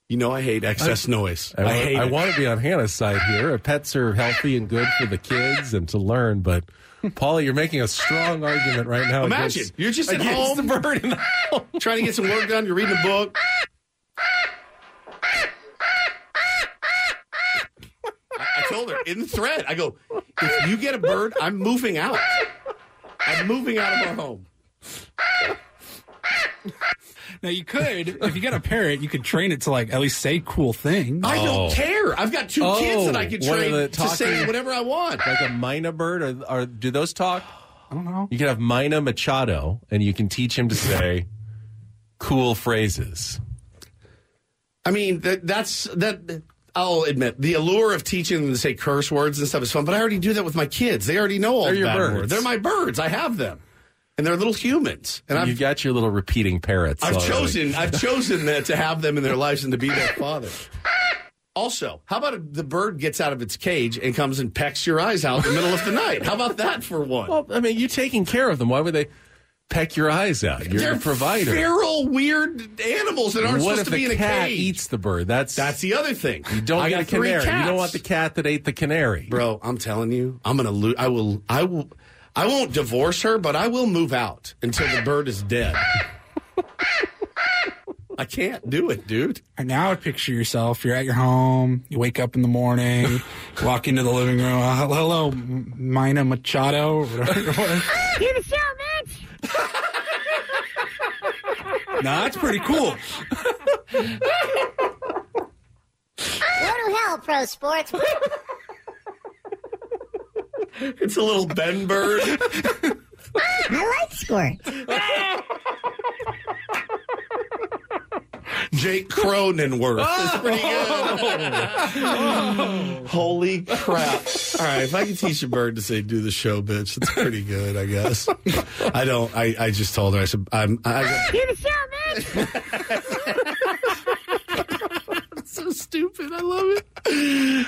You know, I hate excess noise. I, I, hate. I it. want to be on Hannah's side here. Pets are healthy and good for the kids and to learn, but Paula, you're making a strong argument right now. Imagine against- you're just at home, the bird in the house. trying to get some work done. You're reading a book. I, I told her in the thread. I go, if you get a bird, I'm moving out. I'm moving out of our home. Now you could, if you got a parrot, you could train it to like at least say cool things. I don't oh. care. I've got two kids that I oh. can Oh, what are train the to say talking- whatever I want. Like a myna bird, or, or do those talk? I don't know. You can have Mina Machado, and you can teach him to say cool phrases. I mean, that, that's that. I'll admit the allure of teaching them to say curse words and stuff is fun, but I already do that with my kids. They already know all They're the your bad birds. words. They're my birds. I have them, and they're little humans. And I've got your little repeating parrots. I've already. chosen I've chosen that to have them in their lives and to be their father. Also, how about the bird gets out of its cage and comes and pecks your eyes out in the middle of the night? How about that for one? Well, I mean, you're taking care of them. Why would they peck your eyes out? You're They're the provider. feral, weird animals that aren't what supposed to be in a cat cage. eats the bird? That's That's the other thing. you don't I get a canary. You don't want the cat that ate the canary. Bro, I'm telling you, I'm gonna lose. I will. I will. I won't divorce her, but I will move out until the bird is dead. I can't do it, dude. And now I picture yourself. You're at your home. You wake up in the morning, walk into the living room. Uh, hello, hello, Mina Machado. or whatever it was. You're the show, bitch! nah, that's pretty cool. Go to hell, pro sports. It's a little Ben bird. I like squirt. Jake Cronenworth is oh. pretty good. Oh. Holy crap. All right, if I can teach a bird to say do the show, bitch, that's pretty good, I guess. I don't I, I just told her, I said I'm I You're the show, bitch! Stupid. I love it.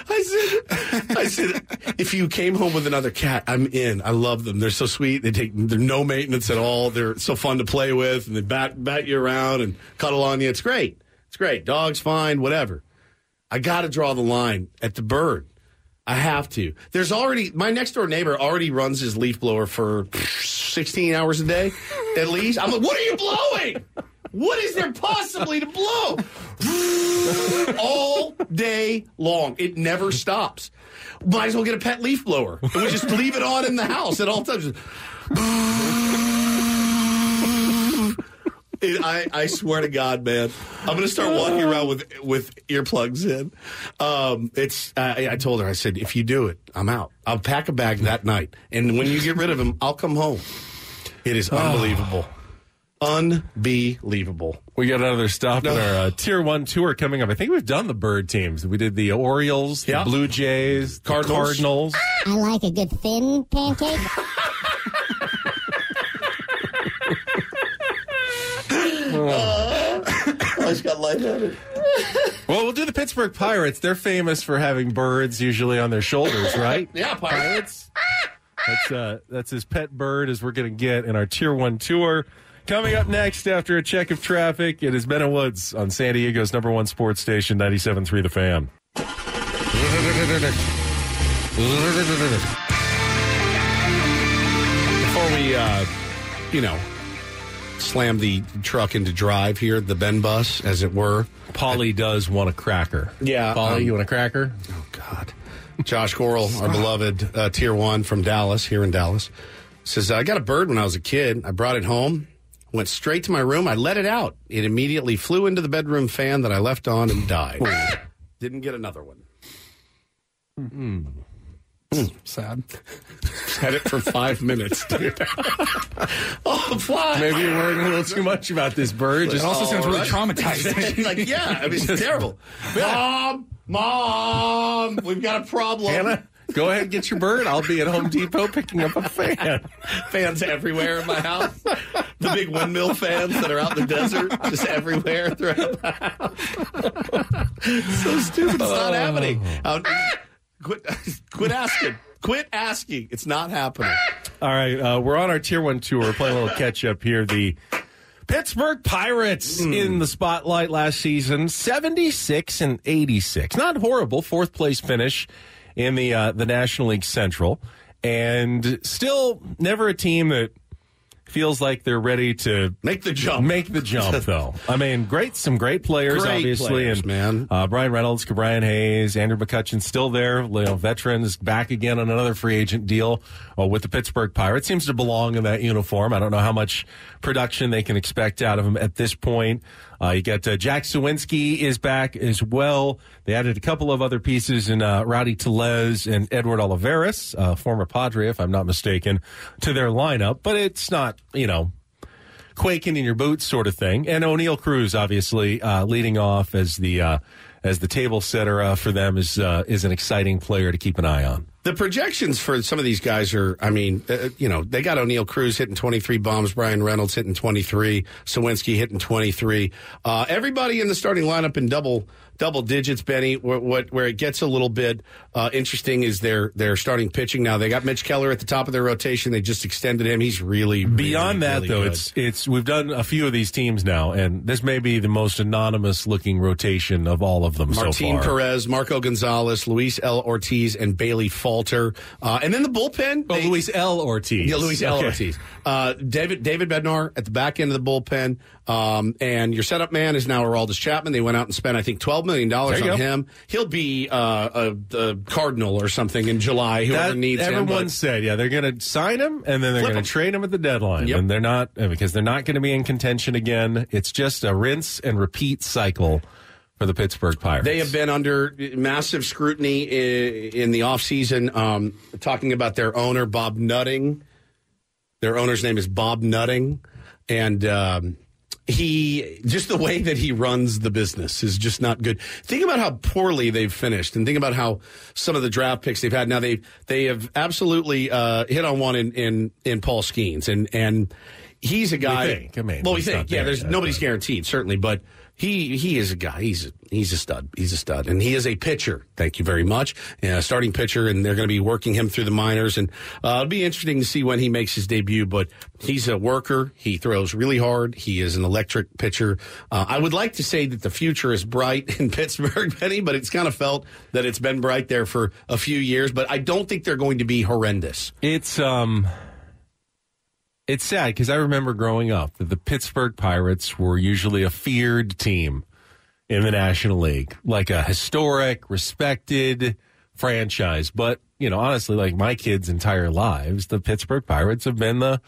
I said, I said, if you came home with another cat, I'm in. I love them. They're so sweet. They take they're no maintenance at all. They're so fun to play with, and they bat bat you around and cuddle on you. It's great. It's great. Dogs fine, whatever. I got to draw the line at the bird. I have to. There's already my next door neighbor already runs his leaf blower for 16 hours a day, at least. I'm like, what are you blowing? What is there possibly to blow? All day long. It never stops. Might as well get a pet leaf blower. And we just leave it on in the house at all times. It- I, I swear to God, man, I'm going to start walking around with with earplugs in. Um, it's. I, I told her, I said, if you do it, I'm out. I'll pack a bag that night, and when you get rid of him, I'll come home. It is unbelievable. Unbelievable. We got another stop in our uh, Tier 1 tour coming up. I think we've done the bird teams. We did the Orioles, the Yeah. Blue Jays, the Cardinals. Cardinals. I like a good thin pancake. I just got lightheaded. Well, we'll do the Pittsburgh Pirates. They're famous for having birds usually on their shoulders, right? Yeah, Pirates. That's uh, that's as pet bird as we're going to get in our Tier One tour. Coming up next, after a check of traffic, it is Ben and Woods on San Diego's number one sports station, 97.3 The Fan. Before we, uh, you know, slam the truck into drive here, the Ben bus, as it were. Polly does want a cracker. Yeah. Polly, um, you want a cracker? Oh, God. Josh Coral, our beloved uh, Tier 1 from Dallas, here in Dallas, says, I got a bird when I was a kid. I brought it home, went straight to my room. I let it out. It immediately flew into the bedroom fan that I left on and died. Didn't get another one. Hmm. Hmm. Sad. Had it for five minutes, dude. oh, fly. Maybe you're worrying a little too much about this bird. It also sounds really oh, right. traumatizing. like, yeah, I mean, it's terrible. Mom, mom, we've got a problem. Hannah, go ahead and get your bird. I'll be at Home Depot picking up a fan. fans everywhere in my house. The big windmill fans that are out in the desert, just everywhere throughout the house. so stupid. It's not happening. Out- quit, quit asking. Quit asking. It's not happening. All right, uh, we're on our Tier One tour. We're playing a little catch up here. The Pittsburgh Pirates in the spotlight last season, seventy-six and eighty-six. Not horrible. Fourth place finish in the uh, the National League Central, and still never a team that feels like they're ready to Make the jump. Make the jump, though. I mean, great, some great players, Great obviously, players, and man. Uh, Bryan Reynolds, Brian Hayes, Andrew McCutchen still there. You know, veterans back again on another free agent deal uh, with the Pittsburgh Pirates. Seems to belong in that uniform. I don't know how much production they can expect out of him at this point. Uh, you got uh, Jack Suwinski is back as well. They added a couple of other pieces in uh, Rowdy Tellez and Edward Olivares, uh, former Padre, if I'm not mistaken, to their lineup. But it's not, you know, quaking in your boots sort of thing. And Oneil Cruz, obviously, uh, leading off as the uh, as the table setter for them is uh, is an exciting player to keep an eye on. The projections for some of these guys are, I mean, uh, you know, they got Oneil Cruz hitting 23 bombs, Bryan Reynolds hitting 23, Suwinski hitting 23. Uh, everybody in the starting lineup in double double digits, Benny. Where, what, where it gets a little bit uh, interesting is their their starting pitching now. They got Mitch Keller at the top of their rotation. They just extended him. He's really, Beyond really, that, really though, good. it's it's we've done a few of these teams now, and this may be the most anonymous looking rotation of all of them so Martin far. Perez, Marco Gonzalez, Luis L. Ortiz, and Bailey Falter. Uh, and then the bullpen. Oh, Luis L. Ortiz. Yeah, Luis L. Okay. Ortiz. Uh, David David Bednar at the back end of the bullpen. Um, and your setup man is now Aroldis Chapman. They went out and spent, I think, $12 million on go. him. He'll be uh, a, a Cardinal or something in July, whoever That- needs him. everyone said, yeah, they're going to sign him and then they're going to trade him at the deadline, Yep. and they're not uh, because they're not going to be in contention again. It's just a rinse and repeat cycle for the Pittsburgh Pirates. They have been under massive scrutiny in, in the offseason, um, talking about their owner, Bob Nutting. Their owner's name is Bob Nutting. And um, he, just the way that he runs the business is just not good. Think about how poorly they've finished and think about how some of the draft picks they've had. Now, they they have absolutely uh, hit on one in, in, in Paul Skenes. And, and he's a guy. think. I mean, well, we think. Yeah, there there's nobody's guaranteed, certainly. But he he is a guy. He's he's a stud. He's a stud, and he is a pitcher. Thank you very much. Starting pitcher, and they're going to be working him through the minors, and uh, it'll be interesting to see when he makes his debut. But he's a worker. He throws really hard. He is an electric pitcher. Uh, I would like to say that the future is bright in Pittsburgh, Benny, but it's kind of felt that it's been bright there for a few years. But I don't think they're going to be horrendous. It's um, it's sad because I remember growing up that the Pittsburgh Pirates were usually a feared team in the National League, like a historic, respected franchise. But you know, honestly, like my kids' entire lives, the Pittsburgh Pirates have been the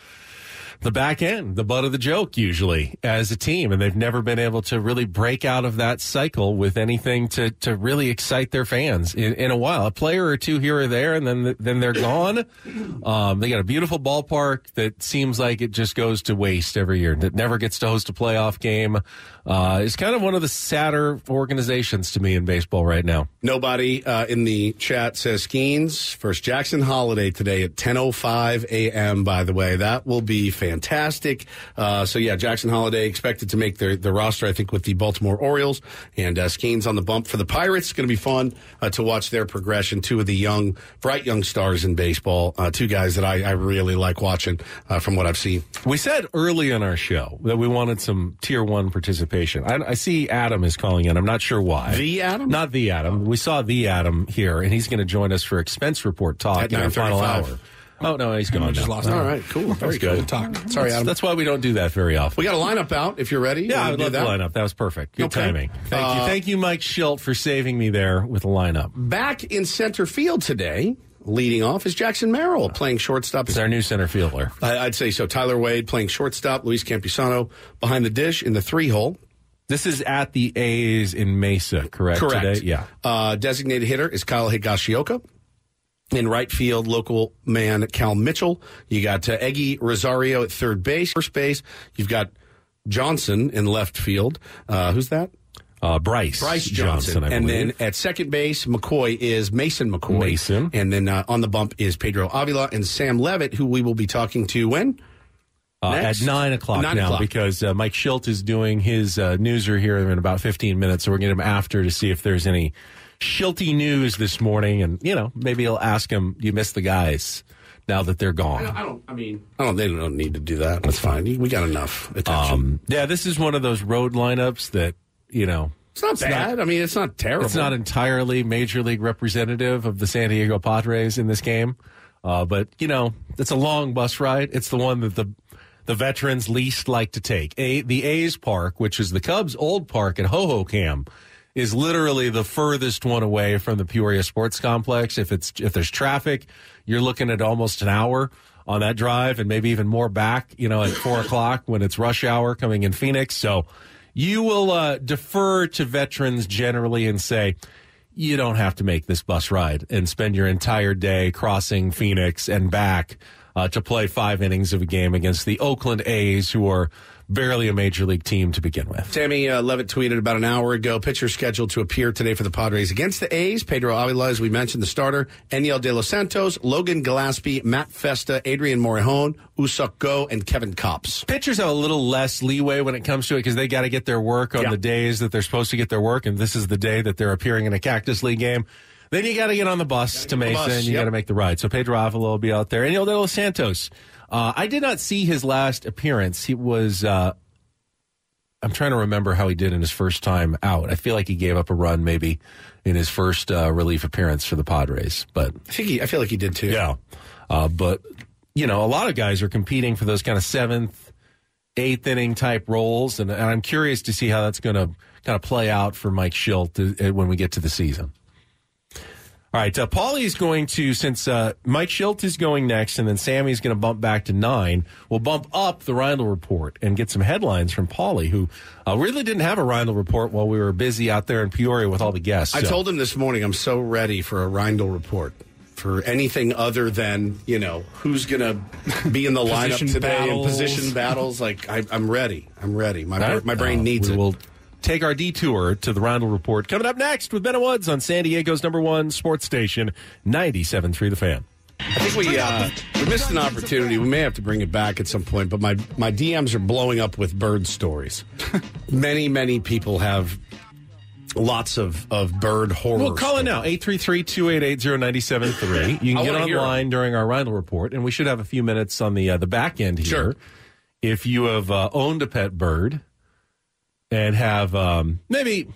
the back end, the butt of the joke usually as a team, and they've never been able to really break out of that cycle with anything to to really excite their fans in, in a while. A player or two here or there, and then then they're gone. Um, they got a beautiful ballpark that seems like it just goes to waste every year. That never gets to host a playoff game. Uh, it's kind of one of the sadder organizations to me in baseball right now. Nobody uh, in the chat says Skenes first Jackson Holliday today at 10:05 a.m. By the way, that will be fantastic. Uh, so yeah, Jackson Holliday expected to make the the roster. I think with the Baltimore Orioles and uh, Skenes on the bump for the Pirates. It's going to be fun uh, to watch their progression. Two of the young, bright young stars in baseball. Uh, two guys that I, I really like watching uh, from what I've seen. We said early in our show that we wanted some tier one participation. I, I see Adam is calling in. I'm not sure why. The Adam? Not the Adam. We saw the Adam here, and he's going to join us for expense report talk At in our final 9:35. hour. Oh no, he's gone. just lost All right, cool. Very good. good. talk. Sorry, That's, Adam. that's why we don't do that very often. we got a lineup out. If you're ready, Yeah, I would love the that? lineup. That was perfect. Good Okay. timing. Thank you. Uh, Thank you, Mike Shildt, for saving me there with the lineup. Back in center field today, leading off is Jackson Merrill playing shortstop. He's our new center fielder. I- I'd say so. Tyler Wade playing shortstop. Luis Campusano behind the dish in the three hole. This is at the A's in Mesa, correct? Correct. Today? Yeah. Uh, designated hitter is Kyle Higashioka. In right field, local man Cal Mitchell. You got uh, Eguy Rosario at third base. First base, you've got Johnson in left field. Uh, who's that? Uh, Bryce. Bryce Johnson. I and believe. then at second base, McCoy is Mason McCoy. Mason. And then uh, on the bump is Pedro Avila and Sam Levitt, who we will be talking to when? Uh, at nine o'clock Nine now o'clock. because uh, Mike Shildt is doing his uh, newser here in about 15 minutes. So we're getting him after to see if there's any Shilty news this morning. And, you know, maybe he'll ask him, you missed the guys now that they're gone. I don't, I mean, I don't, they don't need to do that. That's fine. We got enough attention. Um, yeah, this is one of those road lineups that, you know, it's not bad. I mean, it's not terrible. It's not entirely major league representative of the San Diego Padres in this game. Uh, but, you know, it's a long bus ride. It's the one that the the veterans least like to take. A, the A's park, which is the Cubs' old park at Hohokam, is literally the furthest one away from the Peoria Sports Complex. If it's if there's traffic, you're looking at almost an hour on that drive, and maybe even more back. You know, at four o'clock when it's rush hour coming in Phoenix. So you will uh, defer to veterans generally and say you don't have to make this bus ride and spend your entire day crossing Phoenix and back uh, to play five innings of a game against the Oakland A's, who are barely a major league team to begin with. Sammy uh, Levitt tweeted about an hour ago. Pitcher scheduled to appear today for the Padres against the A's. Pedro Avila, as we mentioned, the starter. Enyel De Los Santos, Logan Gillespie, Matt Festa, Adrian Morejon, Woo-Suk Go, and Kevin Kopps. Pitchers have a little less leeway when it comes to it because they got to get their work on Yeah. the days that they're supposed to get their work, and this is the day that they're appearing in a Cactus League game. Then you got to get on the bus to Mason. Bus, and you yep. got to make the ride. So Pedro Avila will be out there, and De Los Santos. Uh, I did not see his last appearance. He was. Uh, I'm trying to remember how he did in his first time out. I feel like he gave up a run maybe in his first uh, relief appearance for the Padres, but I think he, I feel like he did too. yeah. Uh, but you know, a lot of guys are competing for those kind of seventh, eighth inning type roles, and, and I'm curious to see how that's going to kind of play out for Mike Shildt uh, when we get to the season. All right, uh, Paulie's going to since uh, Mike Shildt is going next, and then Sammy's going to bump back to nine. We'll bump up the Reindl report and get some headlines from Paulie, who uh, really didn't have a Reindl report while we were busy out there in Peoria with all the guests. I So- told him this morning I'm so ready for a Reindl report. For anything other than you know who's going to be in the lineup today battles. and position battles, like I, I'm ready. I'm ready. My All right. my brain Uh, needs we it. will take our detour to the Reindl Report coming up next with Ben Woods on San Diego's number one sports station, 97.3 The Fan. I think we uh, we missed an opportunity. We may have to bring it back at some point. But my my DMs are blowing up with bird stories. many many people have lots of of bird horror. Well, call it now, 833-288-0973. You can get online during our Reindl Report, and we should have a few minutes on the uh, the back end here. Sure. If you have uh, owned a pet bird and have um, maybe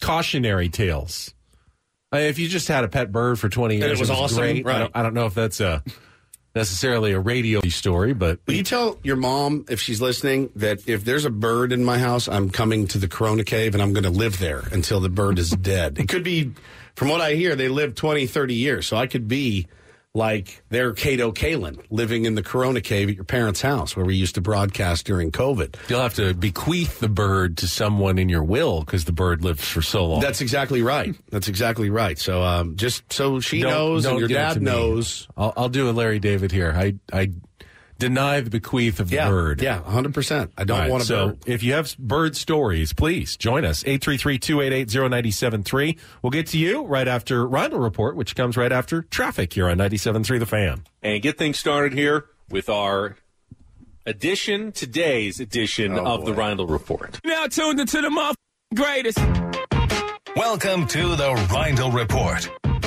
cautionary tales. Uh, if you just had a pet bird for 20 And years, it was awesome, great. I, don't, I don't know if that's a necessarily a radio story, but Will you tell your mom if she's listening that if there's a bird in my house, I'm coming to the Corona Cave and I'm going to live there until the bird is dead. It could be, from what I hear, they live 20, 30 years, so I could be like they're Kato Kaelin living in the Corona cave at your parents' house where we used to broadcast during COVID. You'll have to bequeath the bird to someone in your will because the bird lives for so long. That's exactly right. That's exactly right. So um, just so she Don't- knows don't and your dad knows. I'll, I'll do a Larry David here. I I deny the bequeath of the Yeah, bird. yeah, 100%. I don't All right, want a so bird. if you have bird stories, please join us. 833-288-0973. We'll get to you right after Reindl Report, which comes right after traffic here on 97.3 The Fan. And get things started here with our edition, today's edition oh, of the Reindl Report. Now tuned into the mother greatest. Welcome to the Reindl Report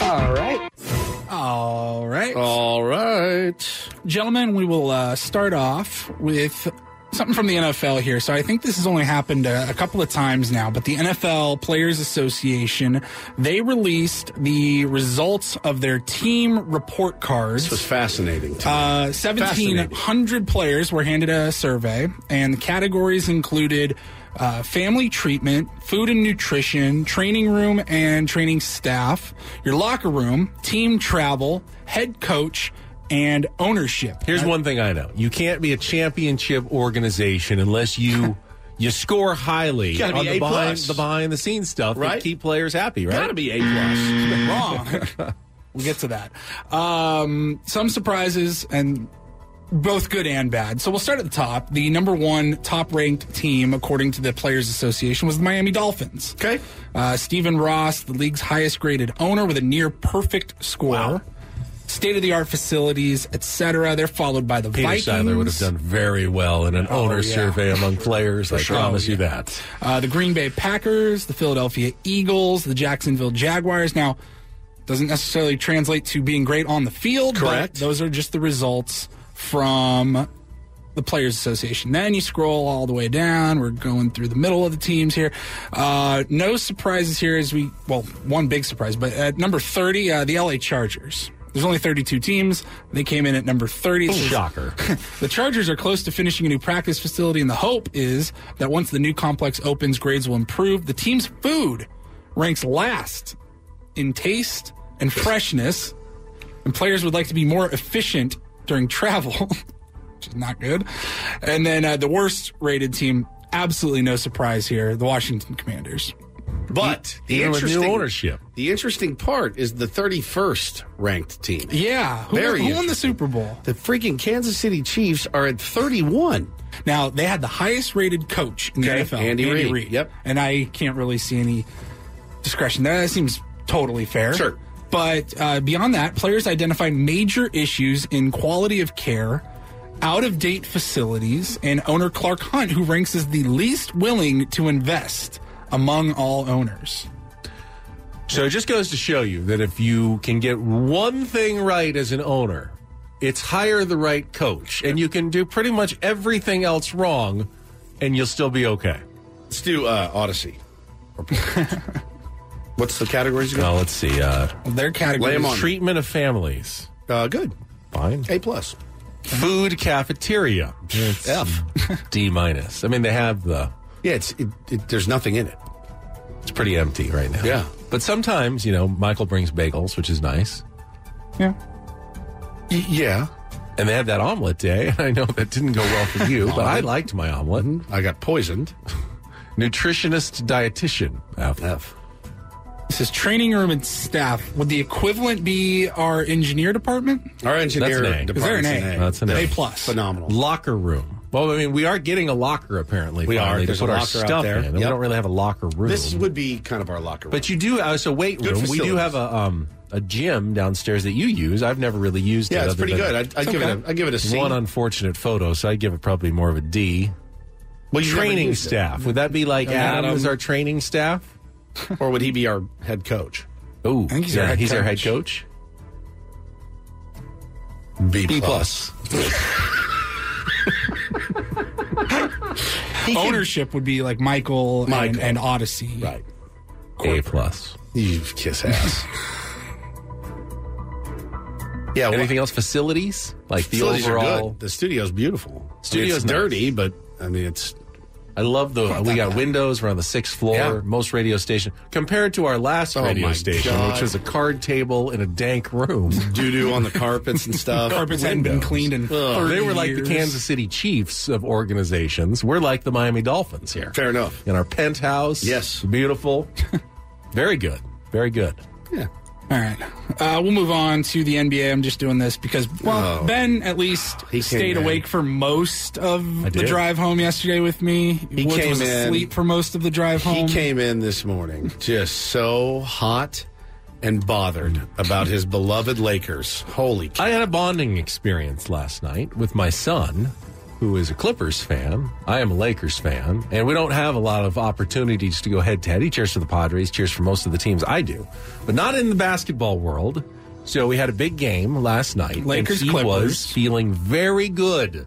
All right. All right. All right. Gentlemen, we will uh, start off with something from the NFL here. So I think this has only happened a, a couple of times now, but the NFL Players Association, they released the results of their team report cards. This was fascinating. Uh, Fascinating. 1,700 players were handed a survey, and the categories included uh, family treatment, food and nutrition, training room and training staff, your locker room, team travel, head coach, and ownership. Here's one thing I know. You can't be a championship organization unless you you score highly Gotta on the behind, the behind the scenes stuff Right. that keep players happy, right? Gotta be A plus. Wrong. we'll get to that. Um, some surprises and both good and bad. So we'll start at the top. The number one top ranked team, according to the Players Association, was the Miami Dolphins. Okay. Uh, Stephen Ross, the league's highest graded owner with a near perfect score. State of the art facilities, etc. They're followed by the Peter Vikings. Seiler would have done very well in an Oh, owner yeah. survey among players. I sure. promise Oh, you that. Uh, the Green Bay Packers, the Philadelphia Eagles, the Jacksonville Jaguars. Now, doesn't necessarily translate to being great on the field. but Correct. those are just the results from the Players Association. Then you scroll all the way down. We're going through the middle of the teams here. Uh, no surprises here as we, well, one big surprise, but at number 30, uh, the LA Chargers. There's only 32 teams. They came in at number 30. It says- Shocker. the Chargers are close to finishing a new practice facility, and the hope is that once the new complex opens, grades will improve. The team's food ranks last in taste and freshness, and players would like to be more efficient during travel, which is not good. And then uh, the worst rated team, absolutely no surprise here, the Washington Commanders. But the Even with new interesting ownership. The interesting part is the 31st ranked team. Yeah, who, Very who won the. Super Bowl? The freaking Kansas City Chiefs are at 31. Now they had the highest rated coach in the Okay, NFL, Andy Reid. Yep. And I can't really see any discretion there. That seems totally fair. Sure. But uh, beyond that, players identify major issues in quality of care, out of date facilities, and owner Clark Hunt, who ranks as the least willing to invest among all owners. So it just goes to show you that if you can get one thing right as an owner, it's hire the right coach, and you can do pretty much everything else wrong, and you'll still be okay. Let's do uh, Audacy. What's the categories again? Now let's see. Uh, Their category Lay 'em is on. treatment of families, Uh, good. fine. A plus. Food cafeteria, It's F. D minus. I mean, they have the. Yeah, it's it, it, there's nothing in it. It's pretty empty right now. Yeah. but sometimes you know Michael brings bagels, which is nice, yeah. Y- yeah. and they had that omelet day. And I know that didn't go well for you, but I liked my omelet. I got poisoned. Nutritionist, dietitian. F. F. This is training room and staff. Would the equivalent be our engineer department? Our engineer That's an A. Is there an department's A? That's an A. A plus. Phenomenal. Locker room. Well, I mean, we are getting a locker apparently. We are. finally, There's to a put our locker out stuff there. in. and We Yep. don't really have a locker room. This would be kind of our locker room. but you do. Uh, so weight Good room. We do facilities. have a um a gym downstairs that you use. I've never really used it. Yeah, it's other pretty than- good. I'd- I'd give it a- I'd give it a C. One unfortunate photo, so I give it probably more of a D. well, you've never training used it. staff. Would that be like Adam. Adam, as our training staff? Or would he be our head coach? Oh, think he's yeah, our head he's our head coach. coach. B B plus. Ownership would be like Michael, and, Michael. and Audacy. Right. A plus. You kiss ass. yeah. well, Anything else? Facilities like the facilities are overall. good. The studio's beautiful. Studio's it's nice. dirty, but I mean it's. I love the. We got windows. We're on the sixth floor. Yeah. Most radio station compared to our last Oh radio station, God. which was a card table in a dank room. Doo doo on the carpets and stuff. Carpets hadn't been cleaned in 30 They were like the Kansas City Chiefs of organizations. We're like the Miami Dolphins here. Fair enough. In our penthouse. Yes. Beautiful. Very good. Very good. Yeah. All right. Uh, we'll move on to the NBA. I'm just doing this because, well, Oh. Ben at least He came stayed in. awake for most of the drive home yesterday with me. He Woods came was in- asleep for most of the drive home. He came in this morning just so hot and bothered about his beloved Lakers. Holy cow. I had a bonding experience last night with my son, who is a Clippers fan. I am a Lakers fan, and we don't have a lot of opportunities to go head to head. He cheers for the Padres, cheers for most of the teams I do, but not in the basketball world. So we had a big game last night. Lakers, and he Clippers. was feeling very good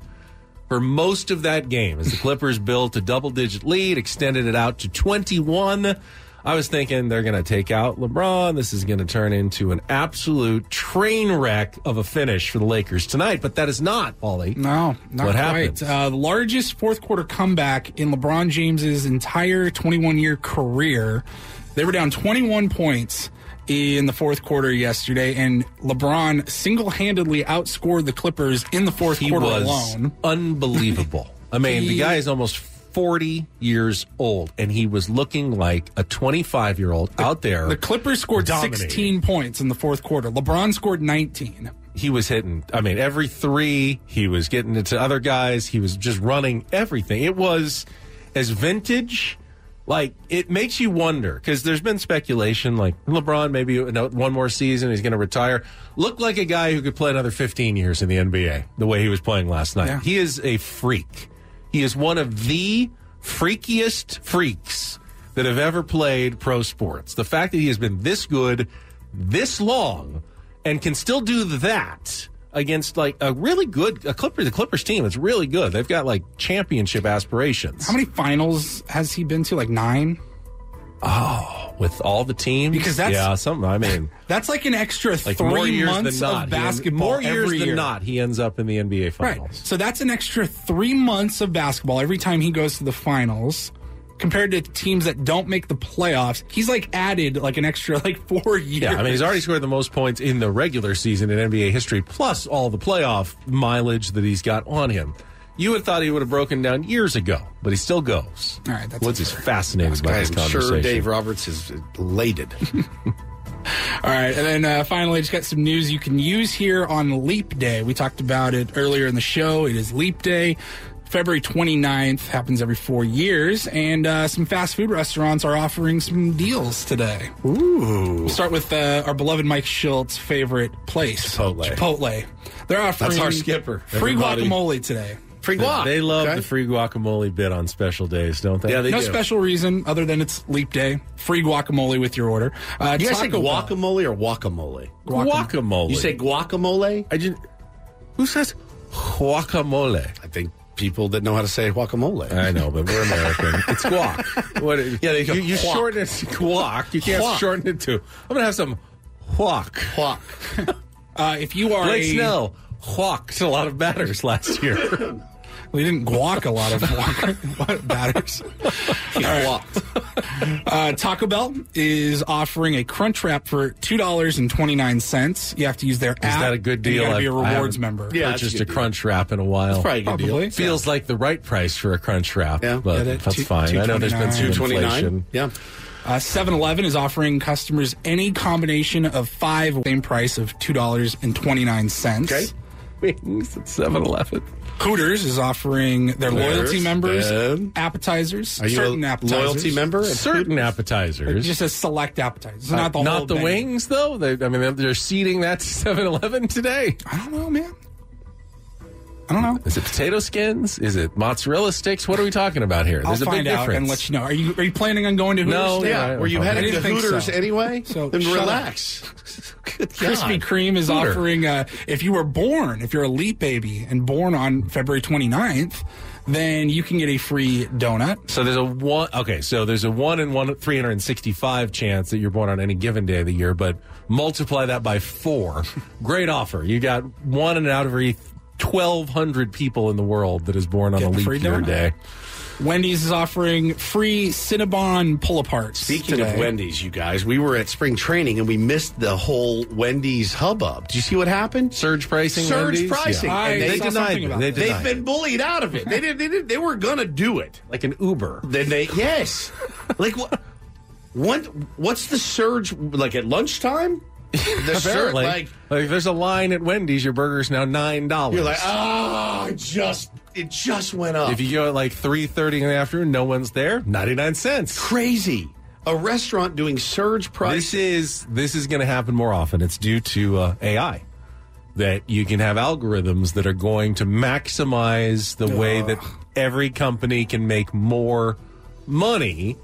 for most of that game as the Clippers built a double digit lead, extended it out to 21. I was thinking they're going to take out LeBron. This is going to turn into an absolute train wreck of a finish for the Lakers tonight, but that is not, Paulie. No, not What quite. Uh, the largest fourth quarter comeback in LeBron James's entire 21 year career. They were down 21 points in the fourth quarter yesterday, and LeBron single handedly outscored the Clippers in the fourth He quarter alone. unbelievable. I mean, the guy is almost 40 years old, and he was looking like a 25 year old out there. The Clippers scored dominating. 16 points in the fourth quarter. LeBron scored 19. he was hitting i mean every three he was getting it to other guys he was just running everything it was as vintage like it makes you wonder because there's been speculation like lebron maybe you know, one more season he's going to retire looked like a guy who could play another 15 years in the nba the way he was playing last night Yeah. he is a freak he is one of the freakiest freaks that have ever played pro sports the fact that he has been this good this long and can still do that against like a really good a Clippers the Clippers team that's really good. They've got like championship aspirations. How many finals has he been to? Like nine? Oh, with all the teams Because that's- yeah, something. I mean, That's like an extra like three months than not. of basketball. more years than year. not, he ends up in the NBA Right. finals. So that's an extra three months of basketball every time he goes to the finals. Compared to teams that don't make the playoffs, he's like added like an extra like four years. Yeah, I mean, he's already scored the most points in the regular season in NBA history, plus all the playoff mileage that he's got on him. You would have thought he would have broken down years ago, but he still goes. All right, that's Woods is fascinated by this I'm conversation. sure Dave Roberts is elated. All right, and then uh, finally, just got some news you can use here on Leap Day. We talked about it earlier in the show. It is Leap Day. February 29th happens every four years, and uh, some fast food restaurants are offering some deals today. Ooh. We'll start with uh, our beloved Mike Shildt's favorite place, Chipotle. Chipotle. They're offering That's our skipper. free Everybody. guacamole today. Free They- guac. They love Okay. the free guacamole bit on special days, don't they? Yeah, they no do. special reason other than it's Leap Day. Free guacamole with your order. Uh, You guys say Taco Bell. guacamole or guacamole? guacamole. You say guacamole? I just who says guacamole? I think people that know how to say guacamole. I know, but we're American. it's guac. What? Yeah, they go you, you shorten it to guac. You can't Guac. shorten it to. I'm gonna have some guac. Guac. Uh, if you are Blake a, Snell guacked a lot of batters last year. We didn't guac a lot of guac batters. He guacked. Uh, Taco Bell is offering a crunch wrap for two dollars and twenty nine cents. You have to use their app. Is that a good and you deal? gotta be a I've- I rewards member. Yeah, that's a a deal. crunch wrap in a while. That's probably a good Probably. deal. Feels like the right price for a crunch wrap, Yeah. but Get it? that's Two- fine. I know there's been some $2.29. 229. inflation. Yeah. Uh, 7-Eleven is offering customers any combination of five, same price of two dollars and twenty nine cents. Okay. Wings at 7-Eleven. Hooters is offering their Hooters, loyalty members Ben. appetizers. Are you certain a appetizers. loyalty member? at Certain Hooters? appetizers. Just a select appetizers, Uh, not the whole the menu. wings, though. They, I mean, they're seeding that to 7-Eleven today. I don't know, man. I don't know. Is it potato skins? Is it mozzarella sticks? What are we talking about here? I'll There's a find big out difference. and let you know. Are you are you planning on going to Hooters? No, today? yeah, Were you I heading didn't to Hooters so. anyway? So then shut relax. Good Krispy Kreme is Hooter. offering, uh, if you were born, if you're a leap baby and born on February 29th, then you can get a free donut. So there's a one. Okay, so there's a one in one 365 chance that you're born on any given day of the year, but multiply that by four. Great offer. You got one in out of every 1,200 people in the world that is born on Get a leap year donut. day. Wendy's is offering free Cinnabon pull aparts. Speaking of. Wendy's, you guys, we were at spring training and we missed the whole Wendy's hubbub. Do you see what happened? Surge pricing. Surge Wendy's? pricing. Yeah. And I they saw denied something it. about They that. They've been bullied out of it. They did. They, did, they were gonna do it. like an Uber. Then they yes. like what? What? What's the surge like at lunchtime? The Apparently, like like if there's a line at Wendy's, your burger's now nine dollars. you're like oh, it just it just went up. If you go at like three thirty in the afternoon, no one's there. Ninety nine cents. crazy, a restaurant doing surge price. This is this is going to happen more often. It's due to uh, AI that you can have algorithms that are going to maximize the way that every company can make more money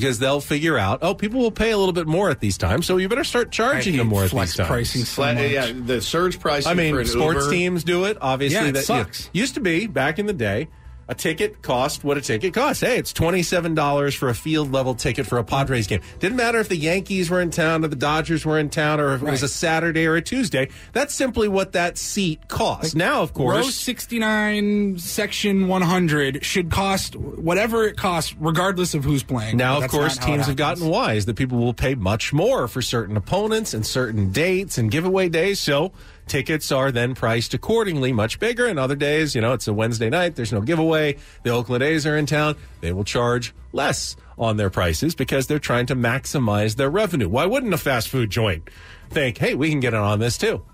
because they'll figure out oh people will pay a little bit more at these times so you better start charging them hate more at flex these times. pricing so Flat- yeah, the surge price. I for mean, an sports Uber. teams do it. Obviously, Yeah, it that sucks. used to be back in the day. A ticket cost what a ticket cost. Hey, it's twenty seven dollars for a field level ticket for a Padres game. Didn't matter if the Yankees were in town or the Dodgers were in town or if it was a Saturday or a Tuesday. That's simply what that seat costs. now, of course. Row course, 69, section 100 should cost whatever it costs, regardless of who's playing. Now, of course, not how it teams have gotten wise that people will pay much more for certain opponents and certain dates and giveaway days. So tickets are then priced accordingly, much bigger. And other days, you know, it's a Wednesday night, there's no giveaway. The Oakland A's are in town. They will charge less on their prices because they're trying to maximize their revenue. Why wouldn't a fast food joint think, hey, we can get in on this too?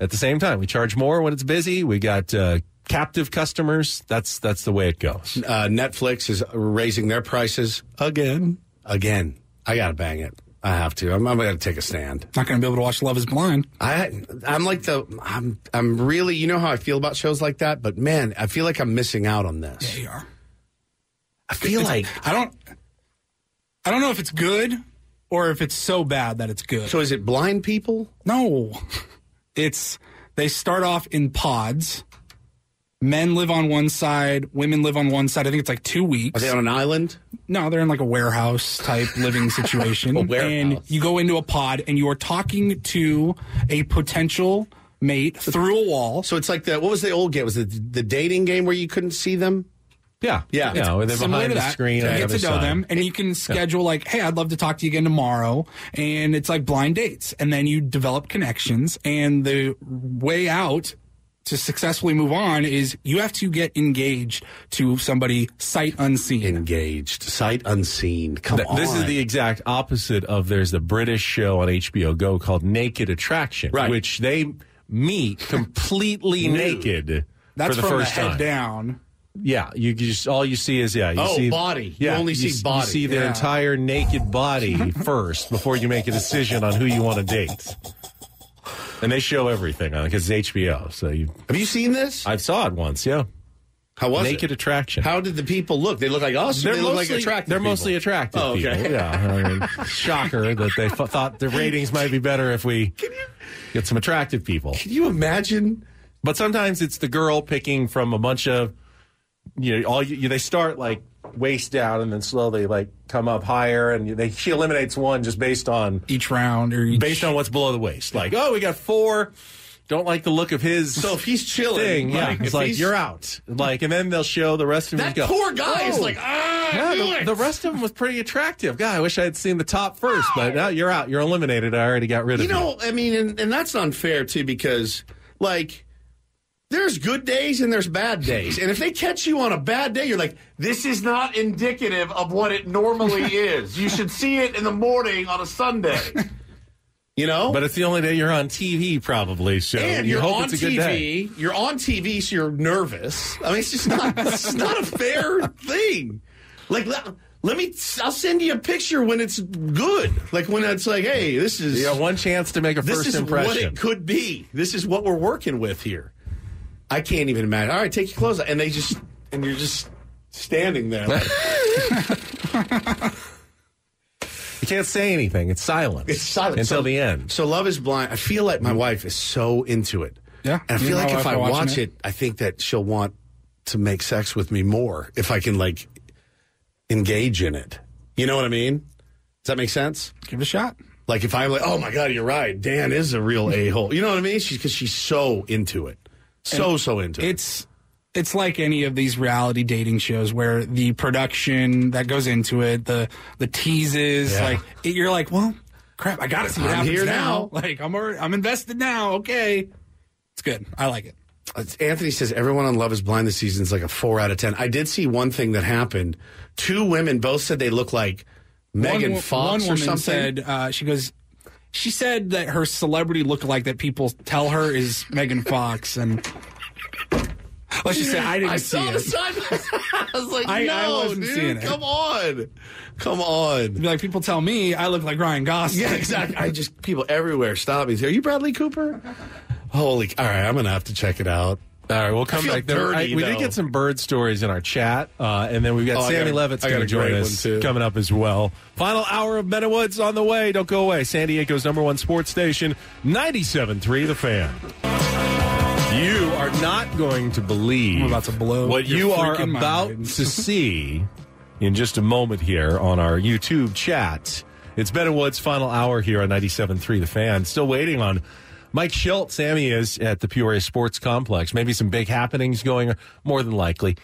At the same time, we charge more when it's busy. We got uh, captive customers. That's that's the way it goes. Uh, Netflix is raising their prices again. Again, I gotta bang it. I have to. I'm, I'm gonna take a stand. Not going to be able to watch Love is Blind. I I'm like the I'm I'm really you know how I feel about shows like that, but man, I feel like I'm missing out on this. Yeah, you are. I feel It's- like I don't. I don't know if it's good or if it's so bad that it's good. so. Is it blind people? No, it's they start off in pods. Men live on one side, women live on one side. I think it's like two weeks. Are they on an island? No, they're in like a warehouse type living situation. A warehouse. And you go into a pod and you are talking to a potential mate through a wall. So it's like the what was the old game? Was it the dating game where you couldn't see them? Yeah, Yeah. yeah. where they're behind the that. screen. You get to know side. them, and you can schedule like, "Hey, I'd love to talk to you again tomorrow," and it's like blind dates, and then you develop connections. And the way out to successfully move on is you have to get engaged to somebody sight unseen. Engaged, sight unseen. Come Th- on. This is the exact opposite of there's the British show on HBO Go called Naked Attraction, Right. which they meet completely naked That's for the from first the head time. down. Yeah, you just all you see is yeah. You Oh, see, body. You Yeah, only see body. You see their Yeah. entire naked body first before you make a decision on who you want to date. And they show everything on because it's HBO. So you, Have you seen this? I saw it once. Yeah, How was it? Naked it? Attraction. How did the people look? They look like us. They're they look mostly like attractive. They're people? mostly attractive Oh, okay. people. Yeah, I mean, shocker that they f- thought the ratings might be better if we get some attractive people. Can you imagine? But sometimes it's the girl picking from a bunch of you know all you, they start like waist down and then slowly like come up higher and they she eliminates one just based on each round or each... based on what's below the waist. Like oh we got four. Don't like the look of his. So if he's chilling, thing, yeah, like, it's like he's- you're out. Like, and then they'll show the rest of them. That go, poor guy is "Oh, like, ah, yeah, the, the rest of them was pretty attractive. God, I wish I had seen the top first, but now you're out. You're eliminated. I already got rid You of you. know, I mean, and, and that's unfair too because, like, there's good days and there's bad days, and if they catch you on a bad day, you're like, this is not indicative of what it normally is. You should see it in the morning on a Sunday. You know, But it's the only day you're on TV, probably. So and you you're hope on it's a good day. TV. You're on TV, so you're nervous. I mean, it's just not. it's not a fair thing. Like, let, let me. I'll send you a picture when it's good. Like when it's like, hey, this is. You got one chance to make a this first is impression. what it could be. This is what we're working with here. I can't even imagine. All right, take your clothes off, and they just and you're just standing there. Like, You can't say anything. It's silent. It's silent until So- the end. So Love is Blind. I feel like my wife is so into it. Yeah, And I feel like if I watch it. it, I think that she'll want to make sex with me more if I can like engage in it. You know what I mean? Does that make sense? Give it a shot. Like if I'm like, oh my god, you're right. Dan is a real a hole. You know what I mean? She's because she's so into it, so And so into it. It's it's like any of these reality dating shows where the production that goes into it, the the teases, Yeah. like it, you're like, well, crap, I got to see what I'm happens here now. now. Like I'm already, I'm invested now. Okay, it's good. I like it. Anthony says everyone on Love Is Blind this season is like a four out of ten. I did see one thing that happened. Two women both said they look like Megan one, Fox one or something. said uh, she goes. She said that her celebrity lookalike that people tell her is Megan Fox, and let's just say I didn't I see saw it. the. I was like, I- I no, wasn't dude, seeing it. come on, come on. Be like people tell me I look like Ryan Gosling. Yeah, exactly. I just people everywhere stop me. Are you Bradley Cooper? Holy! All right, I'm gonna have to check it out. All right, we'll come back there. dirty, I- we did get some bird stories in our chat, uh, and then we've got Oh, Sammy got Levitt's going to join us coming up as well. Final hour of Ben Woods on the way. Don't go away. San Diego's number one sports station, 97.3 The Fan. You are not going to believe I'm about to blow what you are about to see in just a moment here on our YouTube chat. It's Ben Woods' final hour here on 97.3 The Fan. Still waiting on Mike Shildt. Sammy is at the Peoria Sports Complex. Maybe some big happenings going, more than likely.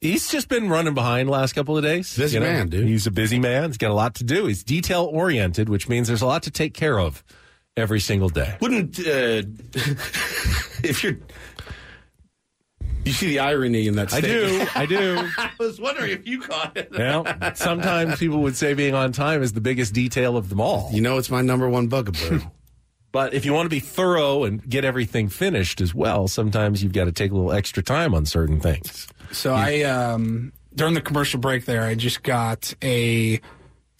He's just been running behind the last couple of days. Busy man, dude. He's a busy man. He's got a lot to do. He's detail oriented, which means there's a lot to take care of every single day. Wouldn't uh, if you're you see the irony in that? I do. I do. I was wondering if you caught it. Well, sometimes people would say being on time is the biggest detail of them all. You know, it's my number one bugaboo. But if you want to be thorough and get everything finished as well, sometimes you've got to take a little extra time on certain things. So I um during the commercial break there, I just got a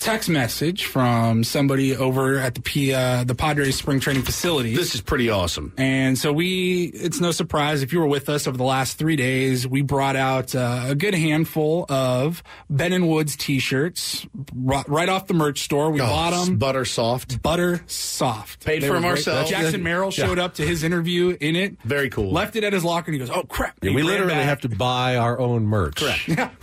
text message from somebody over at the P, uh, the Padres spring training facility. this is pretty awesome. And so we, it's no surprise if you were with us over the last three days, we brought out uh, a good handful of Ben and Woods t-shirts right, right off the merch store. We Oh, bought them. butter soft. Butter soft. Paid They for were 'em great. ourselves. Jackson Merrill Yeah. showed up to his interview in it. Very cool. Left it at his locker and he goes, "Oh crap!" Yeah, we literally back. have to buy our own merch. Correct. Yeah.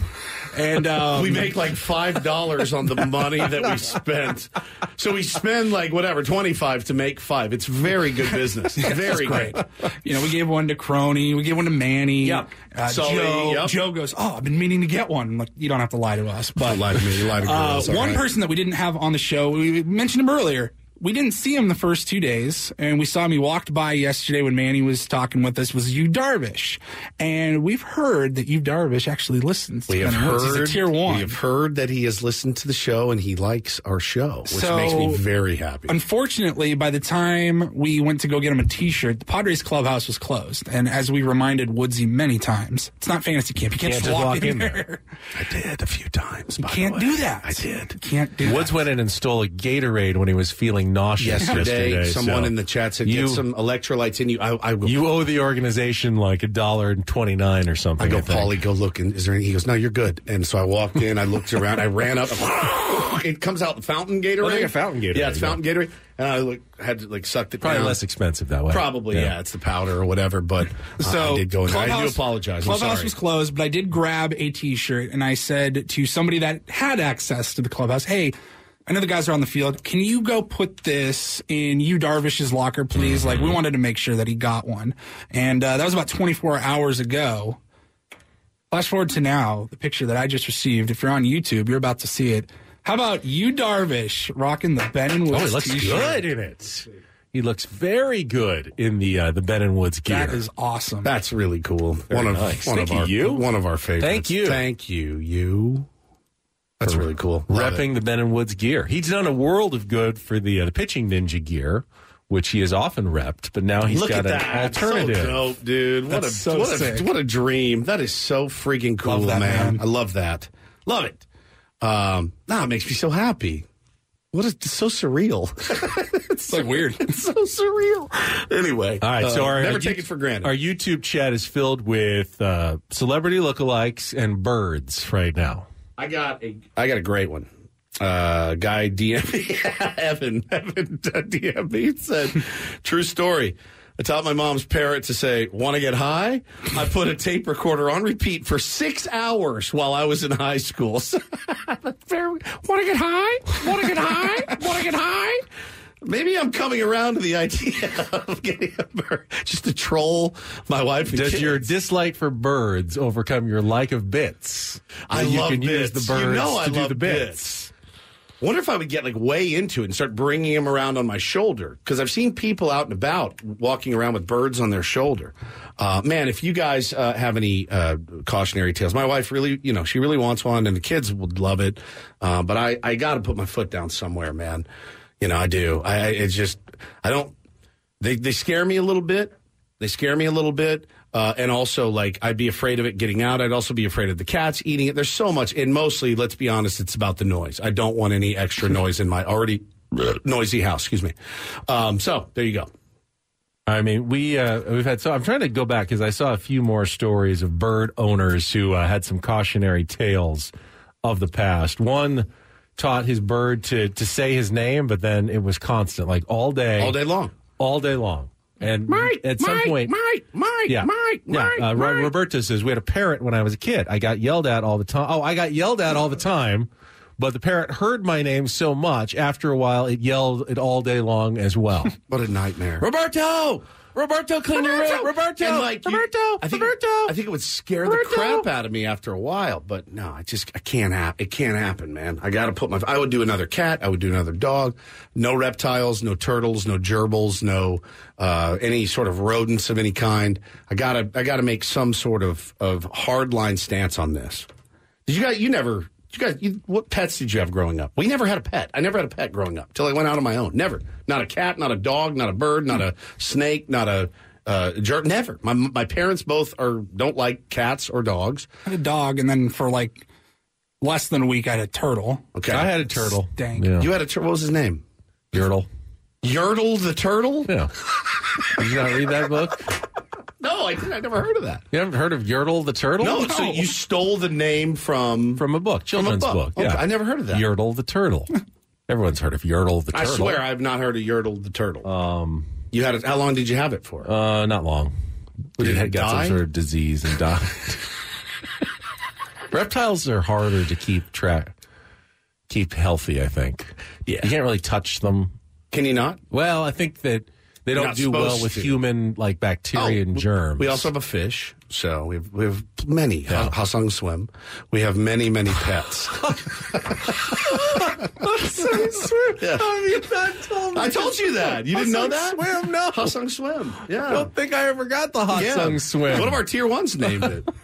And um, we make like five dollars on the money that we spent. So we spend like whatever twenty five to make five. It's very good business. Very great. You know, we gave one to Crony, we gave one to Manny. Yep. Uh, Sully, Joe, yep. Joe goes, "Oh, I've been meaning to get one." I'm like, you don't have to lie to us, but lie to me. You lie to uh, girls. all one right. person that we didn't have on the show, we mentioned him earlier. We didn't see him the first two days, and we saw him. He walked by yesterday when Manny was talking with us. Was Yu Darvish? And we've heard that Yu Darvish actually listens. To We have heard. He's a tier one. We have heard that he has listened to the show and he likes our show, which So- makes me very happy. Unfortunately, by the time we went to go get him a T-shirt, the Padres clubhouse was closed. And as we reminded Woodsy many times, it's not fantasy camp. You can't, Can't just just walk, walk in in there. I did a few times. You by can't way. do that. I did. You can't do Woods that. went in and stole a Gatorade when he was feeling nauseous Yesterday, yesterday. someone so in the chat said, you, "Get some electrolytes in you." I, I go, You owe the organization like a dollar and twenty nine or something. I go, think. Paulie, go look. And is there any? He goes, no, you're good. And so I walked in. I looked around. I ran up. it comes out fountain Gatorade. Oh, they got fountain Gatorade, Yeah, it's yeah. fountain Gatorade. And I like, had to like sucked it Probably down. less expensive that way. Probably, yeah. It's the powder or whatever. But uh, So I did go in. I do Clubhouse- apologize. I'm Clubhouse sorry. was closed, but I did grab a T-shirt and I said to somebody that had access to the clubhouse, "Hey, I know the guys are on the field. Can you go put this in Yu Darvish's locker, please? Like, we Mm-hmm. wanted to make sure that he got one, and uh, that was about 24 hours ago. Flash forward to now, the picture that I just received. If you're on YouTube, you're about to see it. How about Yu, Darvish, rocking the Ben and Woods? Oh, he looks T-shirt? good in it. He looks very good in the uh, the Ben and Woods gear. That is awesome. That's really cool. Very one of nice. one Thank of you, our you. one of our favorites. Thank you. Thank you. You. That's really cool. Love repping it. the Ben and Woods gear. He's done a world of good for the uh, the pitching ninja gear, which he has often repped. But now he's Look got at an that. alternative. So dope, dude. What That's a so what sick. a what a dream. That is so freaking cool, that, man. man. I love that. Love it. Um, nah, it makes me so happy. What is so surreal? It's like weird. it's so surreal. Anyway, All right, so uh, our never take it for granted. Our YouTube chat is filled with uh, celebrity lookalikes and birds right now. I got a I got a great one. Uh, guy DM Evan, Evan DM me said, true story. I taught my mom's parrot to say, want to get high? I put a tape recorder on repeat for six hours while I was in high school. want to get high? Want to get high? Want to get high? Maybe I'm coming around to the idea of getting a bird just to troll my wife. And Does kids. your dislike for birds overcome your like of bits? I you love can bits. use the birds you know I to do love the bits. Wonder if I would get like way into it and start bringing them around on my shoulder because I've seen people out and about walking around with birds on their shoulder. Uh, man, if you guys uh, have any uh, cautionary tales, my wife really, you know, she really wants one, and the kids would love it. Uh, but I, I got to put my foot down somewhere, man. You know, I do. I, it's just, I don't. They they scare me a little bit. They scare me a little bit. Uh, and also, like, I'd be afraid of it getting out. I'd also be afraid of the cats eating it. There's so much. And mostly, let's be honest, it's about the noise. I don't want any extra noise in my already noisy house. Excuse me. Um, so, there you go. I mean, we uh, we've had so I'm trying to go back because I saw a few more stories of bird owners who uh, had some cautionary tales of the past. One taught his bird to to say his name, but then it was constant, like all day, All day long. all day long. And Mike, at some Mike, point, Mike, Mike, yeah, Mike, yeah. Mike, uh, Mike. Roberto says we had a parrot when I was a kid. I got yelled at all the time. Oh, I got yelled at all the time. But the parrot heard my name so much. After a while, it yelled it all day long as well. What a nightmare. Roberto, Roberto, clean your room. Roberto, And, like, you- Roberto, I think, Roberto. I think it would scare Roberto. the crap out of me after a while, but no, I just I can't happen. It can't happen, man. I got to put my. I would do another cat. I would do another dog. No reptiles, no turtles, no gerbils, no uh, any sort of rodents of any kind. I gotta I gotta make some sort of of hardline stance on this. Did you guys? You never. You guys, you, what pets did you have growing up? We never had a pet. I never had a pet growing up till I went out on my own. Never. Not a cat, not a dog, not a bird, not a snake, not a uh, jerk. Never. My my parents both are don't like cats or dogs. I had a dog, and then for like less than a week, I had a turtle. Okay, I had a turtle. Dang. Yeah. You had a turtle. what was his name? Yertle. Yertle the turtle. Yeah. Did you not read that book? No, I didn't. I never heard of that. You haven't heard of Yertle the turtle? No, so you stole the name from from a book, children's book. book. Okay, Yeah, I never heard of that. Yertle the turtle. Everyone's heard of Yertle the Turtle. I turtle. swear I've not heard of Yertle the turtle. Um, you had it. How long did you have it for? uh, not long. Did it it had got die? some sort of disease and died. Reptiles are harder to keep track, keep healthy. I think. Yeah. you can't really touch them. Can you not? Well, I think that they You're don't do well with to. human like bacteria oh, and germs. We also have a fish, so we have, we have many. Ha- Ha-Seong swim. We have many, many pets. Ha-Seong swim. Yeah. I told I told you that. You didn't know that? Swim, no. Ha-Seong swim. Yeah. I don't think I ever got the hot Yeah. sung swim. One of our tier ones named it.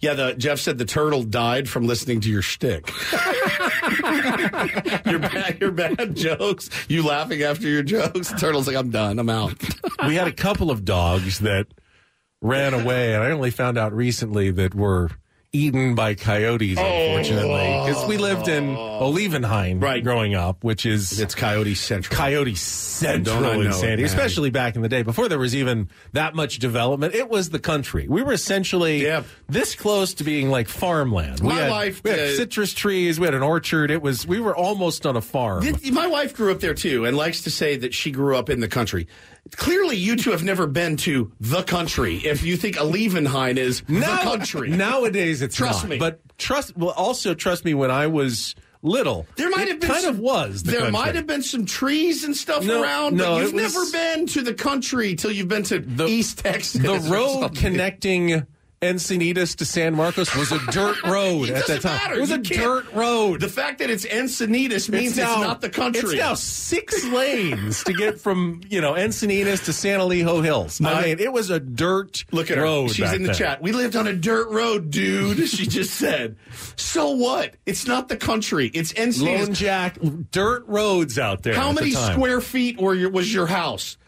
Yeah, the Jeff said the turtle died from listening to your shtick. your bad, your bad jokes. You laughing after your jokes. The turtle's like, I'm done. I'm out. we had a couple of dogs that ran away, and I only found out recently that were eaten by coyotes, unfortunately, because we lived in Olivenhain Right. growing up, which is It's Coyote Central. Coyote Central Don't I in know it, Sandy, man. especially back in the day before there was even that much development. It was the country. We were essentially Yeah. this close to being like farmland. we My had, wife, we had uh, citrus trees. We had an orchard. It was we were almost on a farm. My wife grew up there too and likes to say that she grew up in the country. Clearly, you two have never been to the country if you think Olivenhain is the country. Nowadays, it's Trust not. me. But trust. Well, also trust me. When I was little, There might it have been kind some, of was. The there country. might have been some trees and stuff No, around, no, but you've was- never been to the country till you've been to the, East Texas. the road connecting Encinitas to San Marcos was a dirt road at that time. matter. It was You a dirt road. The fact that it's Encinitas means it's, now- not the country. It's now six lanes to get from you know Encinitas to San Elijo Hills. My- I mean, it was a dirt Look at her. road. She's back in the then. chat. We lived on a dirt road, dude. she just said. So what? It's not the country. It's Encinitas. Lone Jack, dirt roads out there. How the many time. square feet were your, was your house?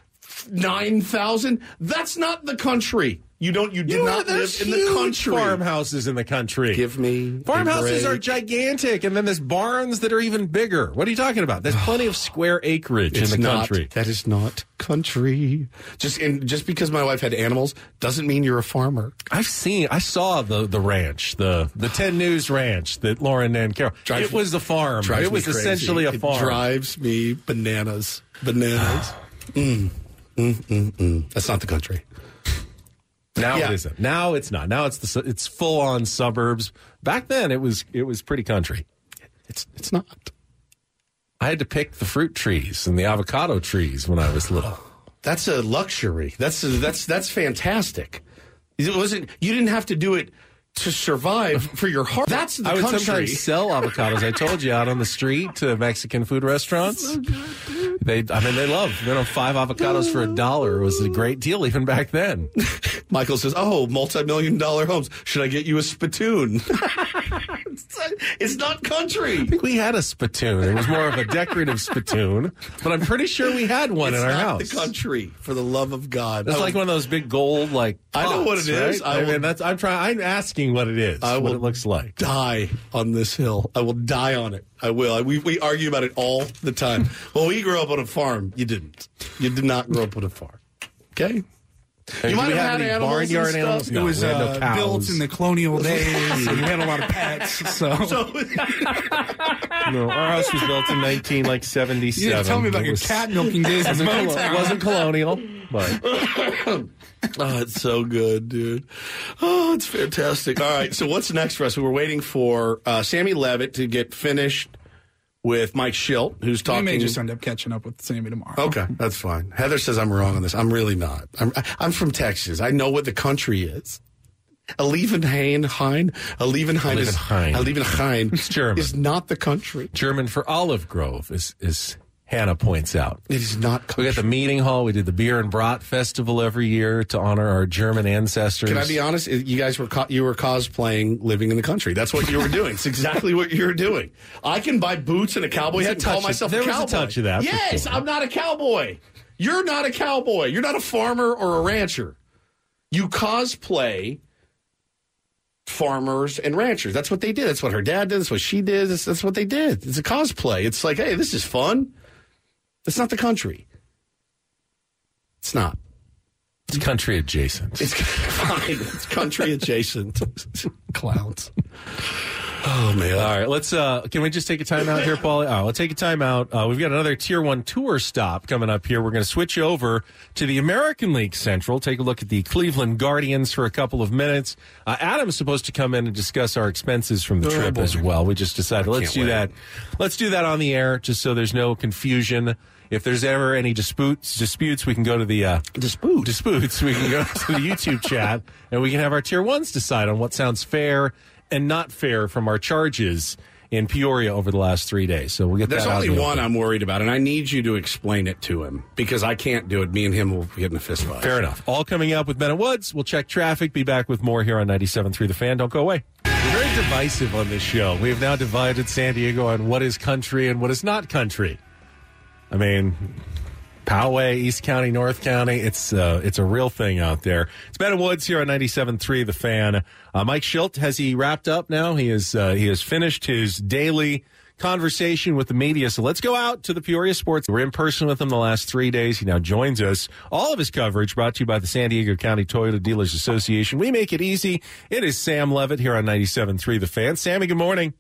Nine thousand. That's not the country. You don't. You did You know, not live in the country. farmhouses in the country. Give me Farmhouses are gigantic, and then there's barns that are even bigger. What are you talking about? There's plenty of square acreage It's in the not, country. That is not country. Just in, just because my wife had animals doesn't mean you're a farmer. I've seen, I saw the the ranch, the the Ten News Ranch that Lauren and Carol. Drives it was the farm. It was crazy. essentially a It farm. drives me bananas. Bananas. mm, mm, mm, mm. That's not the country. Now Yeah. it isn't. Now it's not. Now it's the it's full on suburbs. Back then it was it was pretty country. It's it's not. I had to pick the fruit trees and the avocado trees when I was little. That's a luxury. That's a, that's that's fantastic. It wasn't. You didn't have to do it to survive for your heart. That's the I would country. sometimes sell avocados. I told you out on the street to Mexican food restaurants. They, I mean, they love you know five avocados for a dollar was a great deal even back then. Michael says, "Oh, multi-million dollar homes. Should I get you a spittoon?" it's not country. I think we had a spittoon. It was more of a decorative spittoon, but I'm pretty sure we had one it's in our not house. the country. For the love of God, It's I like will- one of those big gold like. I know what pots, it is. right? I I, will- mean, that's I'm trying. I'm asking what it is. I what will it looks like. die on this hill. I will die on it. I will. I, we, we argue about it all the time. well, we grew up on a farm. You didn't. You did not grow up on a farm. Okay? Hey, you do might we have have had any animals and stuff. animals? It was we had no uh, cows. built in the colonial days, and we had a lot of pets. So, So, No, our house was built in 19 like 77. you didn't tell me about It your was- cat milking days in wasn't, colo- Motown. it wasn't colonial, but oh, it's so good, dude. Oh, it's fantastic. All right. So, what's next for us? We were waiting for uh, Sammy Levitt to get finished with Mike Shildt, who's We talking. may just end up catching up with Sammy tomorrow. Okay, that's fine. Heather says I'm wrong on this. I'm really not. I'm, I'm from Texas. I know what the country is. Olivenhain, Hein, Olivenhain is Olivenhain. Olivenhain It's German. is not the country. German for olive grove, is, is Hannah points out. It is not. We got the meeting hall. We did the beer and brat festival every year to honor our German ancestors. Can I be honest? You guys were co- you were cosplaying living in the country. That's what you were doing. It's exactly what you were doing. I can buy boots and a cowboy hat and call of- myself there a was a cowboy. touch of that, Yes, sure. I'm not a cowboy. You're not a cowboy. You're not a farmer or a rancher. You cosplay farmers and ranchers. That's what they did. That's what her dad did. That's what she did. That's, that's what they did. It's a cosplay. It's like, hey, this is fun. It's not the country. It's not. It's country adjacent. It's fine. It's country adjacent. Clowns. Oh man! All right, let's. uh Can we just take a time out here, Paul? Oh, let's take a time out. Uh, we've got another Tier One tour stop coming up here. We're going to switch over to the American League Central. Take a look at the Cleveland Guardians for a couple of minutes. Uh, Adam's supposed to come in and discuss our expenses from the Oh, trip boy. as well. We just decided let's do wait. that. Let's do that on the air, just so there's no confusion. If there's ever any disputes, disputes, we can go to the uh, dispute disputes. We can go to the YouTube chat and we can have our tier ones decide on what sounds fair and not fair from our charges in Peoria over the last three days. So we'll get There's only one. I'm worried about, and I need you to explain it to him because I can't do it. Me and him will get in a fist fight. Fair enough. All coming up with Ben and Woods. We'll check traffic. Be back with more here on 97.3 The Fan. Don't go away. We're very divisive on this show. We have now divided San Diego on what is country and what is not country. I mean, Poway, East County, North County. It's uh, it's a real thing out there. It's Ben Woods here on 97.3 The Fan. Uh, Mike Shildt, has he wrapped up now? He is uh, he has finished his daily conversation with the media. So let's go out to the Peoria Sports. We're in person with him the last three days. He now joins us. All of his coverage brought to you by the San Diego County Toyota Dealers Association. We make it easy. It is Sam Levitt here on 97.3 The Fan. Sammy, good morning.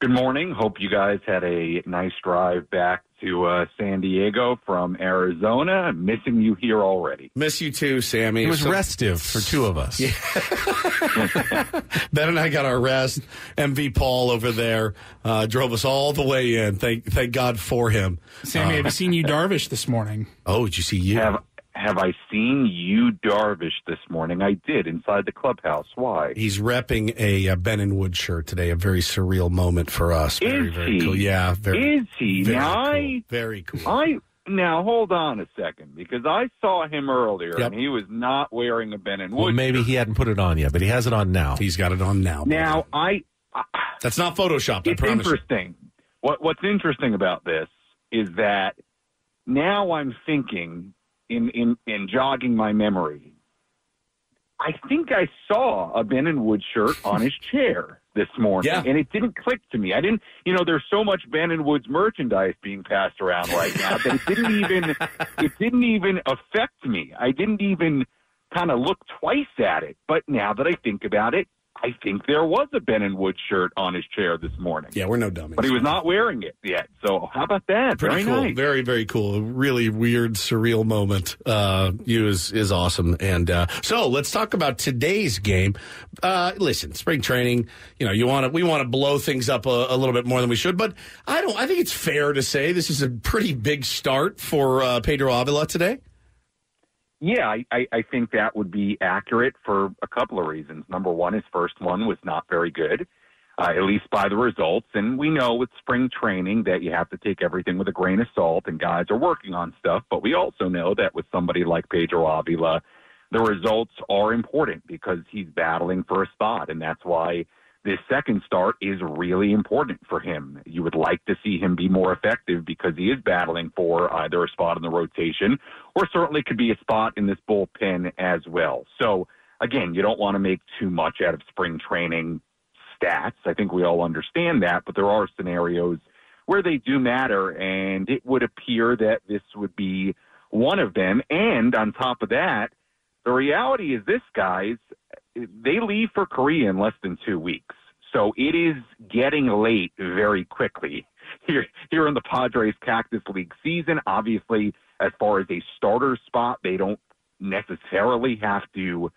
Good morning. Hope you guys had a nice drive back to uh, San Diego from Arizona. I'm missing you here already. Miss you too, Sammy. It was So- restive for two of us. Ben and I got our rest. MV Paul over there uh, drove us all the way in. Thank thank God for him. Sammy, Uh, have you seen Yu Darvish this morning? Oh, did you see you? Have Have I seen Yu Darvish this morning? I did inside the clubhouse. Why? He's repping a uh, Ben and Wood shirt today. A very surreal moment for us. Very Is very he? cool. Yeah, very. Is he? very now cool. I Very cool. I now hold on a second because I saw him earlier Yep. and he was not wearing a Ben and Wood. Well, maybe he hadn't put it on yet, but he has it on now. He's got it on now. Now I That's not photoshopped. I it's promise. you. interesting. What What's interesting about this is that now I'm thinking in in in jogging my memory. I think I saw a Ben and Wood shirt on his chair this morning, Yeah. and it didn't click to me. I didn't, you know, there's so much Ben and Woods merchandise being passed around right now that it didn't even, it didn't even affect me. I didn't even kind of look twice at it. But now that I think about it, I think there was a Ben and Wood shirt on his chair this morning. Yeah, we're no dummies. But he was not wearing it yet. So how about that? Pretty Very cool. nice. Very, very cool. A really weird, surreal moment. Uh, Yu is, is awesome. And, uh, so let's talk about today's game. Uh, listen, spring training, you know, you want to, we want to blow things up a, a little bit more than we should, but I don't, I think it's fair to say this is a pretty big start for, uh, Pedro Avila today. Yeah, I, I, I think that would be accurate for a couple of reasons. Number one, his first one was not very good, uh, at least by the results. And we know with spring training that you have to take everything with a grain of salt, and guys are working on stuff. But we also know that with somebody like Pedro Avila, the results are important because he's battling for a spot, and that's why this second start is really important for him. You would like to see him be more effective because he is battling for either a spot in the rotation or certainly could be a spot in this bullpen as well. So again, you don't want to make too much out of spring training stats. I think we all understand that, but there are scenarios where they do matter, and it would appear that this would be one of them. And on top of that, the reality is this, guys, they leave for Korea in less than two weeks. So it is getting late very quickly here here in the Padres Cactus League season. Obviously, as far as a starter spot, they don't necessarily have to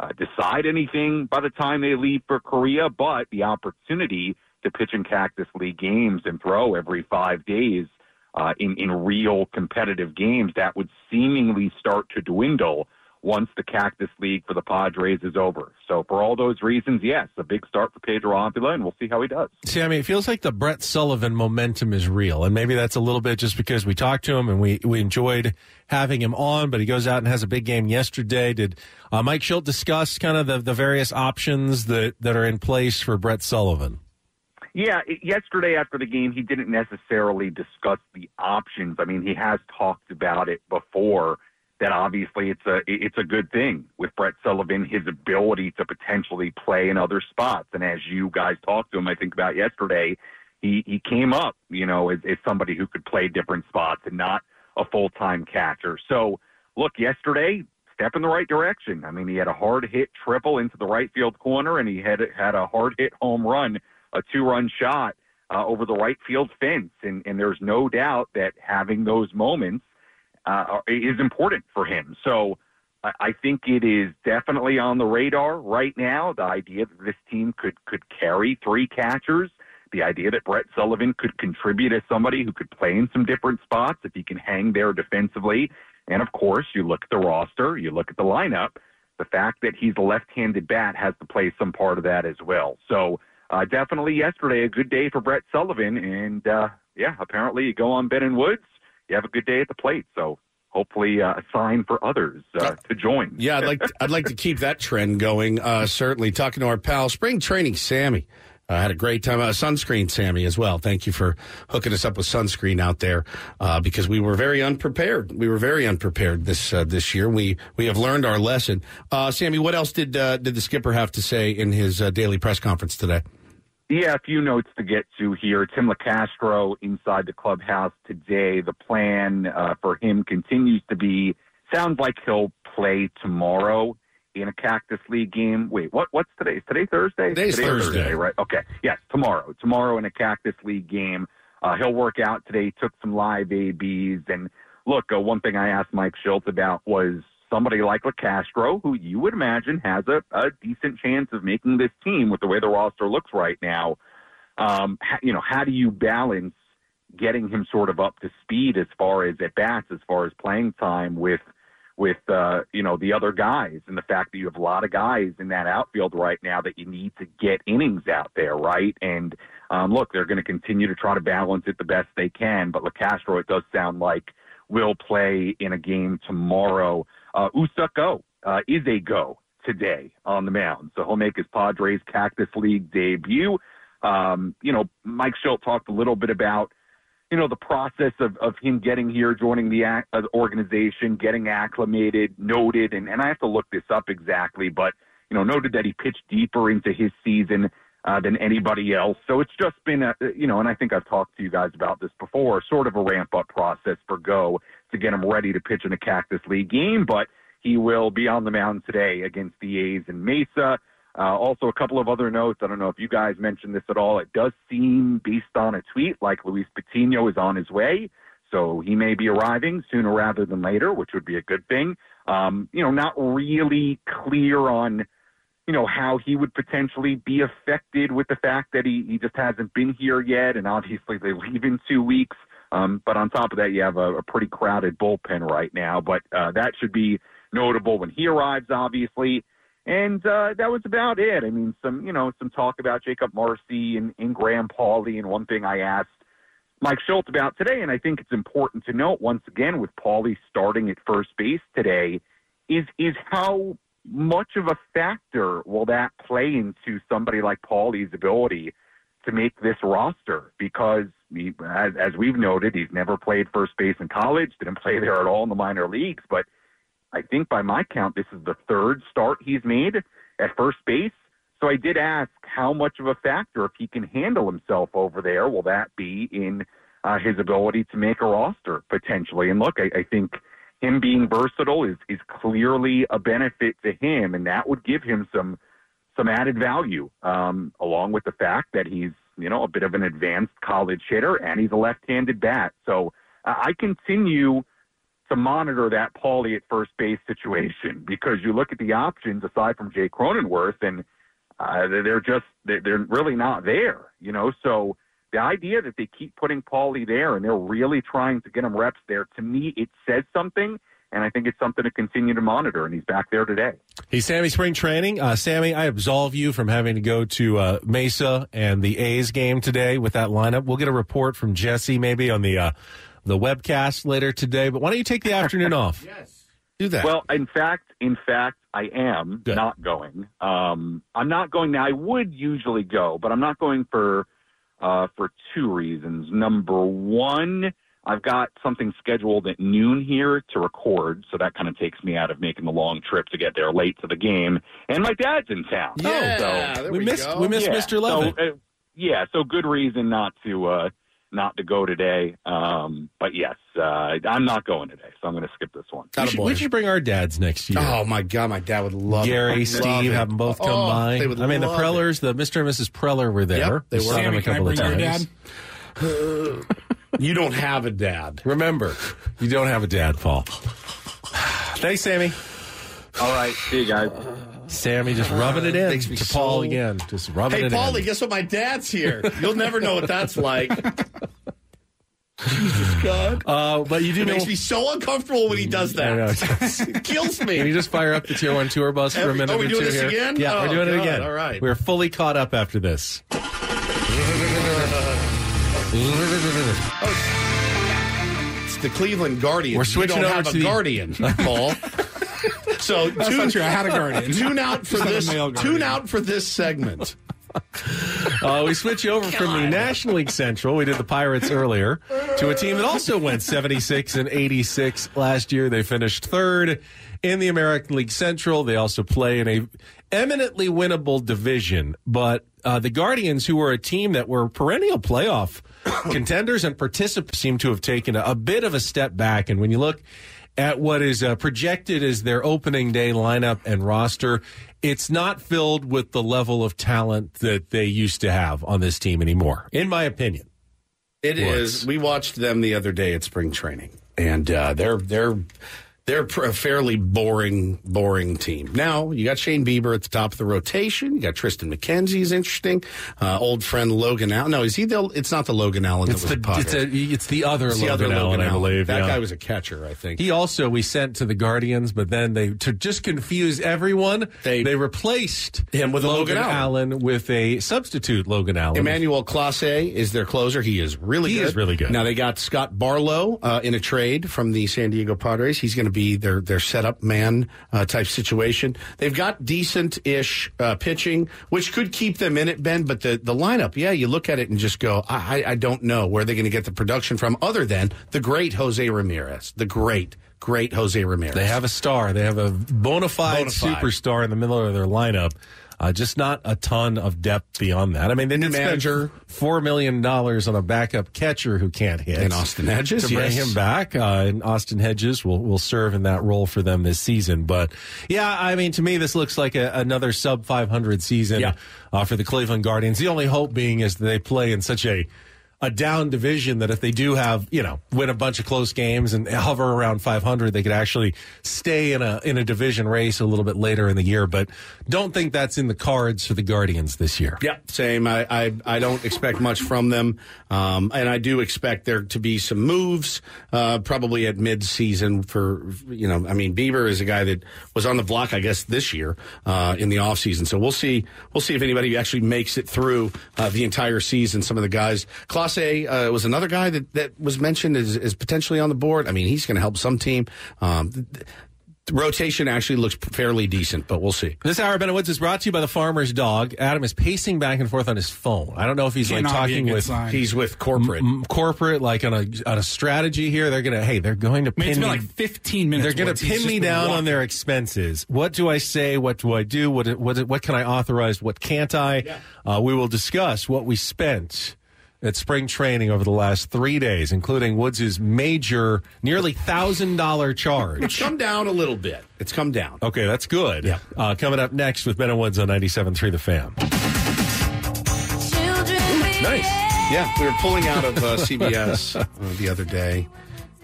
uh, decide anything by the time they leave for Korea, but the opportunity to pitch in Cactus League games and throw every five days uh, in in real competitive games that would seemingly start to dwindle once the Cactus League for the Padres is over. So for all those reasons, yes, a big start for Pedro Avila, and we'll see how he does. Sammy, it feels like the Brett Sullivan momentum is real, and maybe that's a little bit just because we talked to him and we we enjoyed having him on. But he goes out and has a big game yesterday. Did uh, Mike Shildt discuss kind of the, the various options that that are in place for Brett Sullivan? Yeah, yesterday after the game, he didn't necessarily discuss the options. I mean, he has talked about it before. That obviously it's a it's a good thing with Brett Sullivan, his ability to potentially play in other spots. And as you guys talked to him, I think about yesterday, he he came up, you know, as, as somebody who could play different spots and not a full time catcher. So look, yesterday step in the right direction. I mean, he had a hard hit triple into the right field corner, and he had had a hard hit home run, a two run shot uh, over the right field fence. And and there's no doubt that having those moments uh, is important for him. So I, think it is definitely on the radar right now. The idea that this team could could carry three catchers, the idea that Brett Sullivan could contribute as somebody who could play in some different spots if he can hang there defensively, and of course you look at the roster, you look at the lineup. The fact that he's a left-handed bat has to play some part of that as well. So uh, definitely yesterday a good day for Brett Sullivan, and uh, yeah, apparently you go on Ben and Woods you have a good day at the plate. So hopefully uh, a sign for others uh, to join. Yeah, I'd like to, I'd like to keep that trend going. Uh, certainly, talking to our pal, spring training Sammy. I uh, had a great time. Uh, sunscreen, Sammy, as well. Thank you for hooking us up with sunscreen out there uh, because we were very unprepared. We were very unprepared this uh, this year. We we have learned our lesson. Uh, Sammy, what else did uh, did the skipper have to say in his uh, daily press conference today? Yeah, a few notes to get to here. Tim Locastro inside the clubhouse today. The plan uh, for him continues to be sounds like he'll play tomorrow in a Cactus League game. Wait, what? What's today? Is today Thursday? Today's Today or Thursday. right? Okay. Yes, tomorrow. Tomorrow in a Cactus League game. Uh, he'll work out today. Took some live ABs and look. Uh, one thing I asked Mike Shildt about was somebody like Locastro, who you would imagine has a, a decent chance of making this team with the way the roster looks right now. Um, you know, how do you balance getting him sort of up to speed as far as at bats, as far as playing time with with uh, you know the other guys, and the fact that you have a lot of guys in that outfield right now that you need to get innings out there, right? And um, look, they're going to continue to try to balance it the best they can. But Locastro, it does sound like will play in a game tomorrow. Uh, Woo-Suk Go uh, is a go today on the mound, so he'll make his Padres Cactus League debut. Um, you know, Mike Shildt talked a little bit about you know, the process of, of him getting here, joining the uh, organization, getting acclimated, noted, and, and I have to look this up exactly, but, you know, noted that he pitched deeper into his season uh, than anybody else. So it's just been a, you know, and I think I've talked to you guys about this before, sort of a ramp up process for Go to get him ready to pitch in a Cactus League game, but he will be on the mound today against the A's in Mesa. Uh, also, a couple of other notes. I don't know if you guys mentioned this at all. It does seem, based on a tweet, like Luis Patino is on his way. So he may be arriving sooner rather than later, which would be a good thing. Um, you know, not really clear on, you know, how he would potentially be affected with the fact that he, he just hasn't been here yet. And obviously they leave in two weeks. Um, but on top of that, you have a, a pretty crowded bullpen right now. But uh, that should be notable when he arrives, obviously. And uh, that was about it. I mean, some you know some talk about Jakob Marsee and, and Graham Pauley. And one thing I asked Mike Shildt about today, and I think it's important to note once again with Pauley starting at first base today, is is how much of a factor will that play into somebody like Pauley's ability to make this roster? Because he, as, as we've noted, he's never played first base in college, didn't play there at all in the minor leagues, but I think by my count, this is the third start he's made at first base. So I did ask how much of a factor, if he can handle himself over there, will that be in uh, his ability to make a roster potentially? And look, I, I think him being versatile is is clearly a benefit to him, and that would give him some some added value, um, along with the fact that he's you know a bit of an advanced college hitter and he's a left-handed bat. So uh, I continue to monitor that Pauley at first base situation because you look at the options aside from Jake Cronenworth and uh, they're just they're really not there, you know. So the idea that they keep putting Pauley there and they're really trying to get him reps there, to me, it says something. And I think it's something to continue to monitor, and he's back there today. He's Sammy Spring Training. Uh, Sammy, I absolve you from having to go to uh, Mesa and the A's game today with that lineup. We'll get a report from Jesse maybe on the uh, the webcast later today. But why don't you take the afternoon off? yes. Do that. Well, in fact, in fact, I am Good. not going. Um, I'm not going now. I would usually go, but I'm not going for uh, for two reasons. Number one, I've got something scheduled at noon here to record, so that kind of takes me out of making the long trip to get there late to the game. And my dad's in town. Yeah, so, there we we missed- go. we missed Mr. Levitt. So, uh, yeah, so good reason not to uh, not to go today. Um, but yes, uh, I'm not going today, so I'm going to skip this one. We should, we should bring our dads next year. Oh my god, my dad would love it. Gary, Love Steve, it. have them both come Oh, by. They would I mean, the love it. Prellers, the Mr. and Mrs. Preller were there. Yep, they We were. saw them a Sammy, can I couple of bring your times. You don't have a dad. Remember, you don't have a dad, Paul. Thanks, Sammy. All right, see you guys. Sammy just rubbing it in to Paul so- again. Just rubbing Hey, it Paulie, in. Hey, Paulie, guess what? My dad's here. You'll never know what that's like. Jesus God. Uh, but you do It know. makes me so uncomfortable when he does I know. that. it kills me. Can you just fire up the tier one tour bus for a minute are we or doing two this here? again? Yeah, we're Oh, doing it again. all right. We're fully caught up after this. It's the Cleveland Guardians. We're switching over to the- Guardian, Paul. so That's tune, not true. I had a Guardian. Tune out for Just not a this. Tune out for this segment. Uh, we switch over from the National League Central. We did the Pirates earlier to a team that also went 76 and 86 last year. They finished third in the American League Central. They also play in a eminently winnable division. But uh, the Guardians, who were a team that were perennial playoff contenders and participants, seem to have taken a, a bit of a step back. And when you look at what is uh, projected as their opening day lineup and roster, it's not filled with the level of talent that they used to have on this team anymore, in my opinion. It is. We watched them the other day at spring training, and uh, they're they're they're a fairly boring, boring team. Now you got Shane Bieber at the top of the rotation. You got Triston McKenzie is interesting. Uh, old friend Logan Allen. No, is he the? It's not the Logan Allen. It's that the it's, a, it's the other It's the Logan other Allen, Logan I Allen. believe. That yeah. guy was a catcher, I think. He also we sent to the Guardians, but then they to just confuse everyone. They replaced him with a Logan Allen. with a substitute Logan Allen. Emmanuel Clase is their closer. He is really He good. is really good. Now they got Scott Barlow uh, in a trade from the San Diego Padres. He's going to be their their setup man uh, type situation. They've got decent ish uh, pitching, which could keep them in it, Ben. But the the lineup, yeah, you look at it and just go, I, I don't know where they're going to get the production from, other than the great Jose Ramirez, the great great Jose Ramirez. They have a star. They have a bona fide, Bona fide. superstar in the middle of their lineup. Uh, just not a ton of depth beyond that. I mean, they did Manager. four million dollars on a backup catcher who can't hit. And Austin Hedges, to bring yes. him back. Uh, and Austin Hedges will will serve in that role for them this season. But yeah, I mean, to me, this looks like a, another sub five hundred season Yeah. uh, for the Cleveland Guardians. The only hope being is that they play in such a a down division that if they do have, you know, win a bunch of close games and hover around 500, they could actually stay in a in a division race a little bit later in the year. But don't think that's in the cards for the Guardians this year. Yeah, same. I, I, I don't expect much from them. Um, and I do expect there to be some moves, uh, probably at mid-season for, you know, I mean, Bieber is a guy that was on the block, I guess, this year, uh, in the offseason. So we'll see, we'll see if anybody actually makes it through, uh, the entire season. Some of the guys, Clase, uh, was another guy that, that was mentioned as, as potentially on the board. I mean, he's going to help some team. Um, th- th- rotation actually looks fairly decent, but we'll see. This hour of Ben and Woods is brought to you by the farmer's dog. Adam is pacing back and forth on his phone. I don't know if he's like Cannot be a talking with sign. He's with corporate. m- corporate, like on a on a strategy here. They're gonna hey, they're going to I mean, pin it's been me. like 15 minutes. They're gonna He's pin me been down on their expenses. What do I say? What do I do? What what what can I authorize? What can't I? Uh, we will discuss what we spent at spring training over the last three days, including Woods' major, nearly thousand dollar charge. It's come down a little bit. It's come down. Okay, that's good. Yeah. Uh, coming up next with Ben and Woods on 97.3 The Fan. Nice. Yeah, we were pulling out of uh, CBS uh, the other day,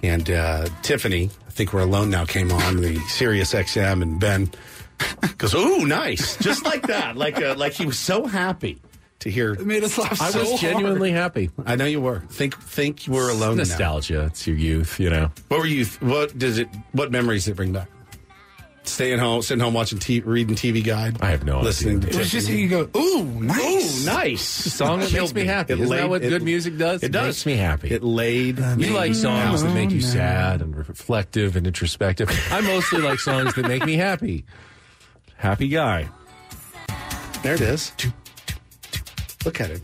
and uh, Tiffany, I think we're alone now, came on the Sirius XM, and Ben goes, "Ooh, nice!" Just like that, like uh, like he was so happy to hear. It made us laugh I so was genuinely hard. happy. I know you were. Think think we're alone now. Nostalgia. It's your youth, you know. What were you? What does it? What memories did it bring back? Staying home, sitting home watching, t- reading TV Guide. I have no listening idea. to It was just Tiffany. you go, ooh, nice. Ooh, nice. song that makes me happy. Isn't that laid- what good music does? It It does. makes me happy. It laid. You me like songs that make you no. sad and reflective and introspective. I mostly like songs that make me happy. Happy guy. There it is. Look at it.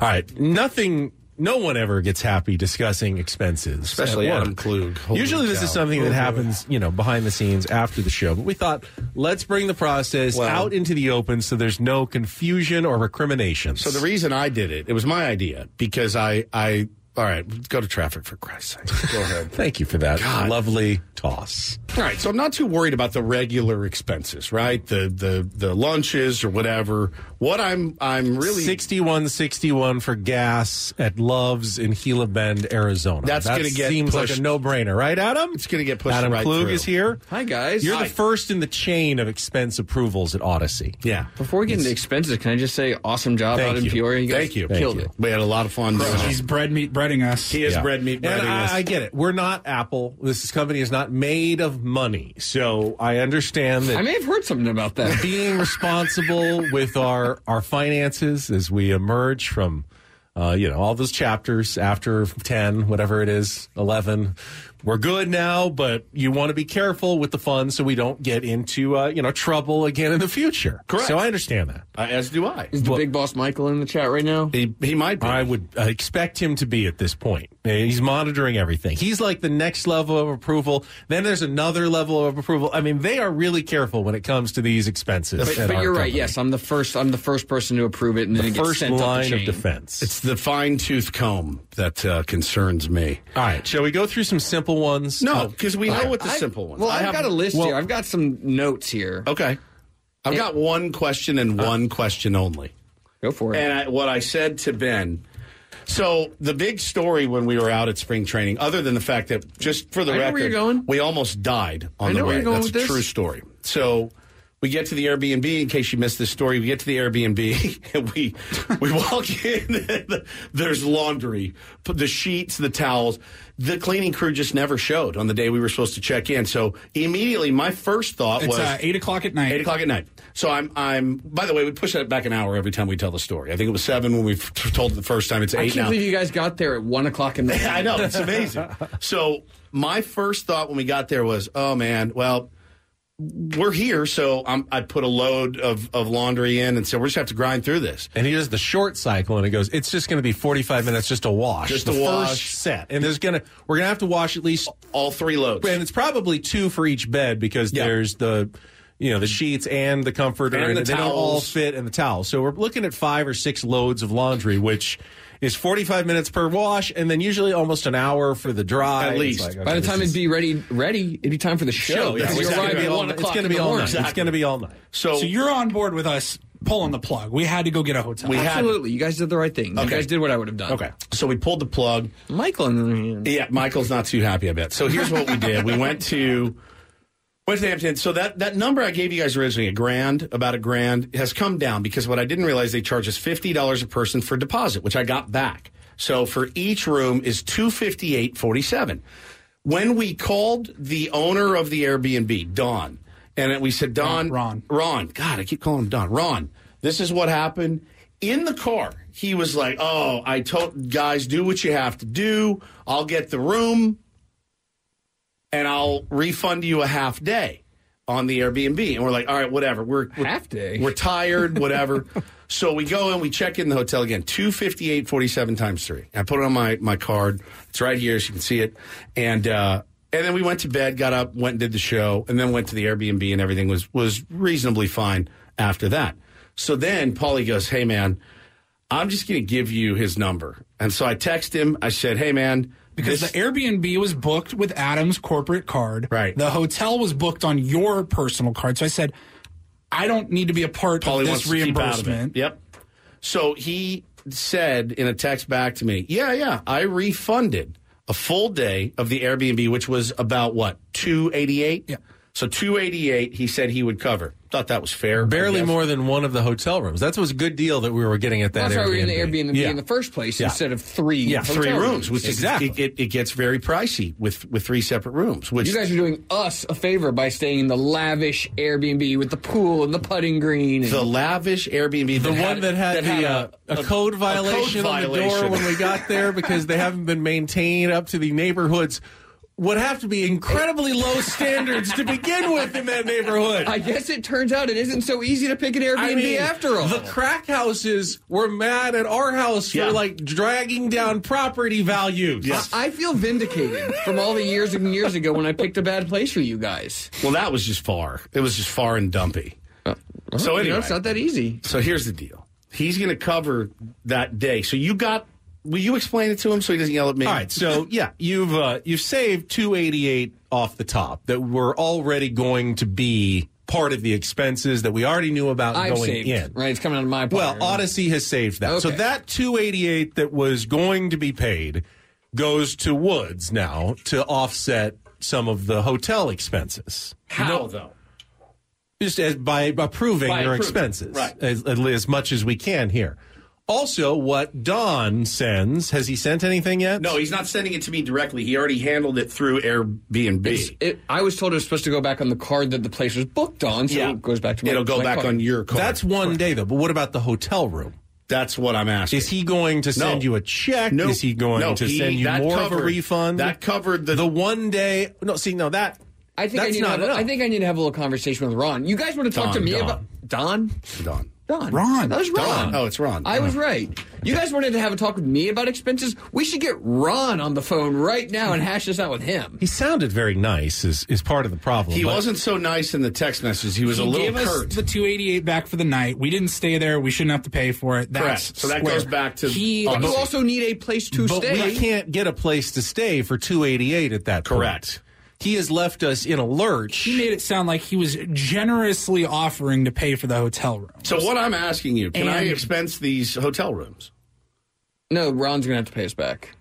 All right. Nothing. No one ever gets happy discussing expenses, Especially Adam. Klug. Holy Usually, this cow. is something that happens, you know, behind the scenes after the show. But we thought, let's bring the process Well- out into the open so there's no confusion or recriminations. So the reason I did it, it was my idea because I, I, all right, go to traffic for Christ's sake. Go ahead. Thank you for that God. lovely toss. All right, so I'm not too worried about the regular expenses, right? The the the lunches or whatever. What I'm I'm really Sixty-one, sixty-one for gas at Love's in Gila Bend, Arizona. That's That gonna get seems like a no-brainer, right, Adam? it's going to get pushed Adam right Klug through. is here. Hi, guys. You're Hi. the first in the chain of expense approvals at Audacy. Yeah. Before we get into expenses, can I just say awesome job Thank out in you. Peoria? You guys Thank you. Killed Thank it. We had a lot of fun. doing it. He's bread meat breading us. He is Yeah. bread meat breading And us. I, I get it. We're not Apple. This company is not made of money. So I understand that I may have heard something about that. being responsible with our our finances as we emerge from uh, you know all those chapters after 10 whatever it is 11 we're good now but you want to be careful with the funds so we don't get into uh, you know trouble again in the future Correct. so i understand that Uh, as do I. Is the big boss Michael in the chat right now? He, he might be. I would uh, expect him to be at this point. He's monitoring everything. He's like the next level of approval. Then there's another level of approval. I mean, they are really careful when it comes to these expenses. But, but you're right. company. Yes, I'm the first. I'm the first person to approve it, and then the it gets first sent up the line of defense. It's the fine tooth comb that uh, concerns me. All right, shall we go through some simple ones? No, oh. because we know I- what the I- simple ones. Well, I I've have- got a list well- here. I've got some notes here. Okay. I've got one question and uh. one question only. Go for it. And I, what I said to Ben. So the big story when we were out at spring training, other than the fact that just for the I know record, you're going. we almost died on I the know where way. you're going That's with a this. true story. So we get to the Airbnb. In case you missed this story, we get to the Airbnb and we we walk in. And there's laundry, the sheets, the towels. The cleaning crew just never showed on the day we were supposed to check in. So immediately, my first thought It's was uh, eight o'clock at night. Eight o'clock at night. So I'm, I'm. By the way, we push that back an hour every time we tell the story. I think it was seven when we f- told it the first time. It's I eight can't now. believe you guys got there at one o'clock in the I know it's amazing. so my first thought when we got there was, oh man, well, we're here, so I'm, I put a load of, of laundry in and said we're just have to grind through this. And he does the short cycle, and it goes. It's just going to be forty five minutes just a wash, Just the a wash. first set, and there's gonna we're gonna have to wash at least all three loads, and it's probably two for each bed because there's the. You know the sheets and the comforter, And the they don't all fit in the towel. So we're looking at five or six loads of laundry, which is forty-five minutes per wash, and then usually almost an hour for the dry. At least. like, okay, By the time is- it'd be ready, ready, it'd be time for the show. Show, yeah, Because it's gonna be all- it's gonna be all morning. night. It's gonna be all night. So, you're on board with us pulling the plug. We had to go get a hotel. We Absolutely, you guys did the right thing. You guys did what I would have done. Okay. So we pulled the plug. Michael, on the other hand. Yeah, Michael's not too happy, I bet. So here's what we did. We went to went to Hampton. So that, that number I gave you guys originally, a grand, about a grand, has come down because what I didn't realize they charge us fifty dollars a person for deposit, which I got back. So for each room is two fifty eight forty seven. When we called the owner of the Airbnb, Don, and we said, Don, Ron, Ron, God, I keep calling him Don, Ron. This is what happened in the car. He was like, "Oh, I told guys, do what you have to do. I'll get the room, and I'll refund you a half day on the Airbnb." And we're like, "All right, whatever. We're, we're Half day? We're tired, whatever." so we go and we check in the hotel again. Two fifty eight forty seven times three. I put it on my my card. It's right here, so you can see it. And uh, and then we went to bed, got up, went and did the show, and then went to the Airbnb, and everything was was reasonably fine after that. So then Paulie goes, "Hey man, I'm just going to give you his number." And so I text him. I said, "Hey man." Because this- the Airbnb was booked with Adam's corporate card. Right. The hotel was booked on your personal card. So I said, I don't need to be a part Paulie of this out of reimbursement. Yep. So he said in a text back to me, "Yeah, yeah, I refunded a full day of the Airbnb, which was about what two eighty eight. Yeah. So two eighty eight. He said he would cover. Thought that was fair. Barely more than one of the hotel rooms. That was a good deal that we were getting at that. That's why we were in the Airbnb. Airbnb Yeah. in the first place Yeah. instead of three. Yeah, three hotel rooms, which Exactly. is, it, it, it gets very pricey with with three separate rooms. Which you guys are doing us a favor by staying in the lavish Airbnb with the pool and the putting green. And the lavish Airbnb, The one that had the uh, a, code violation on the door when we got there because they haven't been maintained up to the neighborhoods would have to be incredibly low standards to begin with in that neighborhood. I guess it turns out it isn't so easy to pick an Airbnb I mean, after all. The crack houses were mad at our house Yeah. for like dragging down property values. I, I feel vindicated from all the years and years ago when I picked a bad place for you guys. Well, that was just far. It was just far and dumpy. Uh, so you know, anyway, it's not that easy. So here's the deal. He's going to cover that day. So you got. Will you explain it to him so he doesn't yell at me? All right, so yeah, you've uh, you've saved two eighty eight off the top that were already going to be part of the expenses that we already knew about I've going saved, in. right? It's coming out of my Well, pocket. Audacy has saved that. So that 288 that was going to be paid goes to Woods now to offset some of the hotel expenses. How though? Just as by approving By your approving, expenses right. as, as much as we can here. Also, what Don sends, has he sent anything yet? No, he's not sending it to me directly. He already handled it through Airbnb. It, I was told it was supposed to go back on the card that the place was booked on, so Yeah. it goes back to my It'll go my back card. on your card. That's one day though. But what about the hotel room? That's what I'm asking. Is he going to send No. you a check? No. Is he going No, to he- send you that more of a refund? that covered the the one day. No, see, no, that I think I that's need, to have, a- enough. I think I need to have a little conversation with Ron. You guys want to talk Don, to me Don. about Don? Don. Don. Ron. That was Ron. Don. Oh, it's Ron. I was uh-huh. right. You guys wanted to have a talk with me about expenses? We should get Ron on the phone right now and hash this out with him. He sounded very nice. Is is part of the problem. He but- wasn't so nice in the text messages. He was he a little gave curt. us the 288 back for the night. We didn't stay there. We shouldn't have to pay for it. That's Correct. So that square. goes back to he. But You also need a place to but stay. we can't get a place to stay for two eighty eight at that. point. Correct. He has left us in a lurch. He made it sound like he was generously offering to pay for the hotel room. so what I'm asking you, can I expense these hotel rooms? No, Ron's going to have to pay us back.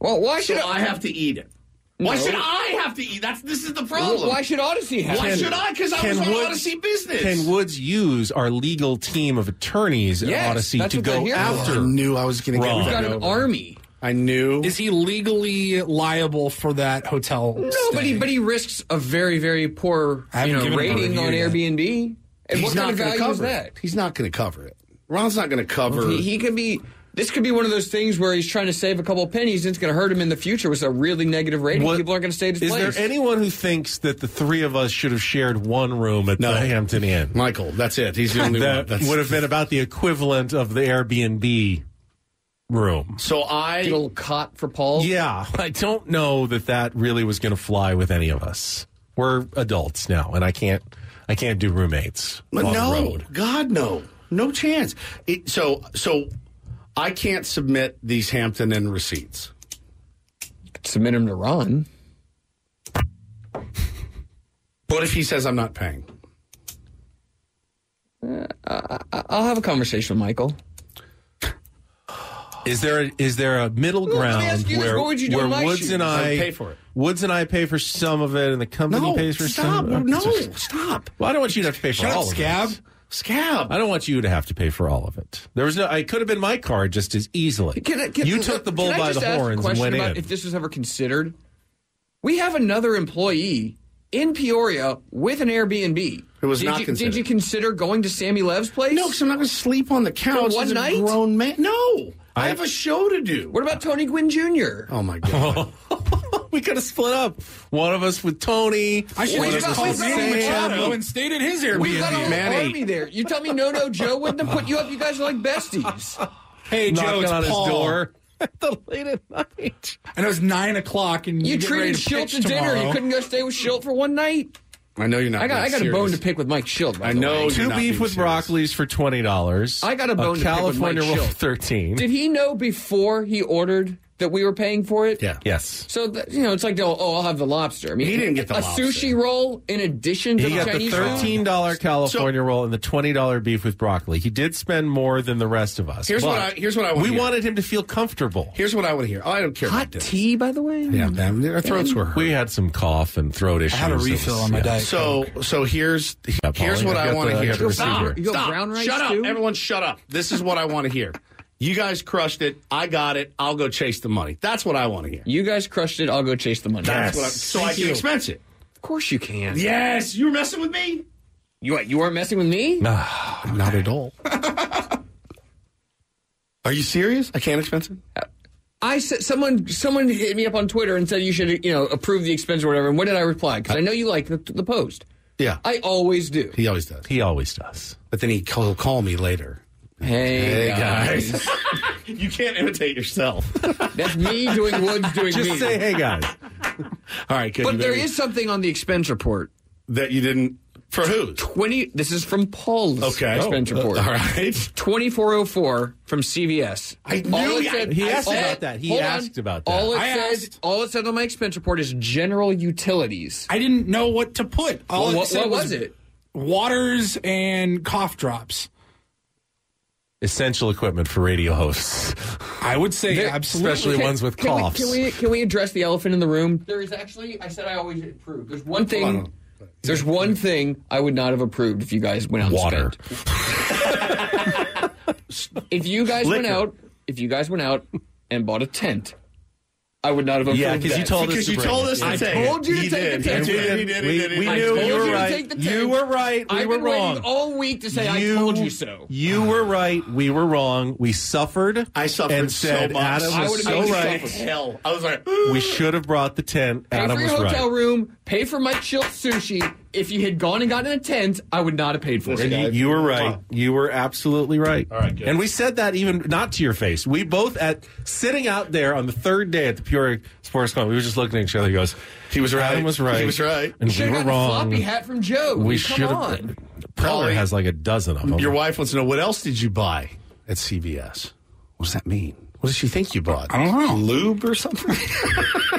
Well, why So should I have to eat it. Why No. should I have to eat? That's this is the problem. Why should Audacy have Why to? should I? Because I was on Woods- Audacy business. Can Woods use our legal team of attorneys at Yes, Audacy to go here for. after? I knew I was going to get Ron? We've got an over. army. I knew. Is he legally liable for that hotel? No, stay? but he but he risks a very very poor you know, given him a rating on yet. Airbnb. And He's what not kind of gonna is cover that? It. He's not going to cover it. Ron's not going to cover. He, he could be. This could be one of those things where he's trying to save a couple of pennies and it's going to hurt him in the future with a really negative rating. What- People aren't going to stay at his Is place. there anyone who thinks that the three of us should have shared one room at No. the Hampton Inn? Michael, that's it. He's the only one. that would have been about the equivalent of the Airbnb room. so Get a I. little cot for Paul? Yeah, I don't know that that really was going to fly with any of us. We're adults now, and I can't, I can't do roommates But on no, the road. God, no, no chance. It, so, so I can't submit these Hampton Inn receipts. Submit him to Ron. What if he says I'm not paying? Uh, I- I'll have a conversation with Michael. Is there a, is there a middle Well, let me ground ask you this, where, what would you do where in my Woods shoes? and I I would pay for it. Woods and I pay for some of it, and the company No, pays for stop. some. No, stop. No, stop. Well, I don't want you to have to pay for Shut all up, of scab. it. Scab. Scab. I don't want you to have to pay for all of it. There was no. I could have been my car just as easily. Can I- can- you took the bull can I by just the ask a horns and question went about in. If this was ever considered, we have another employee in Peoria with an Airbnb. It was did not you, considered. Did you consider going to Sammy Lev's place? No, because I'm not going to sleep on the couch. one He's a night? grown man. No, I, have a show to do. What about Tony Gwynn Jr.? Oh my god. we could have split up. One of us with Tony. I should have just called with Manny Sam. Machado and stayed at his Airbnb. We've got a Airbnb. whole Manny. army there. You tell me No No Joe wouldn't have put you up? You guys are like besties. Hey, Joe, knocking it's on Paul. his door at the late at night. And it was nine o'clock, and You you get ready treated to Shildt pitch to dinner. You couldn't go stay with Shildt for one night. I know you're not. I got I got a bone to pick with Mike Shildt. by I the know way. you're Two not beef with serious. broccolis for twenty dollars. I got a bone to pick with Mike roll Shildt. thirteen. Did he know before he ordered that we were paying for it? Yeah. yes. So that, you know, it's like, oh, oh, I'll have the lobster. I mean, He didn't get the a lobster. sushi roll in addition to He the got the thirteen dollar California roll and the twenty dollar beef with broccoli. He did spend more than the rest of us. Here's what I- here's what I wanna We hear. wanted him to feel comfortable. Here's what I want to hear. Oh, I don't care Hot about tea, by the way. Yeah, man, their throats were hurt. We had some cough and throat issues. I had a It was- refill on my yeah. diet. So, so here's Yeah, here's Paulie, what I've I want to hear. I've got the receipt Stop! You go Stop! brown rice, shut up! too? Everyone, shut up! This is what I want to hear. You guys crushed it. I got it. I'll go chase the money. That's what I want to hear. You guys crushed it. I'll go chase the money. That's what I, so I Thank can you. expense it. Of course you can. Yes, you were messing with me. You what? You weren't messing with me? No, not at all. Are you serious? I can't expense it. I said someone someone hit me up on Twitter and said you should you know approve the expense or whatever. And what did I reply? Because I know you like the, the post. Yeah, I always do. he always does. He always does. But then he will call me later. Hey, guys. you can't imitate yourself. That's me doing Woods doing Just me. say, hey guys. All right, good. But You there better- is something on the expense report. that you didn't for whose? Twenty. This is from Paul's Okay. expense Oh, report. all right. Twenty four oh four from CVS. I knew All it said- he asked all- about that. He hold on. asked about that. All it I said. asked. All it said on my expense report is general utilities. I didn't know what to put. All Well, it what, said what was it? Waters and cough drops. Essential equipment for radio hosts. I would say There- absolutely. especially Can- ones with can we- coughs. Can we, can we address the elephant in the room? There is actually. I said I always approve. There's one thing. on. There's one thing I would not have approved if you guys went out. and Water. spent. if you guys went out, if you guys went out and bought a tent, I would not have approved. Yeah, because you told Because us to you told us to I take told you to He take did. the tent. He did. He did. We, we knew you you were right. You were right. We I've were been waiting wrong. all week to say I told you so. You were right. We were wrong. We suffered. I suffered and said so much. Adam I was would've so you right. suffer. Hell, I was like, We should have brought the tent. Pay Adam for was your hotel right. room. Pay for Mike Shildt sushi. If you had gone and gotten a tent, I would not have paid for And it. you, you were right. You were absolutely right. All right, good. And we said that even not to your face. We both at sitting out there on the third day at the Peoria Sports Club. We were just looking at each other. He goes, He was right. Adam was right. He was right. And we Should were have gotten a wrong. floppy hat from Joe. We Come should on. have. Preller Paulie, has like a dozen of them. Your wife wants to know what else did you buy at CVS? What does that mean? What does she think you bought? I don't know. Lube or something?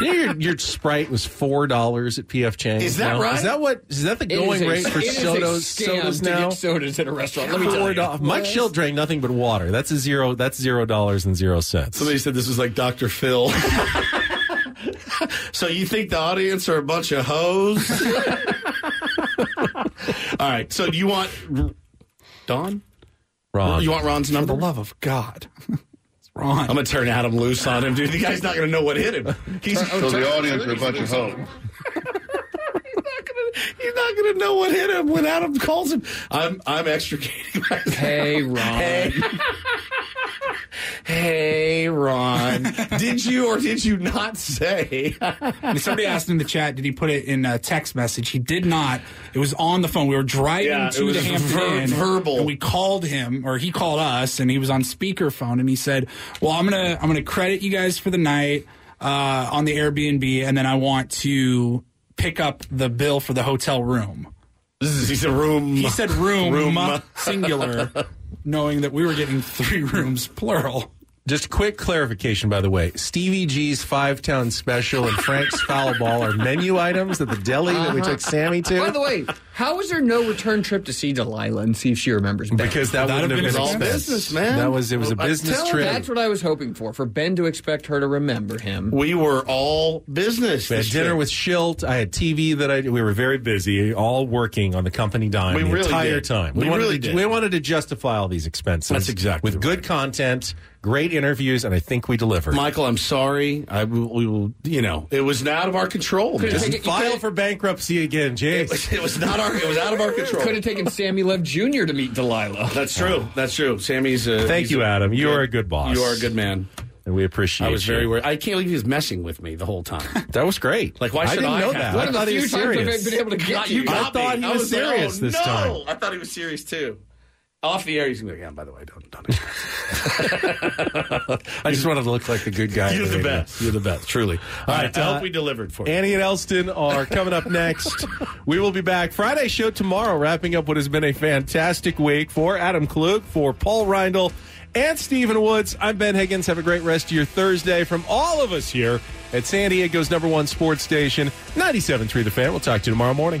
You know, your, your Sprite was four dollars at PF Chang's. Is that now? right? Is that what? Is that the It is going a- rate for it is a sodas? scam Sodas to now. get sodas at a restaurant. Let me tell Four you. dollars. Mike Shildt drank nothing but water. That's a zero. That's zero dollars and zero cents. Somebody said this was like Dr. Phil. so you think the audience are a bunch of hoes? All right. So do you want Don? Ron. You want Ron's number? For the love of God. It's Ron. I'm gonna turn Adam loose on him, dude. The guy's not gonna know what hit him. He's, So the audience are a bunch of hoes. He's not gonna know what hit him when Adam calls him. I'm I'm extricating myself. Hey, Ron. Hey. Hey, Ron. did you or did you not say? Somebody asked in the chat, did he put it in a text message? He did not. It was on the phone. We were driving Yeah, it to was the Hampton ver- Inn, verbal. and we called him, or he called us, and he was on speakerphone, and he said, "Well, I'm gonna I'm gonna credit you guys for the night uh, on the Airbnb, and then I want to pick up the bill for the hotel room." He said room. He said room, Room. singular, knowing that we were getting three rooms plural. Just quick clarification, by the way. Stevie G's Five Town Special and Frank's Foul Ball are menu items at the deli that we Uh-huh. took Sammy to. By the way, how was there no return trip to see Delilah and see if she remembers Ben? Because that That'd have been all expense. business, That was it was a I business tell her trip. That's what I was hoping for, for Ben to expect her to remember him. We were all business. We had dinner trip. with Shildt. I had TV that I. We were very busy, all working on the company dime We the really entire did. time. We wanted really to, did. We wanted to justify all these expenses. That's exactly with good content, great interviews, and I think we delivered. Michael, I'm sorry. I will, we will. You know, it was not out of our control. man. Just file for bankruptcy again, James. It was not our. It was out of our control. Could have taken Sammy Love Jr. to meet Delilah. That's true. That's true. Sammy's. A, Thank you, a Adam. You good- are a good boss. You are a good man. and we appreciate. I was you. very worried. I can't believe he was messing with me the whole time. That was great. Like, why I should didn't I know have that. to? I thought he was few times I've serious. been able to get you. you got I thought me. he was like, serious oh, this no. time. I thought he was serious too. Off the air, he's going to go, yeah, by the way, don't, don't I just wanted to look like the good guy. You're at the best. You're the best, truly. All right, I uh, hope we delivered for you. Annie and Elston are coming up next. we will be back Friday show tomorrow, wrapping up what has been a fantastic week for Adam Klug, for Paul Reindl, and Stephen Woods. I'm Ben Higgins. Have a great rest of your Thursday from all of us here at San Diego's number one sports station, 97.3 The Fan. We'll talk to you tomorrow morning.